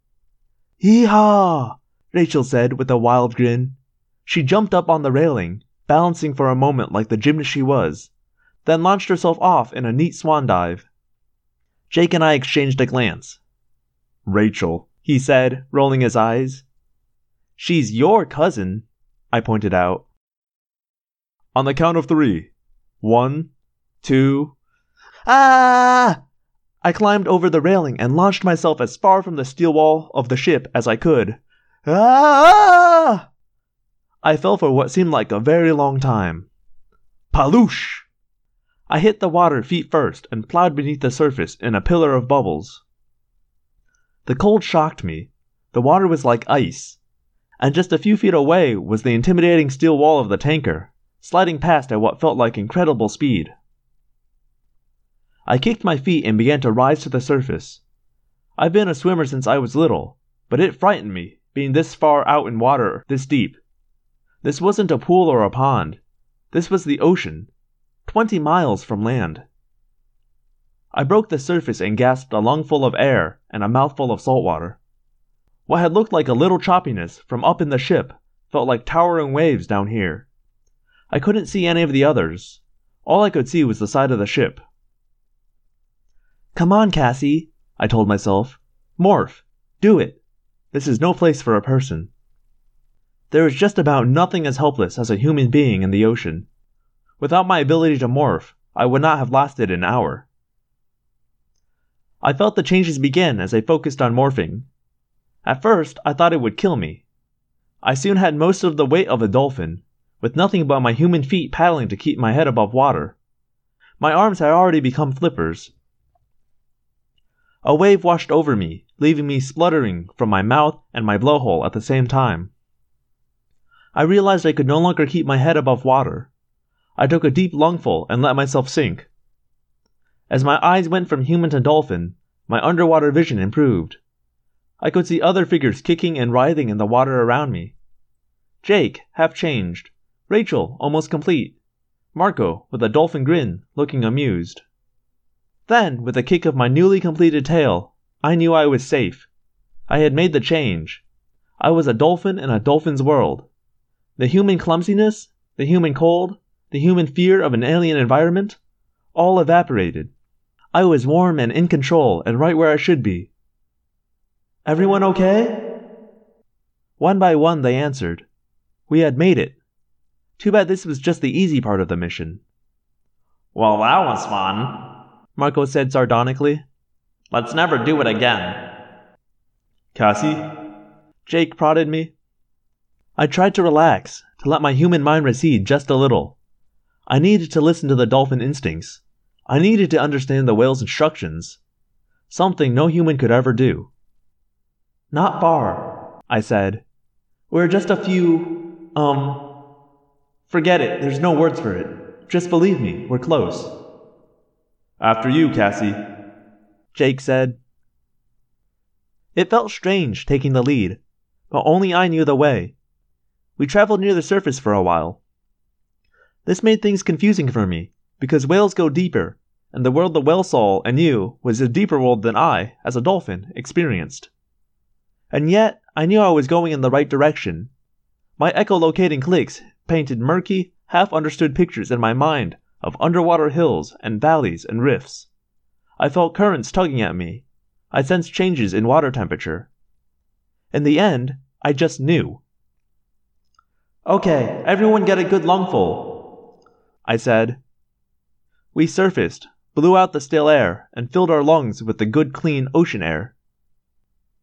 Hee-haw! Rachel said with a wild grin. She jumped up on the railing, balancing for a moment like the gymnast she was, then launched herself off in a neat swan dive. Jake and I exchanged a glance. Rachel, he said, rolling his eyes. She's your cousin, I pointed out. On the count of three. One, two. Ah! I climbed over the railing and launched myself as far from the steel wall of the ship as I could. Ah! I fell for what seemed like a very long time. Paloosh! I hit the water feet first and plowed beneath the surface in a pillar of bubbles. The cold shocked me. The water was like ice, and just a few feet away was the intimidating steel wall of the tanker, sliding past at what felt like incredible speed. I kicked my feet and began to rise to the surface. I've been a swimmer since I was little, but it frightened me, being this far out in water this deep. This wasn't a pool or a pond. This was the ocean, twenty miles from land. I broke the surface and gasped a lungful of air and a mouthful of salt water. What had looked like a little choppiness from up in the ship felt like towering waves down here. I couldn't see any of the others. All I could see was the side of the ship. Come on, Cassie, I told myself. Morph. Do it. This is no place for a person. There is just about nothing as helpless as a human being in the ocean. Without my ability to morph, I would not have lasted an hour. I felt the changes begin as I focused on morphing. At first, I thought it would kill me. I soon had most of the weight of a dolphin, with nothing but my human feet paddling to keep my head above water. My arms had already become flippers. A wave washed over me, leaving me spluttering from my mouth and my blowhole at the same time. I realized I could no longer keep my head above water. I took a deep lungful and let myself sink. As my eyes went from human to dolphin, my underwater vision improved. I could see other figures kicking and writhing in the water around me. Jake, half changed. Rachel, almost complete. Marco, with a dolphin grin, looking amused. Then, with a kick of my newly completed tail, I knew I was safe. I had made the change. I was a dolphin in a dolphin's world. The human clumsiness, the human cold, the human fear of an alien environment, all evaporated. I was warm and in control and right where I should be. Everyone okay? One by one they answered. We had made it. Too bad this was just the easy part of the mission. Well, that was fun, Marco said sardonically. Let's never do it again. Cassie? Jake prodded me. I tried to relax, to let my human mind recede just a little. I needed to listen to the dolphin instincts. I needed to understand the whale's instructions. Something no human could ever do. Not far, I said. We're just a few, um. Forget it, there's no words for it. Just believe me, we're close. After you, Cassie, Jake said. It felt strange taking the lead, but only I knew the way. We traveled near the surface for a while. This made things confusing for me, because whales go deeper, and the world the whale saw and knew was a deeper world than I, as a dolphin, experienced. And yet, I knew I was going in the right direction. My echolocating clicks painted murky, half understood pictures in my mind of underwater hills and valleys and rifts. I felt currents tugging at me. I sensed changes in water temperature. In the end, I just knew. Okay, everyone get a good lungful, I said. We surfaced, blew out the still air, and filled our lungs with the good clean ocean air.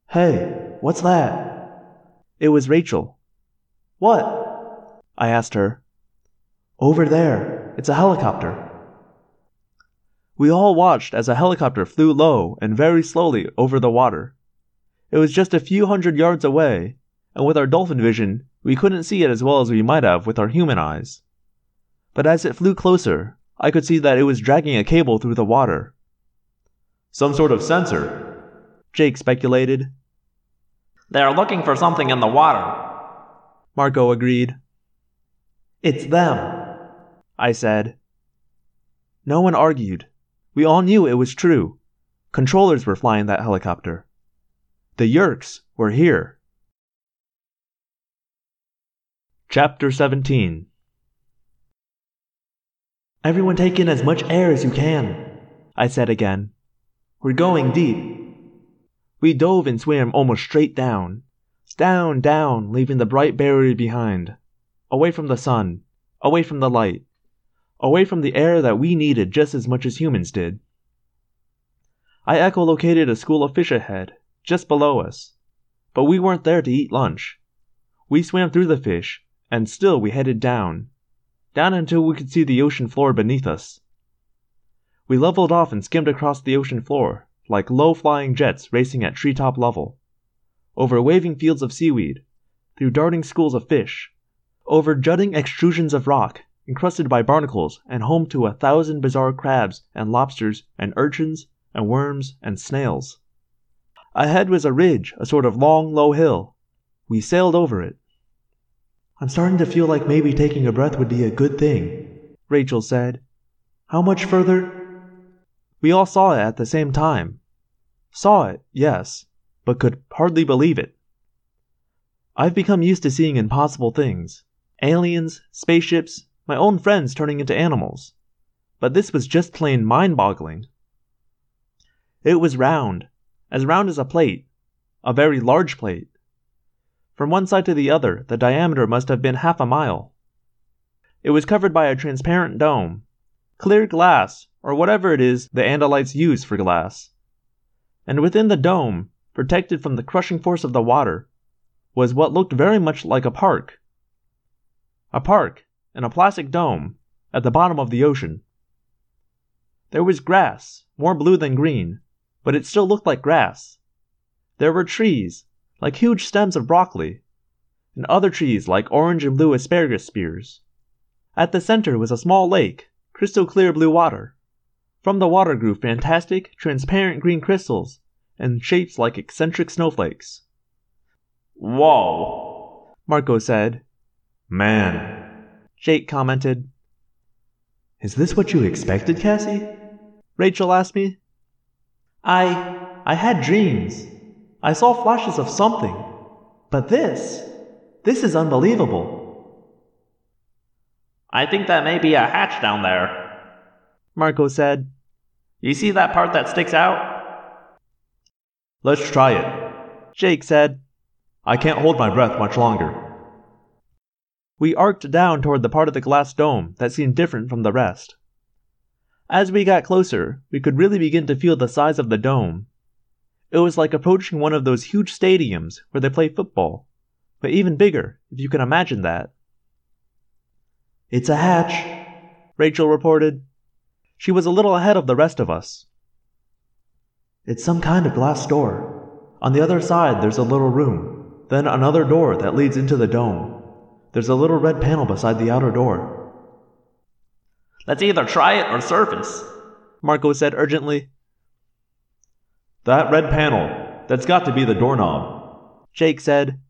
Hey, what's that? It was Rachel. What? I asked her. Over there. It's a helicopter. We all watched as a helicopter flew low and very slowly over the water. It was just a few hundred yards away, and with our dolphin vision, we couldn't see it as well as we might have with our human eyes. But as it flew closer, I could see that it was dragging a cable through the water. Some sort of sensor, Jake speculated. They're looking for something in the water, Marco agreed. It's them, I said. No one argued. We all knew it was true. Controllers were flying that helicopter. The Yeerks were here. Chapter 17 Everyone take in as much air as you can, I said again. We're going deep. We dove and swam almost straight down. Down, down, leaving the bright barrier behind. Away from the sun. Away from the light. Away from the air that we needed just as much as humans did. I echolocated a school of fish ahead, just below us. But we weren't there to eat lunch. We swam through the fish, and still we headed down, down until we could see the ocean floor beneath us. We leveled off and skimmed across the ocean floor, like low flying jets racing at treetop level, over waving fields of seaweed, through darting schools of fish, over jutting extrusions of rock encrusted by barnacles and home to a thousand bizarre crabs and lobsters and urchins and worms and snails. Ahead was a ridge, a sort of long, low hill. We sailed over it. I'm starting to feel like maybe taking a breath would be a good thing, Rachel said. How much further? We all saw it at the same time. Saw it, yes, but could hardly believe it. I've become used to seeing impossible things aliens, spaceships, my own friends turning into animals. But this was just plain mind boggling. It was round, as round as a plate, a very large plate. From one side to the other, the diameter must have been half a mile. It was covered by a transparent dome, clear glass, or whatever it is the Andalites use for glass. And within the dome, protected from the crushing force of the water, was what looked very much like a park. A park, in a plastic dome, at the bottom of the ocean. There was grass, more blue than green, but it still looked like grass. There were trees, like huge stems of broccoli, and other trees like orange and blue asparagus spears. At the center was a small lake, crystal clear blue water. From the water grew fantastic, transparent green crystals and shapes like eccentric snowflakes. Whoa, Marco said. Man, Jake commented. Is this what you expected, Cassie? Rachel asked me. I. I had dreams. I saw flashes of something. But this. This is unbelievable. I think that may be a hatch down there, Marco said. You see that part that sticks out? let's try it. Jake said. I can't hold my breath much longer. We arced down toward the part of the glass dome that seemed different from the rest. As we got closer, we could really begin to feel the size of the dome. It was like approaching one of those huge stadiums where they play football, but even bigger, if you can imagine that. It's a hatch, Rachel reported. She was a little ahead of the rest of us. It's some kind of glass door. On the other side, there's a little room, then another door that leads into the dome. There's a little red panel beside the outer door. Let's either try it or surface, Marco said urgently. That red panel, that's got to be the doorknob. Jake said.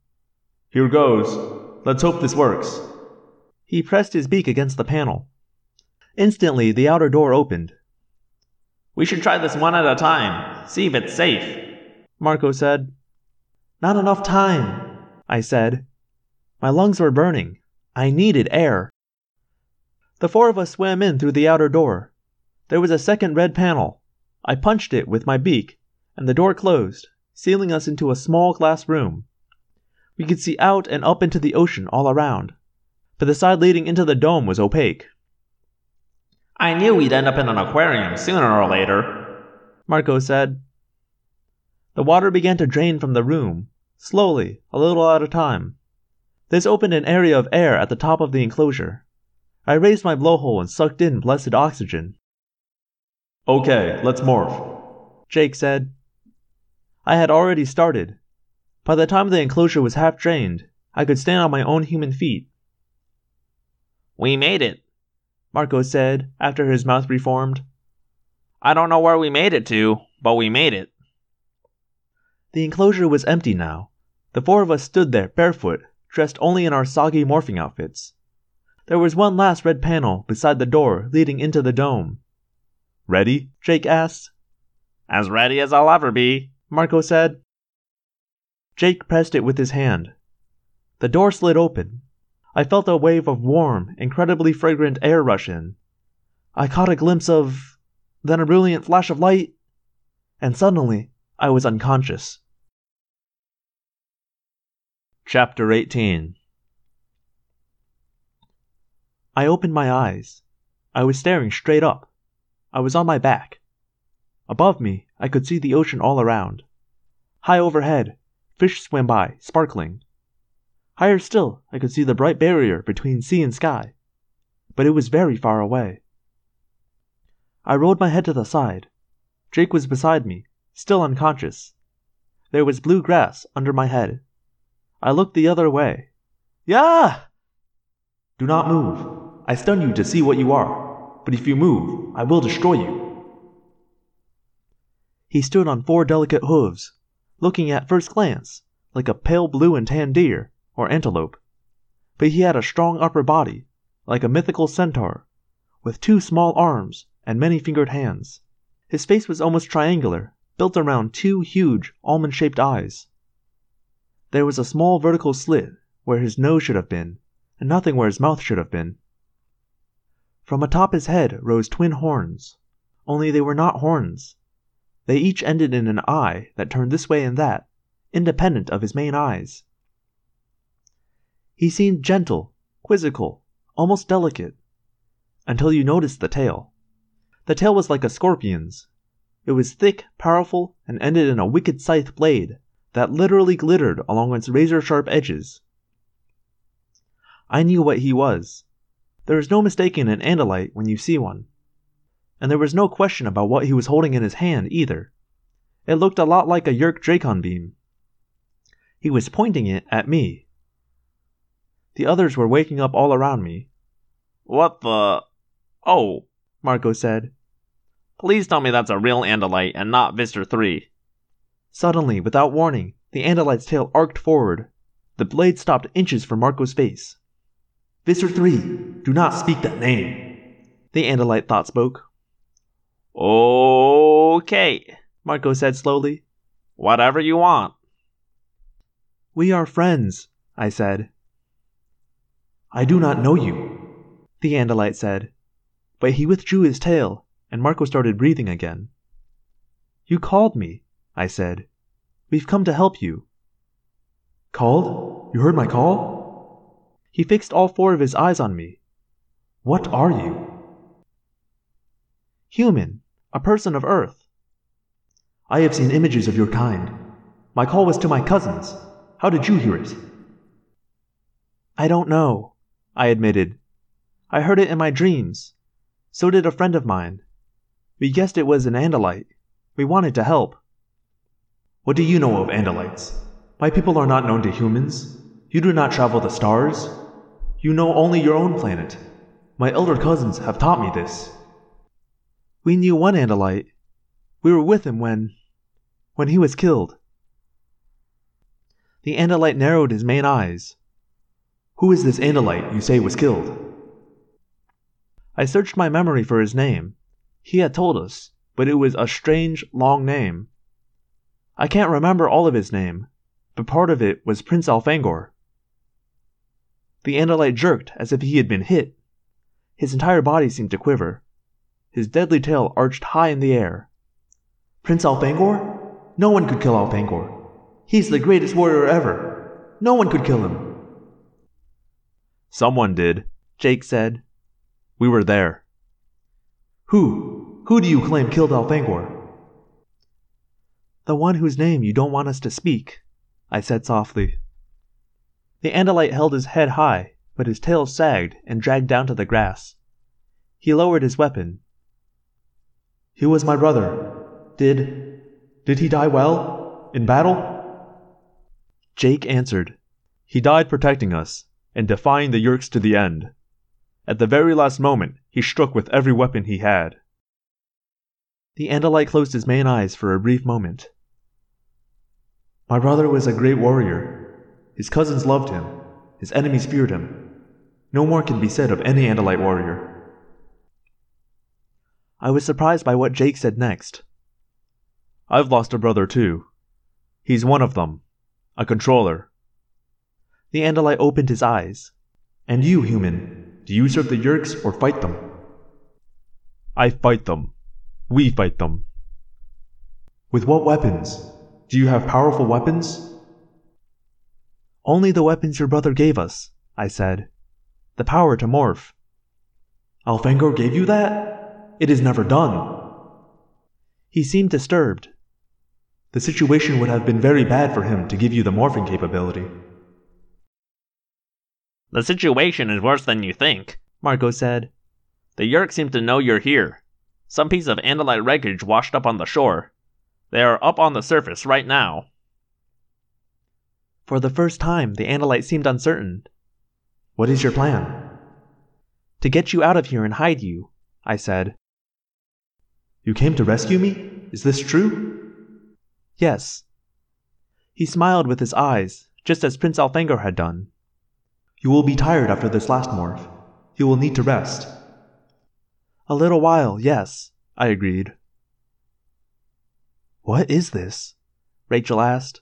Here goes. Let's hope this works. He pressed his beak against the panel. Instantly, the outer door opened. We should try this one at a time, see if it's safe, Marco said. Not enough time, I said. My lungs were burning. I needed air. The four of us swam in through the outer door. There was a second red panel. I punched it with my beak, and the door closed, sealing us into a small glass room. We could see out and up into the ocean all around, but the side leading into the dome was opaque. I knew we'd end up in an aquarium sooner or later, Marco said. The water began to drain from the room, slowly, a little at a time. This opened an area of air at the top of the enclosure. I raised my blowhole and sucked in blessed oxygen. Okay, let's morph, Jake said. I had already started. By the time the enclosure was half drained, I could stand on my own human feet. We made it, Marco said after his mouth reformed. I don't know where we made it to, but we made it. The enclosure was empty now. The four of us stood there barefoot, dressed only in our soggy morphing outfits. There was one last red panel beside the door leading into the dome. Ready? Jake asked. As ready as I'll ever be, Marco said. Jake pressed it with his hand. The door slid open. I felt a wave of warm, incredibly fragrant air rush in. I caught a glimpse of. then a brilliant flash of light, and suddenly I was unconscious. Chapter 18 I opened my eyes. I was staring straight up. I was on my back. Above me, I could see the ocean all around. High overhead, fish swam by, sparkling. Higher still, I could see the bright barrier between sea and sky, but it was very far away. I rolled my head to the side. Jake was beside me, still unconscious. There was blue grass under my head. I looked the other way. Yeah! Do not move. I stun you to see what you are, but if you move, I will destroy you. He stood on four delicate hooves, looking at first glance like a pale blue and tan deer or antelope. But he had a strong upper body, like a mythical centaur, with two small arms and many fingered hands. His face was almost triangular, built around two huge, almond shaped eyes. There was a small vertical slit where his nose should have been, and nothing where his mouth should have been. From atop his head rose twin horns, only they were not horns. They each ended in an eye that turned this way and that, independent of his main eyes. He seemed gentle, quizzical, almost delicate, until you noticed the tail. The tail was like a scorpion's. It was thick, powerful, and ended in a wicked scythe blade that literally glittered along its razor sharp edges. I knew what he was. There is no mistaking an Andalite when you see one. And there was no question about what he was holding in his hand either. It looked a lot like a Yeerk Dracon beam. He was pointing it at me. The others were waking up all around me. What the. Oh, Marco said. Please tell me that's a real Andalite and not Visser 3. Suddenly, without warning, the Andalite's tail arced forward. The blade stopped inches from Marco's face. Visser 3, do not speak that name, the Andalite thought spoke. Okay, Marco said slowly. Whatever you want. We are friends, I said. I do not know you, the Andalite said. But he withdrew his tail, and Marco started breathing again. You called me, I said. We've come to help you. Called? You heard my call? He fixed all four of his eyes on me. What are you? Human, a person of Earth. I have seen images of your kind. My call was to my cousins. How did you hear it? I don't know, I admitted. I heard it in my dreams. So did a friend of mine. We guessed it was an Andalite. We wanted to help. What do you know of Andalites? My people are not known to humans. You do not travel the stars. You know only your own planet. My elder cousins have taught me this. We knew one Andalite. We were with him when. when he was killed. The Andalite narrowed his main eyes. Who is this Andalite you say was killed? I searched my memory for his name. He had told us, but it was a strange, long name. I can't remember all of his name, but part of it was Prince Elfangor. The Andalite jerked as if he had been hit. His entire body seemed to quiver. His deadly tail arched high in the air. Prince Elfangor? No one could kill Elfangor. He's the greatest warrior ever. No one could kill him. Someone did, Jake said. We were there. Who? Who do you claim killed Elfangor? The one whose name you don't want us to speak, I said softly. The Andalite held his head high, but his tail sagged and dragged down to the grass. He lowered his weapon. He was my brother. Did. did he die well? In battle? Jake answered. He died protecting us and defying the Yeerks to the end. At the very last moment, he struck with every weapon he had. The Andalite closed his main eyes for a brief moment. My brother was a great warrior. His cousins loved him. His enemies feared him. No more can be said of any Andalite warrior. I was surprised by what Jake said next. I've lost a brother too. He's one of them, a controller. The Andalite opened his eyes. And you, human, do you serve the Yeerks or fight them? I fight them. We fight them. With what weapons? Do you have powerful weapons? Only the weapons your brother gave us, I said. The power to morph. Elfangor gave you that? It is never done. He seemed disturbed. The situation would have been very bad for him to give you the morphing capability. The situation is worse than you think, Marco said. The Yeerk seem to know you're here. Some piece of Andalite wreckage washed up on the shore. They are up on the surface right now. For the first time, the Andalite seemed uncertain. What is your plan? To get you out of here and hide you, I said. You came to rescue me? Is this true? Yes. He smiled with his eyes, just as Prince Elfangor had done. You will be tired after this last morph. You will need to rest. A little while, yes, I agreed. What is this? Rachel asked.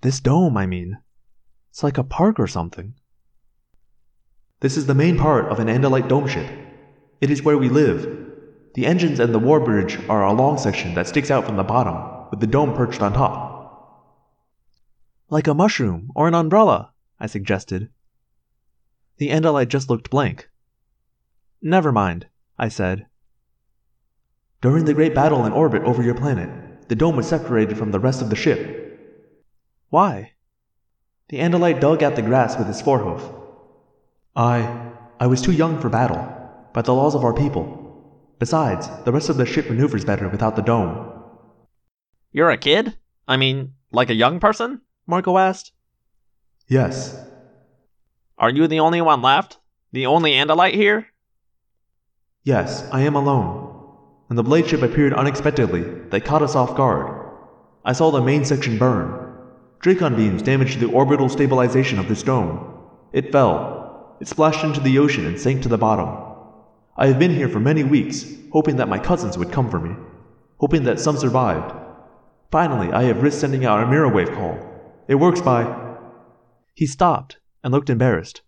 This dome, I mean. It's like a park or something. This is the main part of an Andalite dome ship. It is where we live. The engines and the war bridge are a long section that sticks out from the bottom, with the dome perched on top. Like a mushroom or an umbrella, I suggested. The Andalite just looked blank. Never mind, I said. During the great battle in orbit over your planet, the dome was separated from the rest of the ship. Why? The Andalite dug at the grass with his forehoof. I. I was too young for battle, by the laws of our people. Besides, the rest of the ship maneuvers better without the dome. You're a kid? I mean, like a young person? Marco asked. Yes, are you the only one left? The only Andalite here? Yes, I am alone. And the blade ship appeared unexpectedly, they caught us off guard. I saw the main section burn. Dracon beams damaged the orbital stabilization of this dome. It fell. It splashed into the ocean and sank to the bottom. I have been here for many weeks, hoping that my cousins would come for me, hoping that some survived. Finally, I have risked sending out a mirror wave call. It works by. He stopped, and looked embarrassed.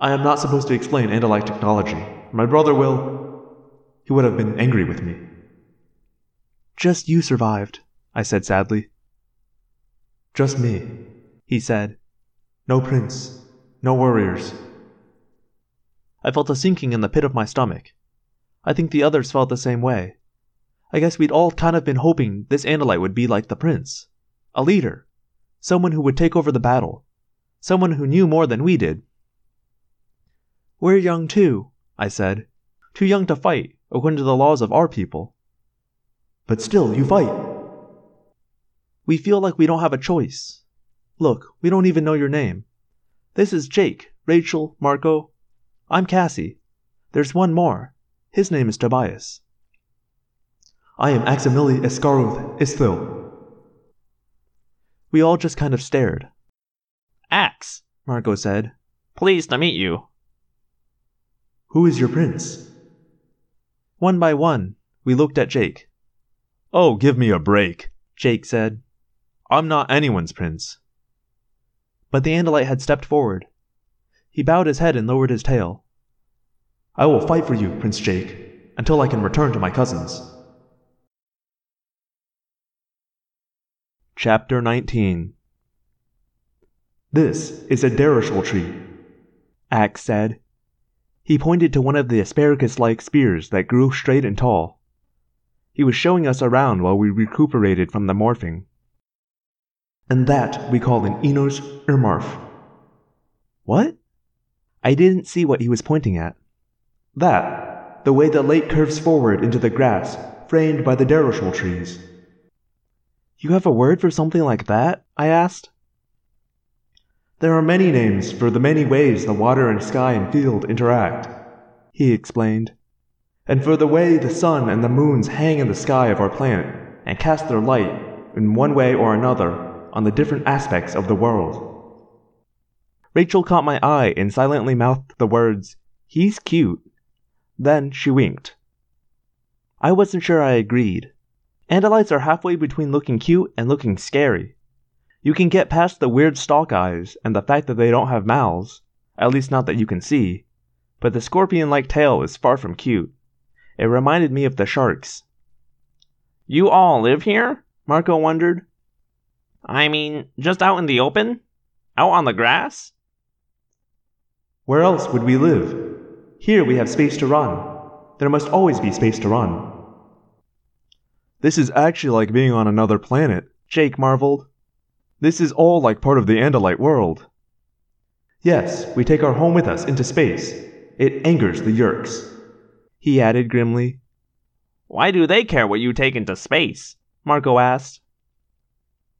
I am not supposed to explain Andalite technology. My brother will. He would have been angry with me. Just you survived, I said sadly. Just me, he said. No prince, no warriors. I felt a sinking in the pit of my stomach. I think the others felt the same way. I guess we'd all kind of been hoping this Andalite would be like the prince a leader, someone who would take over the battle, someone who knew more than we did. We're young too, I said. Too young to fight, according to the laws of our people. But still, you fight. We feel like we don't have a choice. Look, we don't even know your name. This is Jake, Rachel, Marco. I'm Cassie. There's one more. His name is Tobias. I am Aximili Esgarrouth Isthill. We all just kind of stared. Ax, Marco said. Pleased to meet you. Who is your prince? One by one, we looked at Jake. Oh, give me a break, Jake said. I'm not anyone's prince. But the Andalite had stepped forward. He bowed his head and lowered his tail. I will fight for you, Prince Jake, until I can return to my cousins. Chapter 19 this is a Darishal tree. Ax said. He pointed to one of the asparagus like spears that grew straight and tall. He was showing us around while we recuperated from the morphing. And that we call an Enos Irmarf. What? I didn't see what he was pointing at. That, the way the lake curves forward into the grass, framed by the Daroshal trees. You have a word for something like that? I asked. There are many names for the many ways the water and sky and field interact, he explained, and for the way the sun and the moons hang in the sky of our planet and cast their light, in one way or another, on the different aspects of the world. Rachel caught my eye and silently mouthed the words, He's cute. Then she winked. I wasn't sure I agreed. Andalites are halfway between looking cute and looking scary. You can get past the weird stalk eyes and the fact that they don't have mouths, at least not that you can see, but the scorpion like tail is far from cute. It reminded me of the sharks. You all live here? Marco wondered. I mean, just out in the open? Out on the grass? Where else would we live? Here we have space to run. There must always be space to run. This is actually like being on another planet, Jake marveled. This is all like part of the Andalite world. Yes, we take our home with us into space. It angers the Yeerks. He added grimly. Why do they care what you take into space? Marco asked.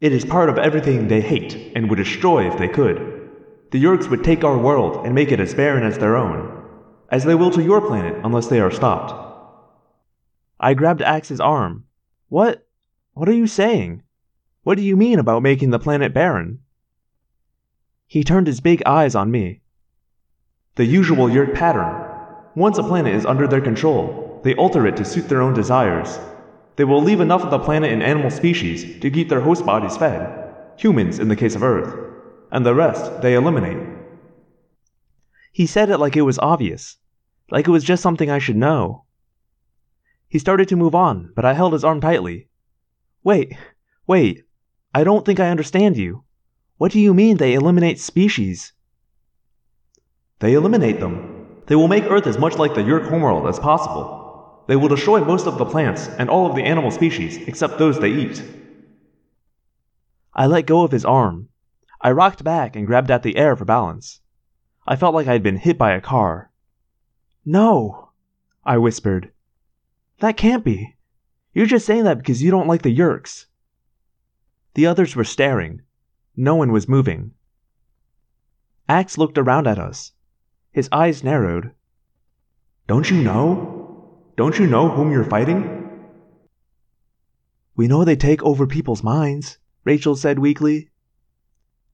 It is part of everything they hate and would destroy if they could. The Yeerks would take our world and make it as barren as their own, as they will to your planet unless they are stopped. I grabbed Ax's arm. What? What are you saying? What do you mean about making the planet barren? He turned his big eyes on me. The usual Yeerk pattern. Once a planet is under their control, they alter it to suit their own desires. They will leave enough of the planet and animal species to keep their host bodies fed, humans in the case of Earth, and the rest they eliminate. He said it like it was obvious, like it was just something I should know. He started to move on, but I held his arm tightly. Wait, wait, I don't think I understand you. What do you mean they eliminate species? They eliminate them. They will make Earth as much like the Yeerk homeworld as possible. They will destroy most of the plants and all of the animal species except those they eat. I let go of his arm. I rocked back and grabbed at the air for balance. I felt like I'd been hit by a car. No, I whispered. That can't be. You're just saying that because you don't like the Yeerks. The others were staring. No one was moving. Ax looked around at us. His eyes narrowed. Don't you know? Don't you know whom you're fighting? We know they take over people's minds, Rachel said weakly.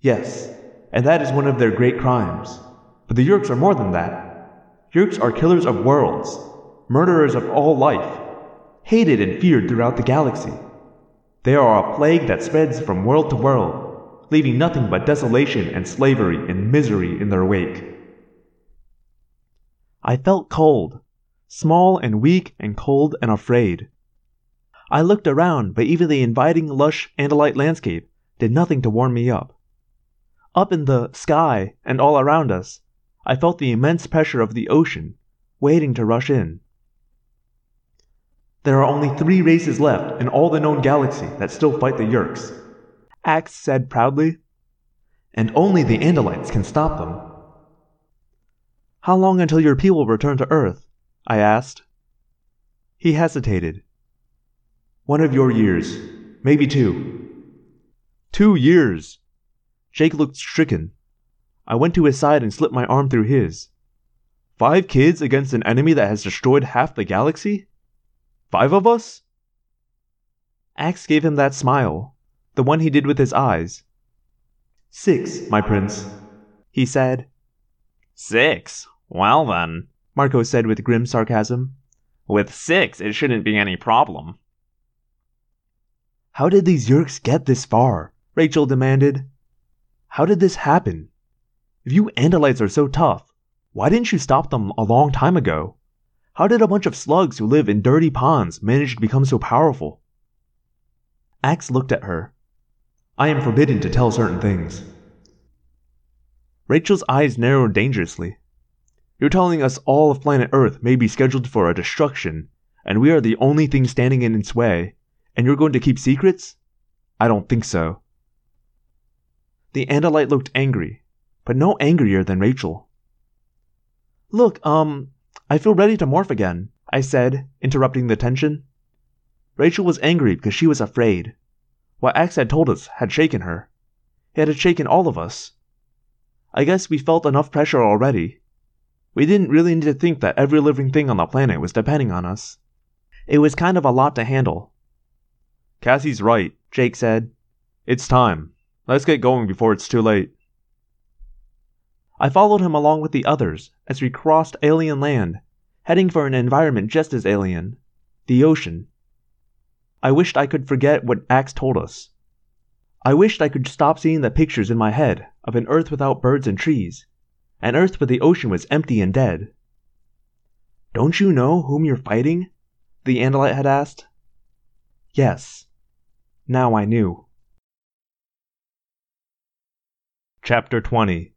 Yes, and that is one of their great crimes. But the Yeerks are more than that. Yeerks are killers of worlds, murderers of all life, hated and feared throughout the galaxy. They are a plague that spreads from world to world, leaving nothing but desolation and slavery and misery in their wake. I felt cold, small and weak and cold and afraid. I looked around, but even the inviting, lush Andalite landscape did nothing to warm me up. Up in the sky and all around us, I felt the immense pressure of the ocean, waiting to rush in. There are only three races left in all the known galaxy that still fight the Yeerks, Ax said proudly. And only the Andalites can stop them. How long until your people return to Earth? I asked. He hesitated. One of your years, maybe two. Two years! Jake looked stricken. I went to his side and slipped my arm through his. Five kids against an enemy that has destroyed half the galaxy? Five of us? Ax gave him that smile, the one he did with his eyes. Six, my prince, he said. Six? Well then, Marco said with grim sarcasm. With six, it shouldn't be any problem. How did these Yeerks get this far? Rachel demanded. How did this happen? If you Andalites are so tough, why didn't you stop them a long time ago? How did a bunch of slugs who live in dirty ponds manage to become so powerful? Ax looked at her. I am forbidden to tell certain things. Rachel's eyes narrowed dangerously. You're telling us all of planet Earth may be scheduled for a destruction, and we are the only thing standing in its way, and you're going to keep secrets? I don't think so. The Andalite looked angry, but no angrier than Rachel. Look, um, I feel ready to morph again, I said, interrupting the tension. Rachel was angry because she was afraid. What Ax had told us had shaken her. It had shaken all of us. I guess we felt enough pressure already. We didn't really need to think that every living thing on the planet was depending on us. It was kind of a lot to handle. Cassie's right, Jake said. It's time. Let's get going before it's too late. I followed him along with the others as we crossed alien land, heading for an environment just as alien the ocean. I wished I could forget what Ax told us. I wished I could stop seeing the pictures in my head of an Earth without birds and trees, an Earth where the ocean was empty and dead. Don't you know whom you're fighting? The Andalite had asked. Yes. Now I knew. Chapter 20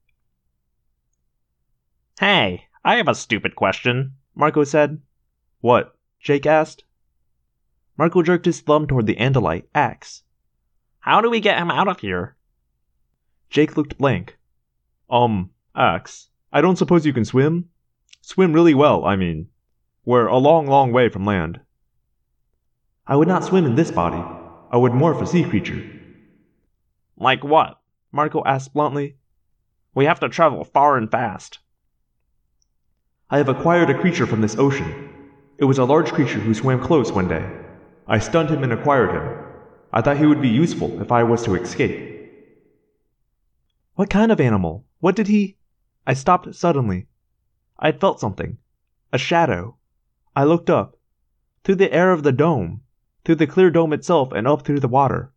Hey, I have a stupid question, Marco said. What? Jake asked. Marco jerked his thumb toward the Andalite, Ax. How do we get him out of here? Jake looked blank. Um, Ax, I don't suppose you can swim? Swim really well, I mean. We're a long, long way from land. I would not swim in this body. I would morph a sea creature. Like what? Marco asked bluntly. We have to travel far and fast. I have acquired a creature from this ocean. It was a large creature who swam close one day. I stunned him and acquired him. I thought he would be useful if I was to escape. What kind of animal? What did he? I stopped suddenly. I felt something. A shadow. I looked up. Through the air of the dome. Through the clear dome itself and up through the water.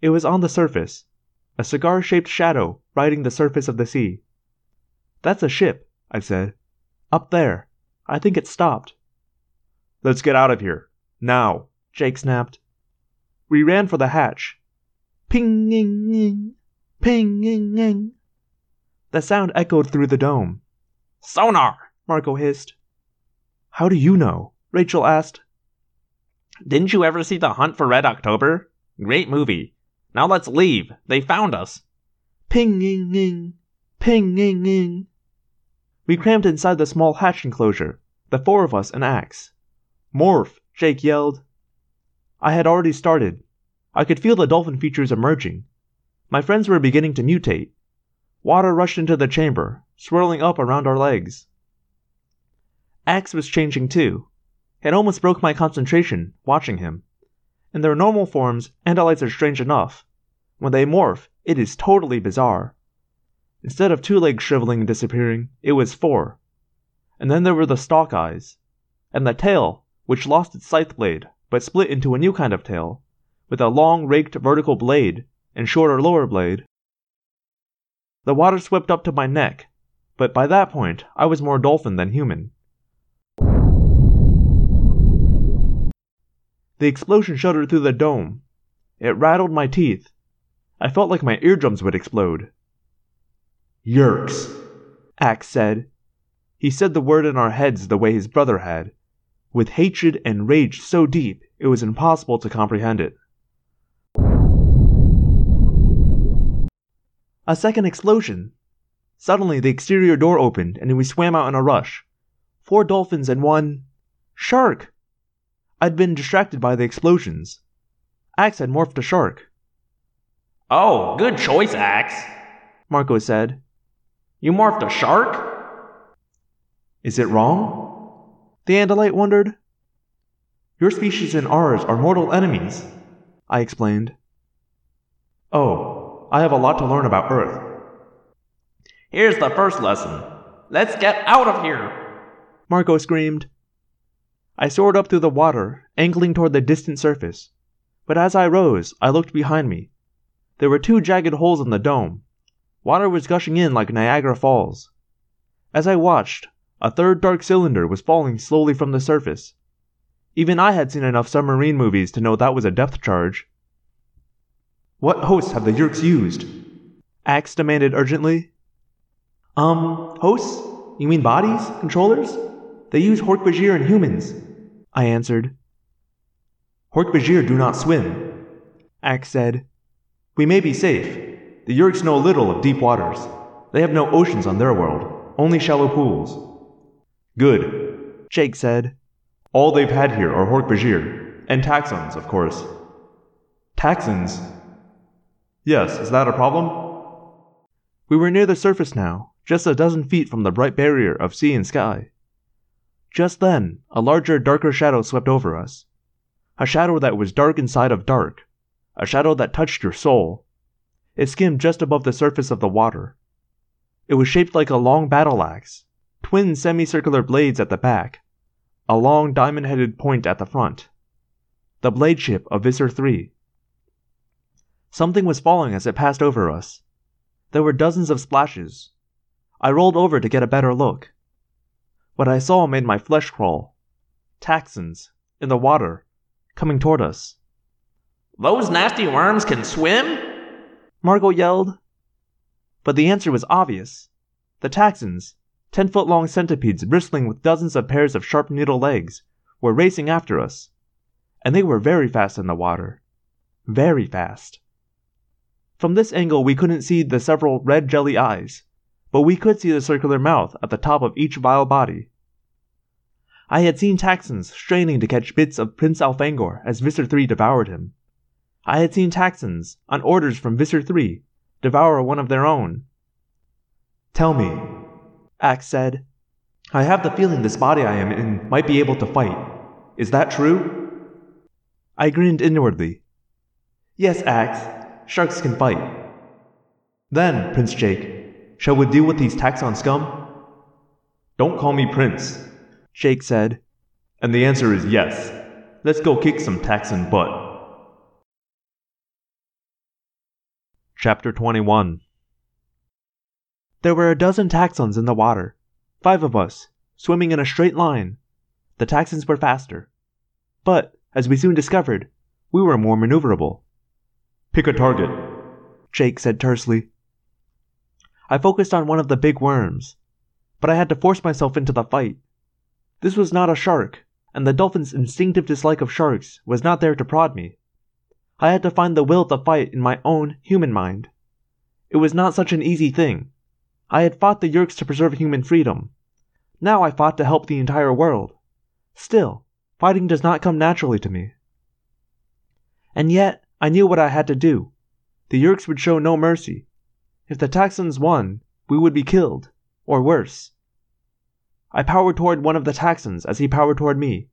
It was on the surface. A cigar shaped shadow riding the surface of the sea. That's a ship, I said. Up there. I think it stopped. Let's get out of here. Now, Jake snapped. We ran for the hatch. Ping-ing-ing. Ping-ing-ing. The sound echoed through the dome. Sonar! Marco hissed. How do you know? Rachel asked. Didn't you ever see The Hunt for Red October? Great movie. Now let's leave. They found us. Ping-ing-ing. Ping-ing-ing. We crammed inside the small hatch enclosure, the four of us and Ax. Morph, Jake yelled. I had already started. I could feel the dolphin features emerging. My friends were beginning to mutate. Water rushed into the chamber, swirling up around our legs. Ax was changing too. It almost broke my concentration, watching him. In their normal forms, Andalites are strange enough. When they morph, it is totally bizarre. Instead of two legs shriveling and disappearing, it was four. And then there were the stalk eyes. And the tail, which lost its scythe blade, but split into a new kind of tail, with a long raked vertical blade and shorter lower blade. The water swept up to my neck, but by that point I was more dolphin than human. The explosion shuddered through the dome. It rattled my teeth. I felt like my eardrums would explode. Yeerks, Ax said. He said the word in our heads the way his brother had, with hatred and rage so deep it was impossible to comprehend it. A second explosion. Suddenly, the exterior door opened and we swam out in a rush. Four dolphins and one. shark! I'd been distracted by the explosions. Ax had morphed a shark. Oh, good choice, Ax, Marco said. You morphed a shark? Is it wrong? The Andalite wondered. Your species and ours are mortal enemies, I explained. Oh, I have a lot to learn about Earth. Here's the first lesson. Let's get out of here! Marco screamed. I soared up through the water, angling toward the distant surface. But as I rose, I looked behind me. There were two jagged holes in the dome. Water was gushing in like Niagara Falls. As I watched, a third dark cylinder was falling slowly from the surface. Even I had seen enough submarine movies to know that was a depth charge. What hosts have the Yeerks used? Ax demanded urgently. Um, hosts? You mean bodies? Controllers? They use Hork-Bajir and humans. I answered. Hork-Bajir do not swim. Ax said. We may be safe. The Yeerks know little of deep waters. They have no oceans on their world, only shallow pools. Good, Jake said. All they've had here are Hork-Bajir, and Taxxons, of course. Taxxons? Yes, is that a problem? We were near the surface now, just a dozen feet from the bright barrier of sea and sky. Just then, a larger, darker shadow swept over us. A shadow that was dark inside of dark. A shadow that touched your soul. It skimmed just above the surface of the water. It was shaped like a long battle axe, twin semicircular blades at the back, a long diamond headed point at the front. The blade ship of Visser III. Something was falling as it passed over us. There were dozens of splashes. I rolled over to get a better look. What I saw made my flesh crawl. Taxxons, in the water, coming toward us. Those nasty worms can swim? Marco yelled. But the answer was obvious. The Taxxons, ten foot long centipedes bristling with dozens of pairs of sharp needle legs, were racing after us. And they were very fast in the water. Very fast. From this angle, we couldn't see the several red jelly eyes, but we could see the circular mouth at the top of each vile body. I had seen Taxxons straining to catch bits of Prince Elfangor as Visser III devoured him. I had seen Taxxons, on orders from Visser III, devour one of their own. Tell me, Ax said. I have the feeling this body I am in might be able to fight. Is that true? I grinned inwardly. Yes, Ax, Sharks can fight. Then, Prince Jake, shall we deal with these Taxxon scum? Don't call me Prince, Jake said. And the answer is yes. Let's go kick some Taxxon butt. Chapter 21 There were a dozen Taxxons in the water. Five of us, swimming in a straight line. The Taxxons were faster. But, as we soon discovered, we were more maneuverable. Pick a target, Jake said tersely. I focused on one of the big worms, but I had to force myself into the fight. This was not a shark, and the dolphin's instinctive dislike of sharks was not there to prod me. I had to find the will to fight in my own human mind. It was not such an easy thing. I had fought the Yeerks to preserve human freedom. Now I fought to help the entire world. Still, fighting does not come naturally to me. And yet, I knew what I had to do. The Yeerks would show no mercy. If the Taxxons won, we would be killed, or worse. I powered toward one of the Taxxons as he powered toward me.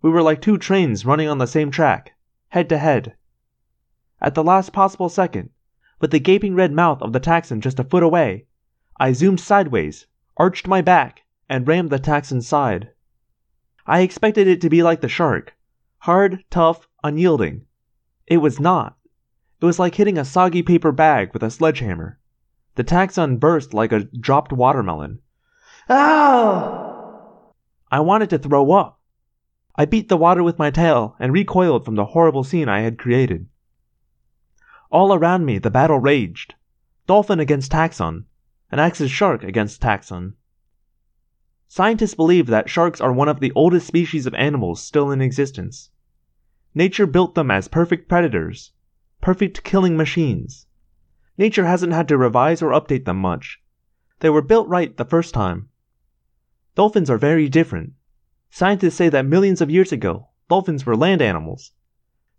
We were like two trains running on the same track, head to head. At the last possible second, with the gaping red mouth of the Taxxon just a foot away, I zoomed sideways, arched my back, and rammed the Taxxon's side. I expected it to be like the shark hard, tough, unyielding. It was not. It was like hitting a soggy paper bag with a sledgehammer. The Taxxon burst like a dropped watermelon. Ah! I wanted to throw up. I beat the water with my tail and recoiled from the horrible scene I had created. All around me, the battle raged. Dolphin against Taxxon, an Ax's shark against Taxxon. Scientists believe that sharks are one of the oldest species of animals still in existence. Nature built them as perfect predators, perfect killing machines. Nature hasn't had to revise or update them much. They were built right the first time. Dolphins are very different. Scientists say that millions of years ago, dolphins were land animals.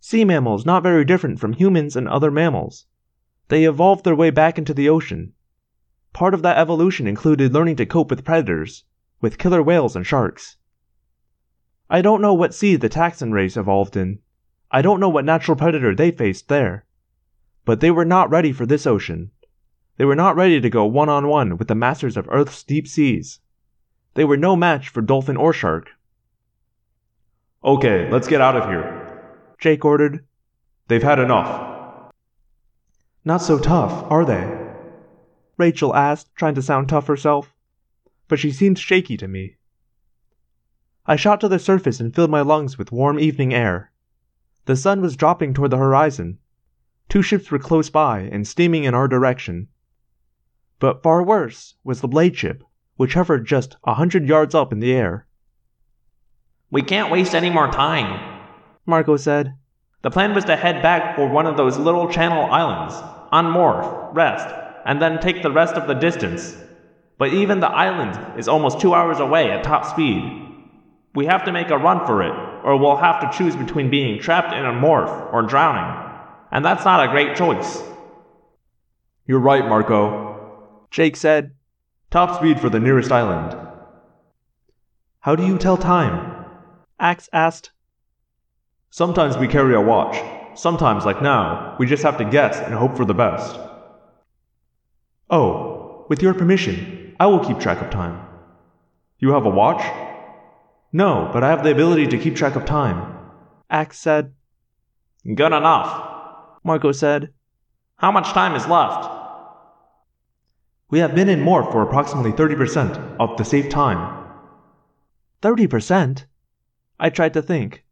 Sea mammals not very different from humans and other mammals. They evolved their way back into the ocean. Part of that evolution included learning to cope with predators, with killer whales and sharks. I don't know what sea the Taxxon race evolved in, I don't know what natural predator they faced there. But they were not ready for this ocean. They were not ready to go one on one with the masters of Earth's deep seas. They were no match for dolphin or shark. Okay, let's get out of here, Jake ordered. They've had enough. Not so tough, are they? Rachel asked, trying to sound tough herself. But she seemed shaky to me. I shot to the surface and filled my lungs with warm evening air. The sun was dropping toward the horizon. Two ships were close by and steaming in our direction. But far worse was the blade ship, which hovered just a hundred yards up in the air. We can't waste any more time, Marco said. The plan was to head back for one of those little channel islands, unmorph, rest, and then take the rest of the distance. But even the island is almost two hours away at top speed. We have to make a run for it, or we'll have to choose between being trapped in a morph or drowning. And that's not a great choice. You're right, Marco, Jake said. Top speed for the nearest island. How do you tell time? Ax asked. Sometimes we carry a watch. Sometimes, like now, we just have to guess and hope for the best. Oh, with your permission, I will keep track of time. You have a watch? No, but I have the ability to keep track of time. Ax said. Good enough, Marco said. How much time is left? We have been in Morph for approximately 30% of the safe time. 30%? I tried to think.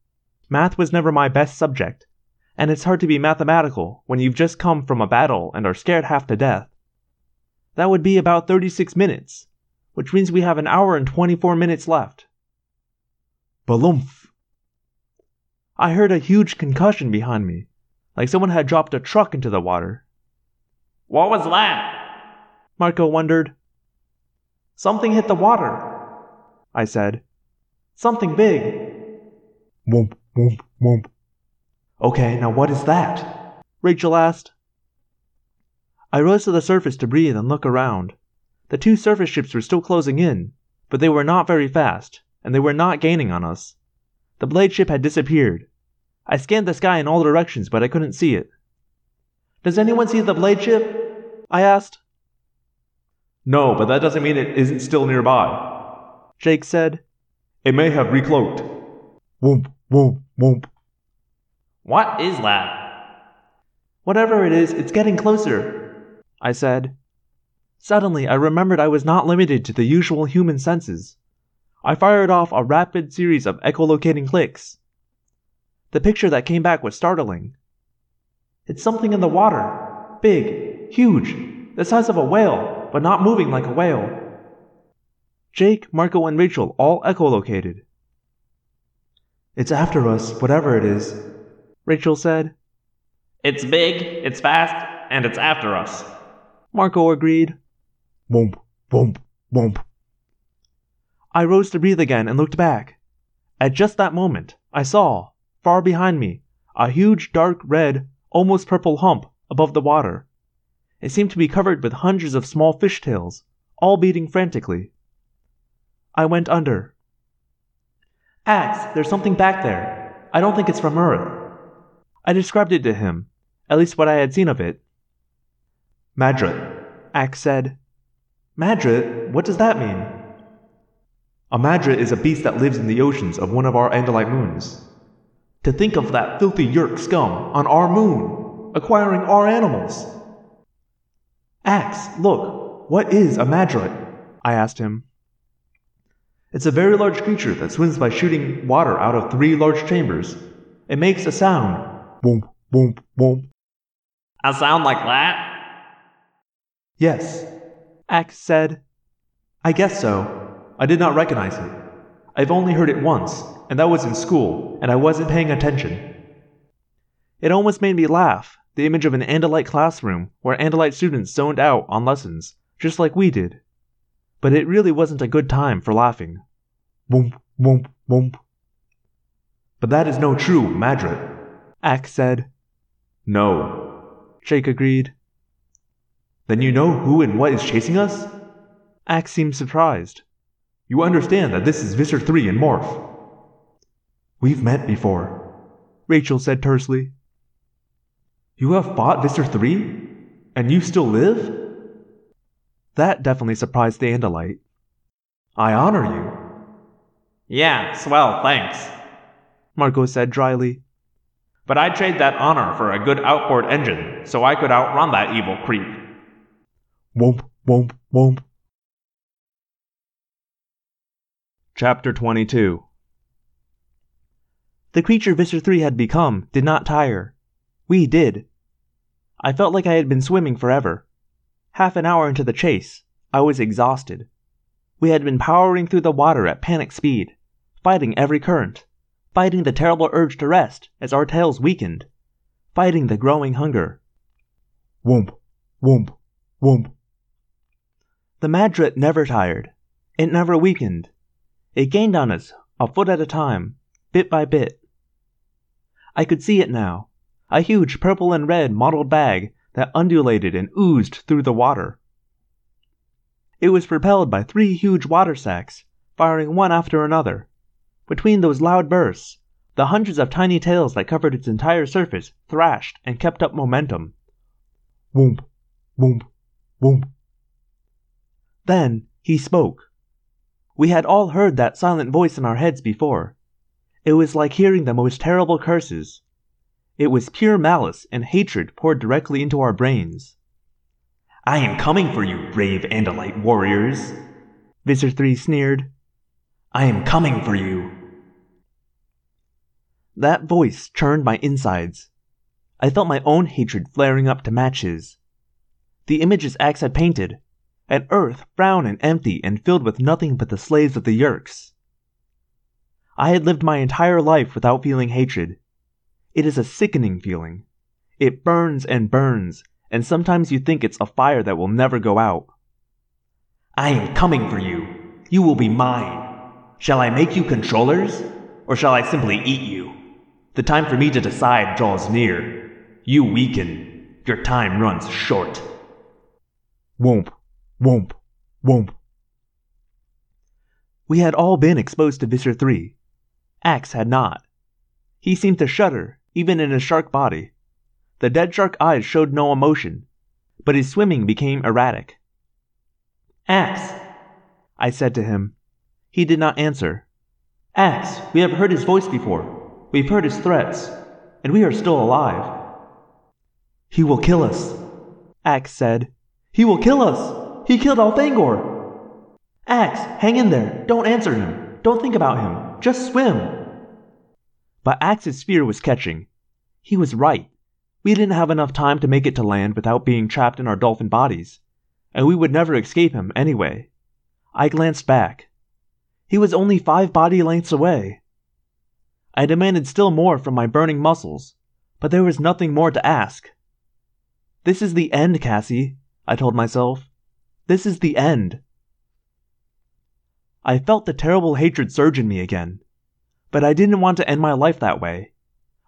Math was never my best subject, and it's hard to be mathematical when you've just come from a battle and are scared half to death. That would be about 36 minutes, which means we have an hour and 24 minutes left. Balumph! I heard a huge concussion behind me, like someone had dropped a truck into the water. What was that? Marco wondered. Something hit the water, I said. Something big. Whoomp, whoomp, whoomp. Okay, now what is that? Rachel asked. I rose to the surface to breathe and look around. The two surface ships were still closing in, but they were not very fast, and they were not gaining on us. The blade ship had disappeared. I scanned the sky in all directions, but I couldn't see it. Does anyone see the blade ship? I asked. No, but that doesn't mean it isn't still nearby. Jake said. It may have recloaked. Whoomp, whoomp, whoomp. What is that? Whatever it is, it's getting closer, I said. Suddenly, I remembered I was not limited to the usual human senses. I fired off a rapid series of echolocating clicks. The picture that came back was startling. It's something in the water. Big, huge, the size of a whale, but not moving like a whale. Jake, Marco, and Rachel all echolocated. It's after us, whatever it is, Rachel said. It's big, it's fast, and it's after us. Marco agreed. Womp, womp, womp. I rose to breathe again and looked back. At just that moment, I saw, far behind me, a huge dark red, almost purple hump above the water. It seemed to be covered with hundreds of small fish tails, all beating frantically. I went under. Ax, there's something back there. I don't think it's from Earth. I described it to him, at least what I had seen of it. Madret, Ax said. Madret? What does that mean? A madret is a beast that lives in the oceans of one of our Andalite moons. To think of that filthy Yeerk scum on our moon, acquiring our animals. Ax, look, what is a madret? I asked him. It's a very large creature that swims by shooting water out of three large chambers. It makes a sound. Boom, boom, boom. A sound like that? Yes, Ax said. I guess so. I did not recognize it. I've only heard it once, and that was in school, and I wasn't paying attention. It almost made me laugh, the image of an Andalite classroom where Andalite students zoned out on lessons, just like we did. But it really wasn't a good time for laughing. Whoomp, whoomp, whoomp. But that is no true Madret, Ax said. No, Jake agreed. Then you know who and what is chasing us? Ax seemed surprised. You understand that this is Visser 3 in Morph. We've met before, Rachel said tersely. You have fought Visser 3? And you still live? That definitely surprised the Andalite. I honor you. Yeah, swell, thanks. Marco said dryly. But I'd trade that honor for a good outboard engine, so I could outrun that evil creep. Womp, womp, womp. Chapter 22 The creature Visser 3 had become did not tire. We did. I felt like I had been swimming forever. Half an hour into the chase, I was exhausted. We had been powering through the water at panic speed, fighting every current, fighting the terrible urge to rest as our tails weakened, fighting the growing hunger. Whoomp, whoomp, whoomp. The Madrit never tired. It never weakened. It gained on us, a foot at a time, bit by bit. I could see it now, a huge purple and red mottled bag that undulated and oozed through the water. It was propelled by three huge water sacs, firing one after another. Between those loud bursts, the hundreds of tiny tails that covered its entire surface thrashed and kept up momentum. Whoomp, whoomp, whoomp. Then he spoke. We had all heard that silent voice in our heads before. It was like hearing the most terrible curses. It was pure malice and hatred poured directly into our brains. I am coming for you, brave Andalite warriors, Visser 3 sneered. I am coming for you. That voice churned my insides. I felt my own hatred flaring up to match his. The images Ax had painted, an earth brown and empty and filled with nothing but the slaves of the Yeerks. I had lived my entire life without feeling hatred. It is a sickening feeling. It burns and burns, and sometimes you think it's a fire that will never go out. I am coming for you. You will be mine. Shall I make you controllers, or shall I simply eat you? The time for me to decide draws near. You weaken. Your time runs short. Whoomp, whoomp, whoomp. We had all been exposed to Visser 3. Ax had not. He seemed to shudder, even in his shark body. The dead shark eyes showed no emotion, but his swimming became erratic. Ax, I said to him. He did not answer. Ax, we have heard his voice before. We've heard his threats, and we are still alive. He will kill us, Ax said. He will kill us! He killed Elfangor! Ax, hang in there. Don't answer him. Don't think about him. Just swim. But Ax's fear was catching. He was right. We didn't have enough time to make it to land without being trapped in our dolphin bodies, and we would never escape him anyway. I glanced back. He was only five body lengths away. I demanded still more from my burning muscles, but there was nothing more to ask. This is the end, Cassie, I told myself. This is the end. I felt the terrible hatred surge in me again, but I didn't want to end my life that way.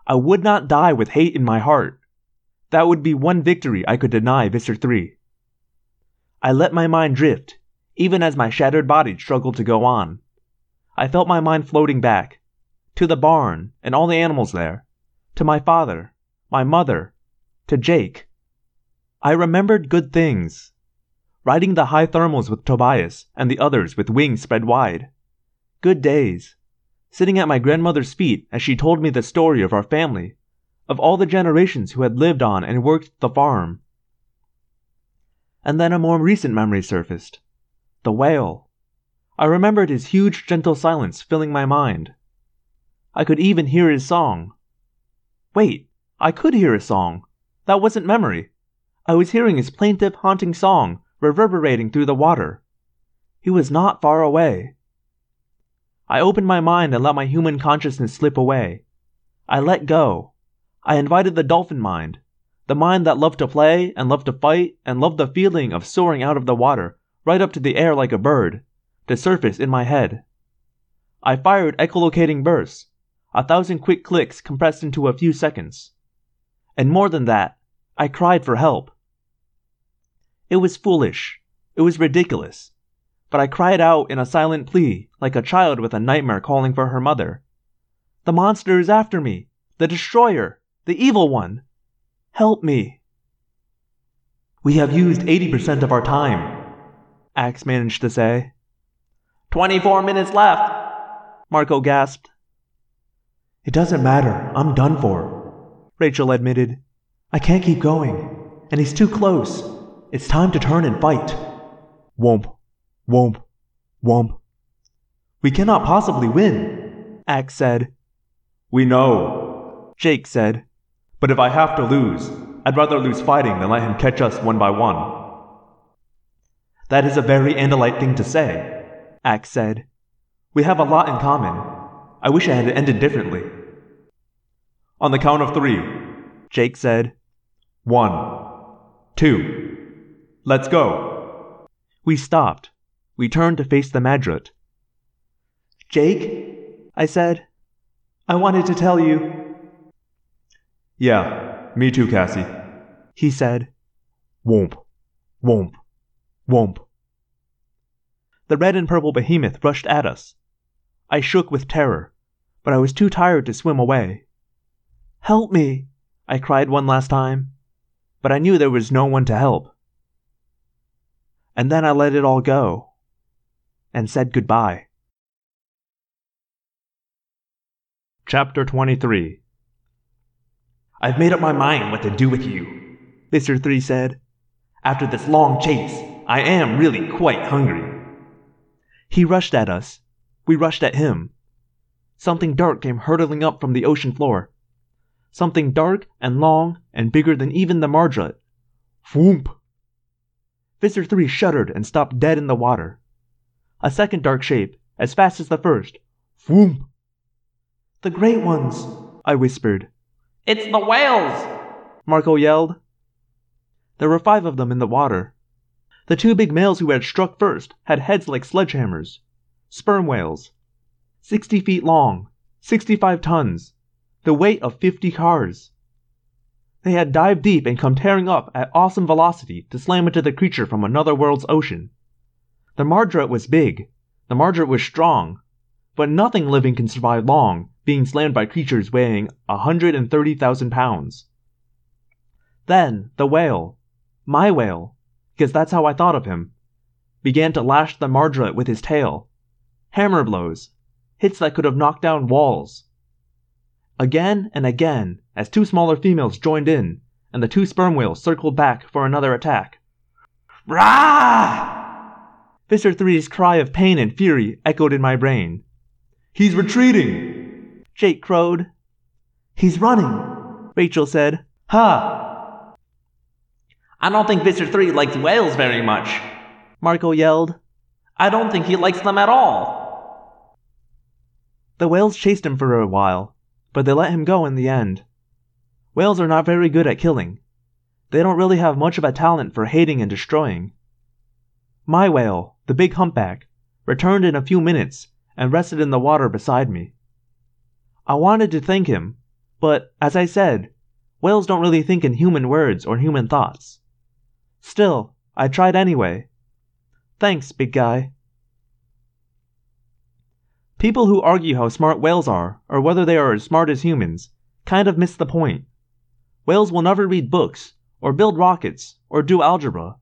I would not die with hate in my heart. That would be one victory I could deny Visser 3. I let my mind drift, even as my shattered body struggled to go on. I felt my mind floating back to the barn and all the animals there, to my father, my mother, to Jake. I remembered good things. Riding the high thermals with Tobias and the others with wings spread wide. Good days. Sitting at my grandmother's feet as she told me the story of our family, of all the generations who had lived on and worked the farm. And then a more recent memory surfaced. The whale. I remembered his huge, gentle silence filling my mind. I could even hear his song. Wait, I could hear his song. That wasn't memory. I was hearing his plaintive, haunting song reverberating through the water. He was not far away. I opened my mind and let my human consciousness slip away. I let go. I invited the dolphin mind, the mind that loved to play and loved to fight and loved the feeling of soaring out of the water right up to the air like a bird, to surface in my head. I fired echolocating bursts, a thousand quick clicks compressed into a few seconds. And more than that, I cried for help. It was foolish. It was ridiculous. But I cried out in a silent plea, like a child with a nightmare calling for her mother. The monster is after me! The destroyer! The evil one! Help me! We have used 80% of our time, Ax managed to say. 24 minutes left, Marco gasped. It doesn't matter. I'm done for, Rachel admitted. I can't keep going, and he's too close. It's time to turn and fight. Womp, womp, womp. We cannot possibly win, Ax said. We know, Jake said. But if I have to lose, I'd rather lose fighting than let him catch us one by one. That is a very Andalite thing to say. Ax said. We have a lot in common. I wish it had ended differently. On the count of three, Jake said. One, two, let's go. We stopped. We turned to face the Mardrut. Jake, I said, I wanted to tell you. Yeah, me too, Cassie. He said. Womp, womp, womp. The red and purple behemoth rushed at us. I shook with terror, but I was too tired to swim away. Help me, I cried one last time, but I knew there was no one to help. And then I let it all go and said goodbye. Chapter 23 I've made up my mind what to do with you, Mr. 3 said. After this long chase, I am really quite hungry. He rushed at us. We rushed at him. Something dark came hurtling up from the ocean floor. Something dark and long and bigger than even the Mardrut. Whoomp! Visser 3 shuddered and stopped dead in the water. A second dark shape, as fast as the first. Whoomp! The great ones, I whispered. It's the whales! Marco yelled. There were five of them in the water. The two big males who had struck first had heads like sledgehammers. Sperm whales. Sixty feet long, sixty-five tons, the weight of fifty cars. They had dived deep and come tearing up at awesome velocity to slam into the creature from another world's ocean. The Mardrut was big, the Mardrut was strong, but nothing living can survive long being slammed by creatures weighing a hundred and thirty thousand pounds. Then the whale, my whale, because that's how I thought of him, began to lash the Mardrut with his tail. Hammer blows, hits that could have knocked down walls. Again and again, as two smaller females joined in, and the two sperm whales circled back for another attack. Rah! Visser 3's cry of pain and fury echoed in my brain. He's retreating! Jake crowed. He's running, Rachel said. Ha! I don't think Visser 3 likes whales very much, Marco yelled. I don't think he likes them at all. The whales chased him for a while, but they let him go in the end. Whales are not very good at killing. They don't really have much of a talent for hating and destroying. My whale, the big humpback, returned in a few minutes and rested in the water beside me. I wanted to thank him, but as I said, whales don't really think in human words or human thoughts. Still, I tried anyway. Thanks, big guy. People who argue how smart whales are, or whether they are as smart as humans, kind of miss the point. Whales will never read books, or build rockets, or do algebra.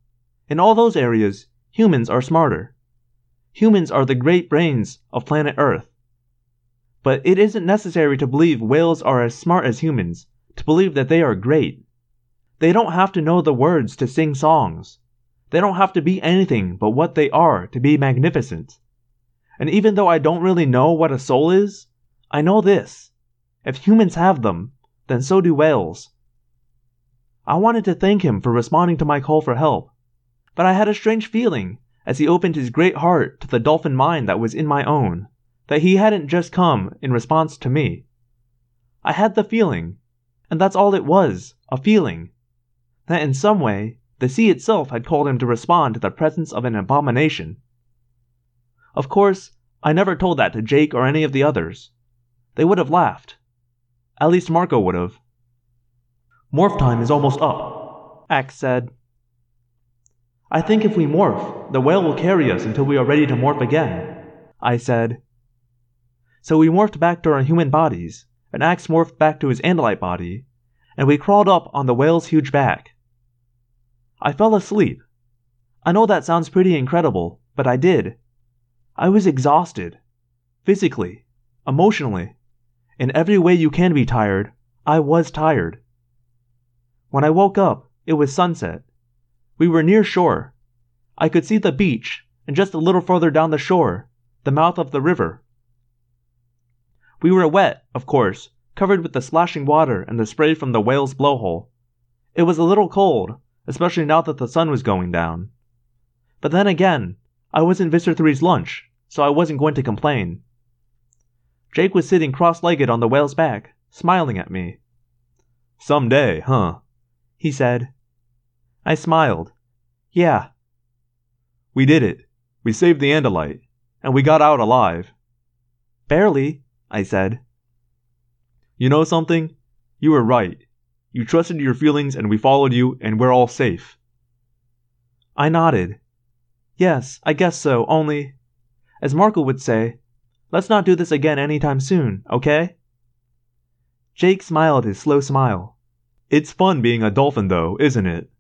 In all those areas, humans are smarter. Humans are the great brains of planet Earth. But it isn't necessary to believe whales are as smart as humans to believe that they are great. They don't have to know the words to sing songs. They don't have to be anything but what they are to be magnificent. And even though I don't really know what a soul is, I know this. If humans have them, then so do whales. I wanted to thank him for responding to my call for help, but I had a strange feeling as he opened his great heart to the dolphin mind that was in my own, that he hadn't just come in response to me. I had the feeling, and that's all it was a feeling, that in some way the sea itself had called him to respond to the presence of an abomination. Of course, I never told that to Jake or any of the others. They would have laughed. At least Marco would have. Morph time is almost up, Ax said. I think if we morph, the whale will carry us until we are ready to morph again, I said. So we morphed back to our human bodies, and Ax morphed back to his Andalite body, and we crawled up on the whale's huge back. I fell asleep. I know that sounds pretty incredible, but I did. I was exhausted. Physically, emotionally. In every way you can be tired, I was tired. When I woke up, it was sunset. We were near shore. I could see the beach, and just a little further down the shore, the mouth of the river. We were wet, of course, covered with the splashing water and the spray from the whale's blowhole. It was a little cold, especially now that the sun was going down. But then again, I was in Visser 3's lunch, so I wasn't going to complain. Jake was sitting cross legged on the whale's back, smiling at me. Some day, huh? He said. I smiled. Yeah. We did it. We saved the Andalite, and we got out alive. Barely, I said. You know something? You were right. You trusted your feelings and we followed you, and we're all safe. I nodded. Yes, I guess so, only, as Marco would say, let's not do this again anytime soon, okay? Jake smiled his slow smile. It's fun being a dolphin, though, isn't it?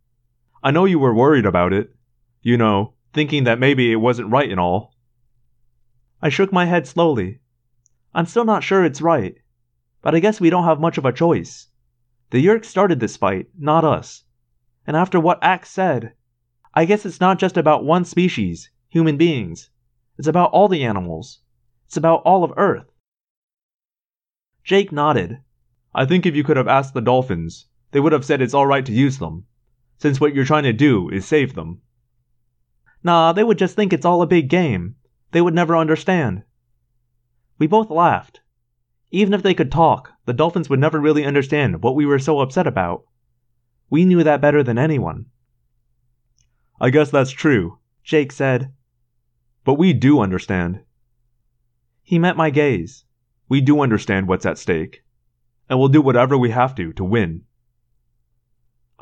I know you were worried about it. You know, thinking that maybe it wasn't right and all. I shook my head slowly. I'm still not sure it's right, but I guess we don't have much of a choice. The Yeerks started this fight, not us. And after what Ax said, I guess it's not just about one species, human beings. It's about all the animals. It's about all of Earth. Jake nodded. I think if you could have asked the dolphins, they would have said it's alright to use them, since what you're trying to do is save them. Nah, they would just think it's all a big game. They would never understand. We both laughed. Even if they could talk, the dolphins would never really understand what we were so upset about. We knew that better than anyone. I guess that's true, Jake said. But we do understand. He met my gaze. We do understand what's at stake, and we'll do whatever we have to to win.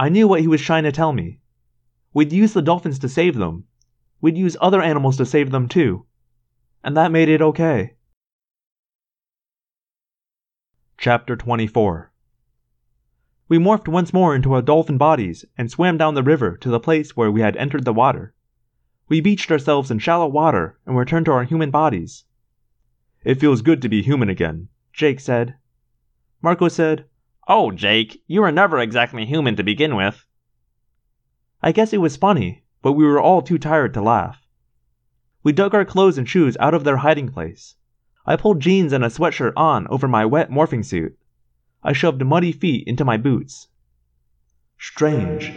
I knew what he was trying to tell me. We'd use the dolphins to save them. We'd use other animals to save them too. And that made it okay. Chapter 24 We morphed once more into our dolphin bodies and swam down the river to the place where we had entered the water. We beached ourselves in shallow water and returned to our human bodies. It feels good to be human again, Jake said. Marco said, Oh, Jake, you were never exactly human to begin with. I guess it was funny, but we were all too tired to laugh. We dug our clothes and shoes out of their hiding place. I pulled jeans and a sweatshirt on over my wet morphing suit. I shoved muddy feet into my boots. Strange,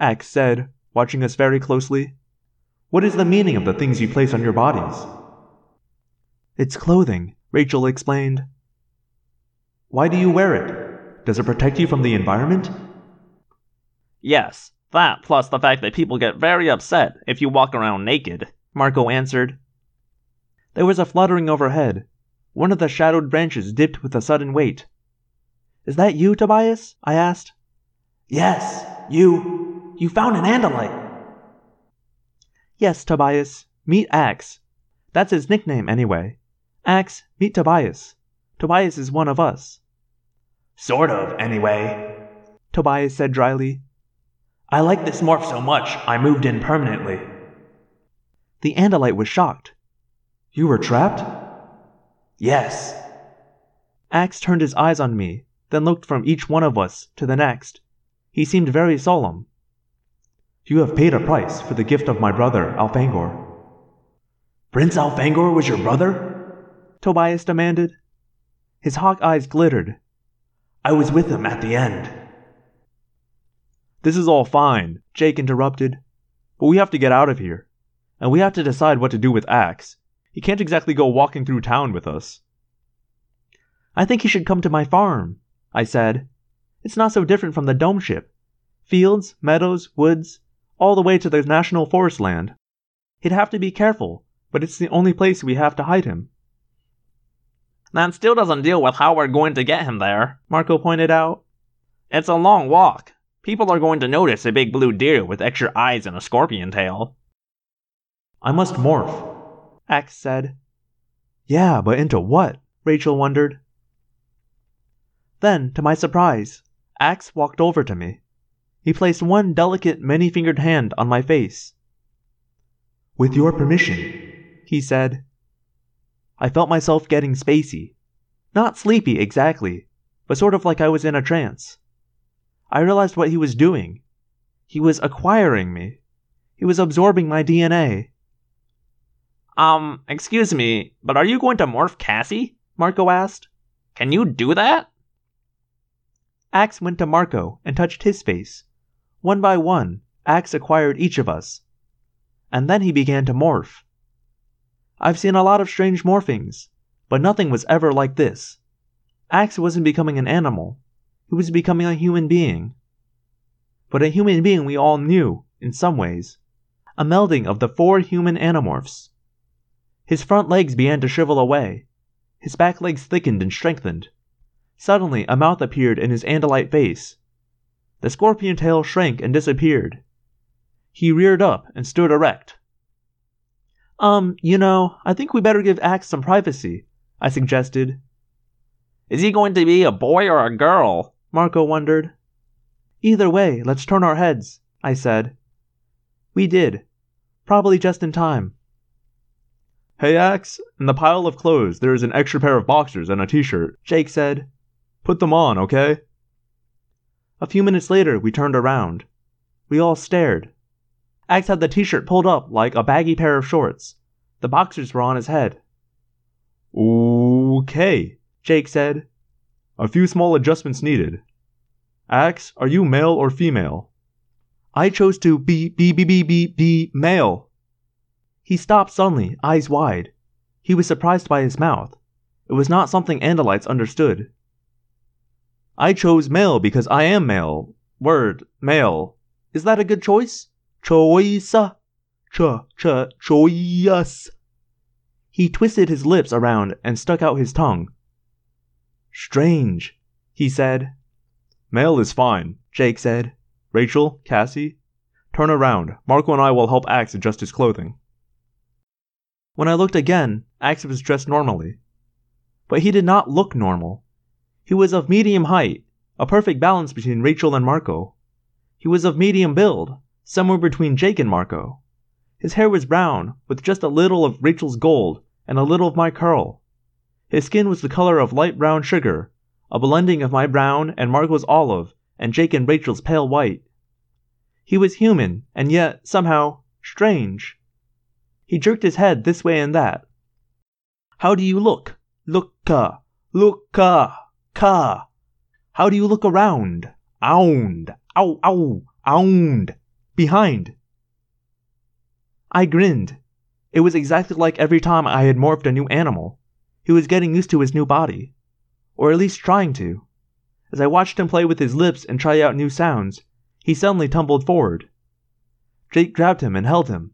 Ax said, watching us very closely. What is the meaning of the things you place on your bodies? It's clothing, Rachel explained. Why do you wear it? Does it protect you from the environment? Yes, that plus the fact that people get very upset if you walk around naked, Marco answered. There was a fluttering overhead. One of the shadowed branches dipped with a sudden weight. Is that you, Tobias? I asked. Yes, you. You found an Andalite. Yes, Tobias. Meet Ax. That's his nickname, anyway. Ax, meet Tobias. Tobias is one of us. Sort of, anyway, Tobias said dryly. I like this morph so much, I moved in permanently. The Andalite was shocked. You were trapped? Yes. Ax turned his eyes on me, then looked from each one of us to the next. He seemed very solemn. You have paid a price for the gift of my brother, Elfangor. Prince Elfangor was your brother? Tobias demanded. His hawk eyes glittered. I was with him at the end. This is all fine, Jake interrupted. But we have to get out of here. And we have to decide what to do with Ax. He can't exactly go walking through town with us. I think he should come to my farm, I said. It's not so different from the dome ship. Fields, meadows, woods, all the way to the national forest land. He'd have to be careful, but it's the only place we have to hide him. That still doesn't deal with how we're going to get him there, Marco pointed out. It's a long walk. People are going to notice a big blue deer with extra eyes and a scorpion tail. I must morph, Ax said. Yeah, but into what? Rachel wondered. Then, to my surprise, Ax walked over to me. He placed one delicate, many fingered hand on my face. With your permission, he said. I felt myself getting spacey. Not sleepy exactly, but sort of like I was in a trance. I realized what he was doing. He was acquiring me. He was absorbing my DNA. Um, excuse me, but are you going to morph Cassie? Marco asked. Can you do that? Ax went to Marco and touched his face. One by one, Ax acquired each of us. And then he began to morph. I've seen a lot of strange morphings, but nothing was ever like this. Ax wasn't becoming an animal, he was becoming a human being. But a human being we all knew, in some ways. A melding of the four human animorphs. His front legs began to shrivel away. His back legs thickened and strengthened. Suddenly, a mouth appeared in his Andalite face. The scorpion tail shrank and disappeared. He reared up and stood erect. Um, you know, I think we better give Ax some privacy, I suggested. Is he going to be a boy or a girl? Marco wondered. Either way, let's turn our heads, I said. We did. Probably just in time. Hey, Ax, in the pile of clothes there is an extra pair of boxers and a t shirt, Jake said. Put them on, okay? A few minutes later, we turned around. We all stared. Ax had the t shirt pulled up like a baggy pair of shorts. The boxers were on his head. Okay, Jake said. A few small adjustments needed. Ax, are you male or female? I chose to be, be, be, be, be, be male. He stopped suddenly, eyes wide. He was surprised by his mouth. It was not something Andalites understood. I chose male because I am male. Word, male. Is that a good choice? Choice. Ch, ch, choice. He twisted his lips around and stuck out his tongue. Strange, he said. Male is fine, Jake said. Rachel, Cassie, turn around. Marco and I will help Ax adjust his clothing. When I looked again, Ax was dressed normally. But he did not look normal. He was of medium height, a perfect balance between Rachel and Marco. He was of medium build, somewhere between Jake and Marco. His hair was brown, with just a little of Rachel's gold and a little of my curl. His skin was the color of light brown sugar, a blending of my brown and Marco's olive and Jake and Rachel's pale white. He was human, and yet, somehow, strange. He jerked his head this way and that. How do you look? Look-ka, look-ka, ka. How do you look around? Ound, ow, ow, ound, behind. I grinned. It was exactly like every time I had morphed a new animal. He was getting used to his new body. Or at least trying to. As I watched him play with his lips and try out new sounds, he suddenly tumbled forward. Jake grabbed him and held him.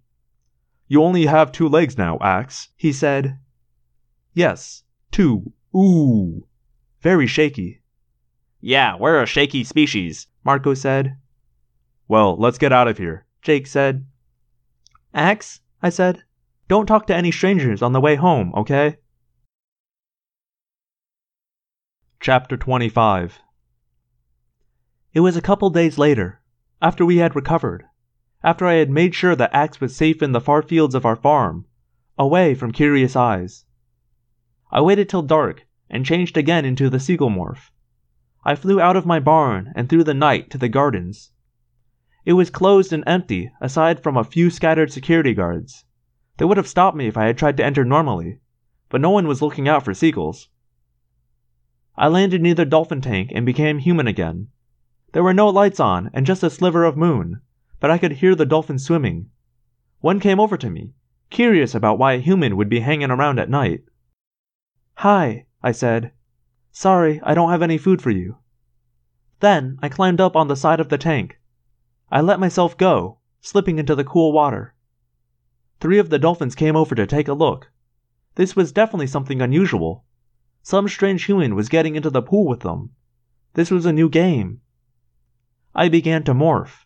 You only have two legs now, Ax, he said. Yes, two. Ooh. Very shaky. Yeah, we're a shaky species, Marco said. Well, let's get out of here, Jake said. Ax, I said, don't talk to any strangers on the way home, okay? Chapter 25 It was a couple days later, after we had recovered, after I had made sure that Ax was safe in the far fields of our farm, away from curious eyes. I waited till dark and changed again into the seagull morph. I flew out of my barn and through the night to the gardens. It was closed and empty aside from a few scattered security guards. They would have stopped me if I had tried to enter normally, but no one was looking out for seagulls. I landed near the dolphin tank and became human again. There were no lights on and just a sliver of moon, but I could hear the dolphins swimming. One came over to me, curious about why a human would be hanging around at night. Hi, I said. Sorry, I don't have any food for you. Then I climbed up on the side of the tank. I let myself go, slipping into the cool water. Three of the dolphins came over to take a look. This was definitely something unusual. Some strange human was getting into the pool with them. This was a new game. I began to morph.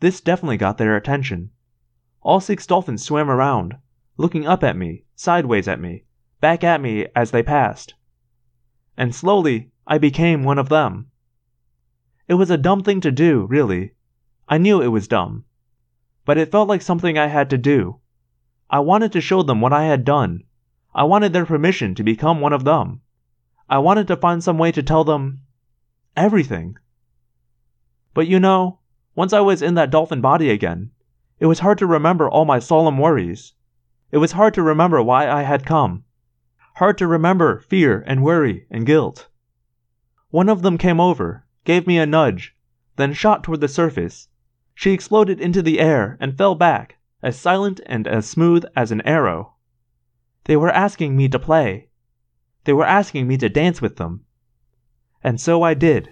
This definitely got their attention. All six dolphins swam around, looking up at me, sideways at me, back at me as they passed. And slowly, I became one of them. It was a dumb thing to do, really. I knew it was dumb. But it felt like something I had to do. I wanted to show them what I had done, I wanted their permission to become one of them. I wanted to find some way to tell them everything. But you know, once I was in that dolphin body again, it was hard to remember all my solemn worries. It was hard to remember why I had come. Hard to remember fear and worry and guilt. One of them came over, gave me a nudge, then shot toward the surface. She exploded into the air and fell back, as silent and as smooth as an arrow. They were asking me to play. They were asking me to dance with them. And so I did.